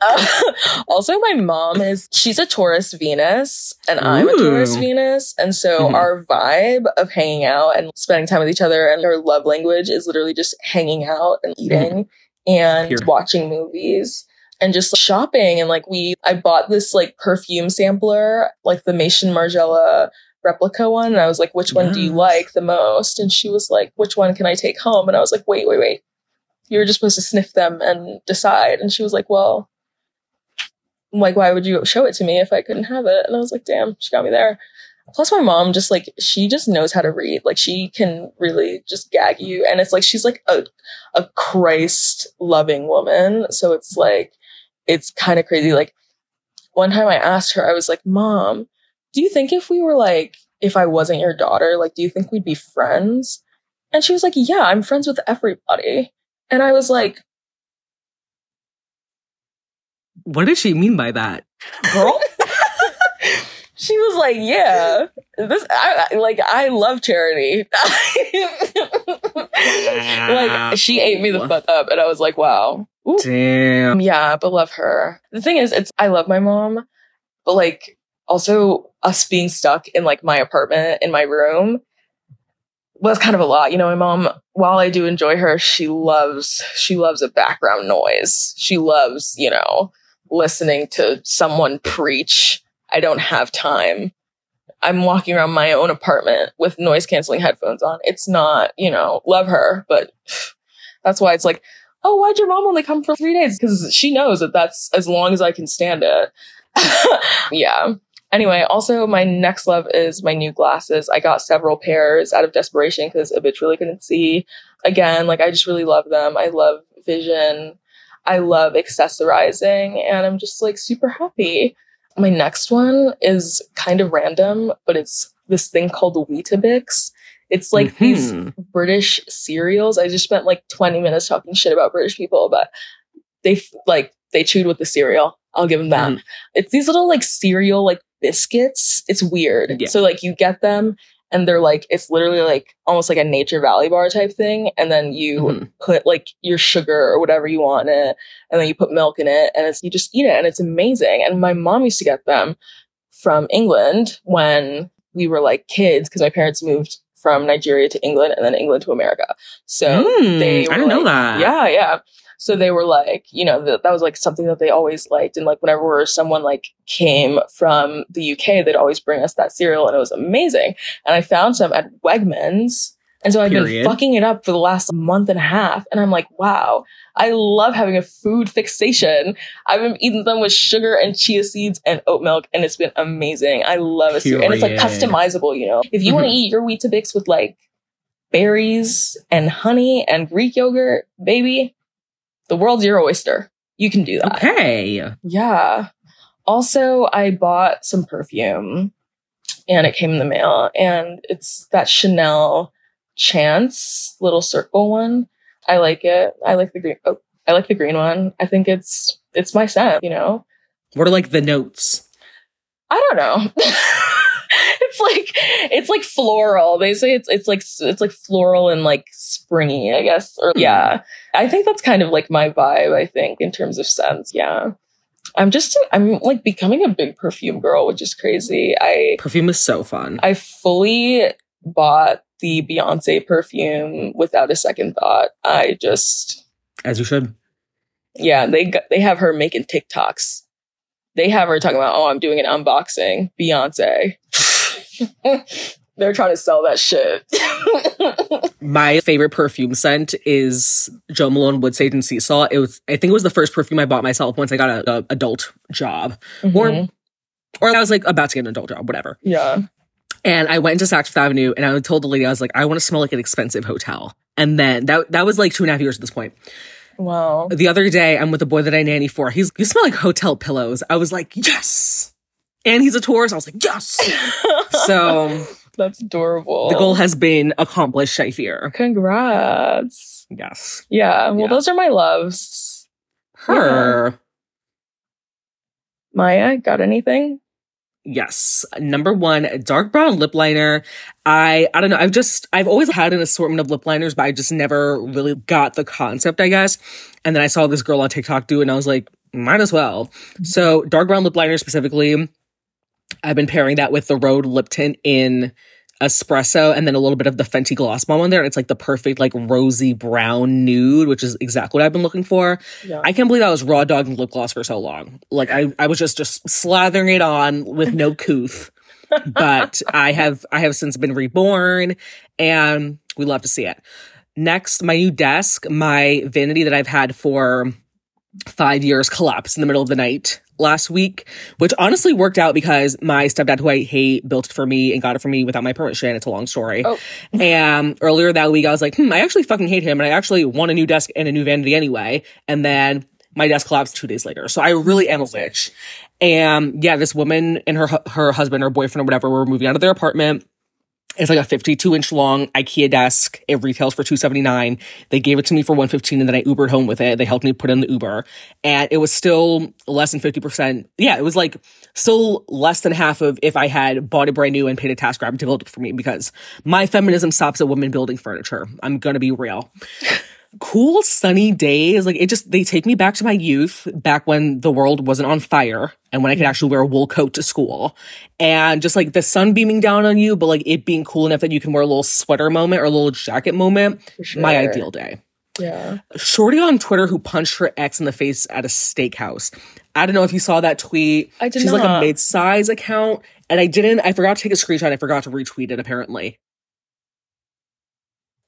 Uh, also, my mom is, she's a Taurus Venus and I'm a Taurus Venus. And so Mhm. our vibe of hanging out and spending time with each other and our love language is literally just hanging out and eating and Here. watching movies and just like, shopping. And like we, I bought this like perfume sampler, like the Maison Margiela replica one. And I was like, which one do you like the most? And she was like, which one can I take home? And I was like, wait, wait, wait. You were just supposed to sniff them and decide. And she was like, well, like, why would you show it to me if I couldn't have it? And I was like, damn, she got me there. Plus, my mom just like, she just knows how to read. Like, she can really just gag you. And it's like, she's like a, a Christ loving woman. So it's like, it's kind of crazy. Like, one time I asked her, I was like, Mom, do you think if we were like, if I wasn't your daughter, like, do you think we'd be friends? And she was like, Yeah, I'm friends with everybody. And I was like, What did she mean by that? Girl? [LAUGHS] she was like, Yeah, this, I, I- like, I love charity. [LAUGHS] like, she ate me the fuck up. And I was like, Wow. Ooh. Damn. Yeah, but love her. The thing is, it's I love my mom, but like also us being stuck in like my apartment in my room was kind of a lot. You know, my mom, while I do enjoy her, she loves she loves a background noise. She loves, you know, listening to someone preach. I don't have time. I'm walking around my own apartment with noise canceling headphones on. It's not, you know, love her, but that's why it's like, oh, why'd your mom only come for three days? Because she knows that that's as long as I can stand it. [LAUGHS] yeah. Anyway, also my next love is my new glasses. I got several pairs out of desperation because a bitch really couldn't see. Again, like I just really love them. I love vision. I love accessorizing and I'm just like super happy. My next one is kind of random, but it's this thing called Weetabix. It's like these Mhm. British cereals. I just spent like 20 minutes talking shit about British people, but they like they chewed with the cereal. I'll give them that. Mhm. It's these little like cereal like biscuits. It's weird. Yeah. So like you get them and they're like it's literally like almost like a nature valley bar type thing and then you Mhm. put like your sugar or whatever you want in it and then you put milk in it and it's you just eat it and it's amazing. And my mom used to get them from England when we were like kids because my parents moved from Nigeria to England and then England to America. So Mm, they I didn't know that. yeah, yeah. So they were like, you know, that that was like something that they always liked. And like whenever someone like came from the UK, they'd always bring us that cereal and it was amazing. And I found some at Wegmans. And so I've Period. been fucking it up for the last month and a half. And I'm like, wow, I love having a food fixation. I've been eating them with sugar and chia seeds and oat milk, and it's been amazing. I love it. And it's like customizable, you know. If you want to Mhm. eat your Weetabix with like berries and honey and Greek yogurt, baby, the world's your oyster. You can do that. Okay. Yeah. Also, I bought some perfume and it came in the mail and it's that Chanel Chance little circle one. I like it. I like the green. Oh, I like the green one. I think it's it's my scent, you know? What are like the notes? I don't know. [LAUGHS] it's like it's like floral. They say it's it's like it's like floral and like springy, I guess. Or hmm. yeah. I think that's kind of like my vibe, I think, in terms of scents. Yeah. I'm just I'm like becoming a big perfume girl, which is crazy. I Perfume is so fun. I fully bought the Beyonce perfume without a second thought. I just As you should. yeah, they got, they have her making TikToks. They have her talking about, oh, I'm doing an unboxing, Beyonce. [LAUGHS] They're trying to sell that shit. [LAUGHS] My favorite perfume scent is Jo Malone Wood Sage and Sea Salt. It was I think it was the first perfume I bought myself once I got a, a adult job. Or Mhm. or I was like about to get an adult job, whatever. yeah. And I went into Saks Fifth Avenue and I told the lady, I was like, I want to smell like an expensive hotel. And then that that was like two and a half years at this point. Wow. The other day, I'm with a boy that I nanny for. He's you smell like hotel pillows. I was like, yes. And he's a tourist. I was like, yes. [LAUGHS] so That's adorable. the goal has been accomplished, I fear. Congrats. Yes. Yeah. Well, Yeah. those are my loves. Her. Maya, got anything? Yes. Number one, dark brown lip liner. I I don't know. I've just I've always had an assortment of lip liners, but I just never really got the concept, I guess. And then I saw this girl on TikTok do it and I was like, might as well. Mm-hmm. So dark brown lip liner specifically, I've been pairing that with the Rhode lip tint in espresso and then a little bit of the Fenty gloss bomb on there. It's like the perfect like rosy brown nude, which is exactly what I've been looking for. Yeah. I can't believe I was raw dogging lip gloss for so long. Like I, I was just just slathering it on with no [LAUGHS] couth. but I have I have since been reborn and we love to see it. Next, my new desk, my vanity that I've had for five years collapsed in the middle of the night last week, which honestly worked out because my stepdad, who I hate, built it for me and got it for me without my permission. It's a long story. Oh. [LAUGHS] And earlier that week, I was like, hmm, I actually fucking hate him. And I actually want a new desk and a new vanity anyway. And then my desk collapsed two days later. So I really am a witch. And yeah, this woman and her, her husband or boyfriend or whatever were moving out of their apartment. It's like a 52 inch long IKEA desk. It retails for 279. They gave it to me for 115 and then I Ubered home with it. They helped me put in the Uber and it was still less than 50%. Yeah, it was like still less than half of if I had bought it brand new and paid a TaskRabbit to build it for me because my feminism stops at women building furniture. I'm gonna be real. Cool sunny days, like it just, they take me back to my youth, back when the world wasn't on fire and when I could actually wear a wool coat to school. And just like the sun beaming down on you, but like it being cool enough that you can wear a little sweater moment or a little jacket moment. For My ideal day Yeah. shorty on Twitter who punched her ex in the face at a steakhouse. I don't know if you saw that tweet. I did She's like a mid-size account, and I didn't. I forgot to take a screenshot. I forgot to retweet it apparently.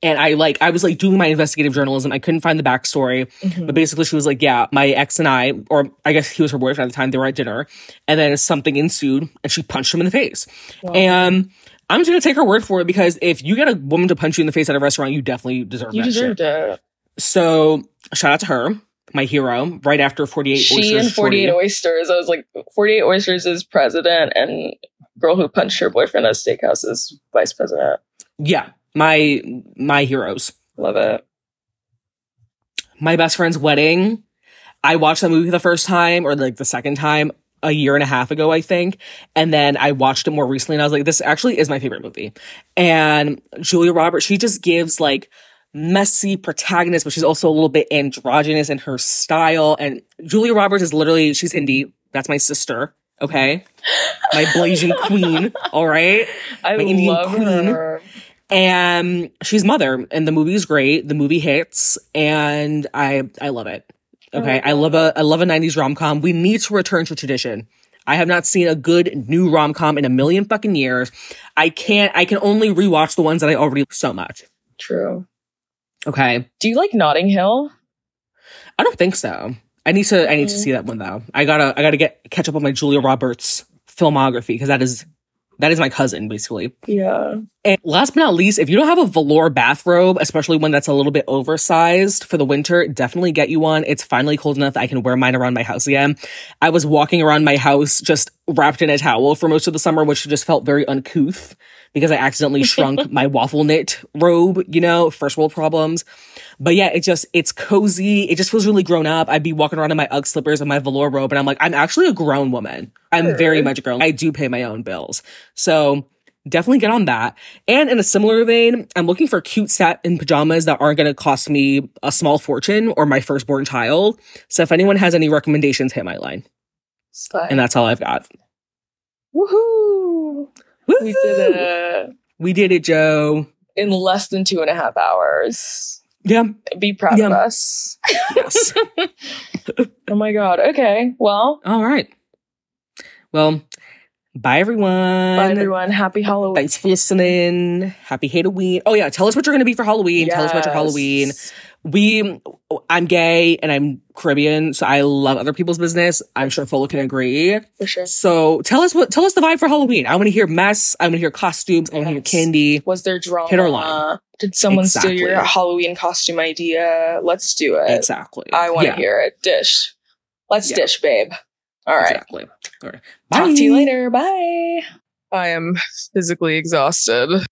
And I like I was like doing my investigative journalism. I couldn't find the backstory, Mhm. but basically she was like, "Yeah, my ex and I, or I guess he was her boyfriend at the time. They were at dinner, and then something ensued, and she punched him in the face. Wow. And I'm just gonna take her word for it because if you get a woman to punch you in the face at a restaurant, you definitely deserve you that shit. deserved it. So shout out to her, my hero, right after 48 She Oysters and 48 Shorty. Oysters. I was like, 48 Oysters is president, and girl who punched her boyfriend at steakhouse is vice president. Yeah, my my heroes. Love it. My best friend's wedding. I watched that movie the first time or like the second time a year and a half ago, I think. And then I watched it more recently and I was like, this actually is my favorite movie. And Julia Roberts, she just gives like messy protagonist, but she's also a little bit androgynous in her style. And Julia Roberts is literally, she's indie. That's my sister. Okay. My Blasian queen. [LAUGHS] All right. I My Indian love queen. her. And she's mother and the movie's great. The movie hits and i i love it. Okay? I love a i love a 90s rom-com. We need to return to tradition. I have not seen a good new rom-com in a million fucking years. I can't i can only rewatch the ones that i already so much. True. okay. Do you like Notting Hill? i don't think so. I need to i need to Mm. see that one though. I gotta i gotta get catch up on my julia roberts filmography because that is that is my cousin basically Yeah. And last but not least, if you don't have a velour bathrobe, especially one that's a little bit oversized for the winter, definitely get you one. It's finally cold enough that I can wear mine around my house again. I was walking around my house just wrapped in a towel for most of the summer, which just felt very uncouth because I accidentally shrunk [LAUGHS] my waffle knit robe, you know, first world problems. But yeah, it just, it's cozy. It just feels really grown up. I'd be walking around in my Ugg slippers and my velour robe and I'm like, I'm actually a grown woman. I'm Sure. very much a grown. I do pay my own bills. So definitely get on that. And in a similar vein, I'm looking for cute satin pajamas that aren't going to cost me a small fortune or my firstborn child. So if anyone has any recommendations, hit my line. And that's all I've got. Woohoo! We did it We did it, Joe. in less than two and a half hours. Yeah. Be proud of us. Yes. [LAUGHS] Oh my god. Okay. Well, all right. Well, bye everyone. bye everyone. Happy Halloween. Thanks for listening. Happy Halloween. Oh yeah, tell us what you're gonna be for Halloween. Tell us about your Halloween. Yes. We, I'm gay and I'm Caribbean, so I love other people's business. I'm sure Fola can agree. For sure. So tell us what, tell us the vibe for Halloween. I want to hear mess. I want to hear costumes. I want to hear candy. Was there drama? Hit our line. Did someone steal your Halloween costume idea? Let's do it. Exactly. I want to Yeah, hear it. Dish. Let's Yeah. dish, babe. All right. Exactly. All right. Talk to you later. Bye. I am physically exhausted.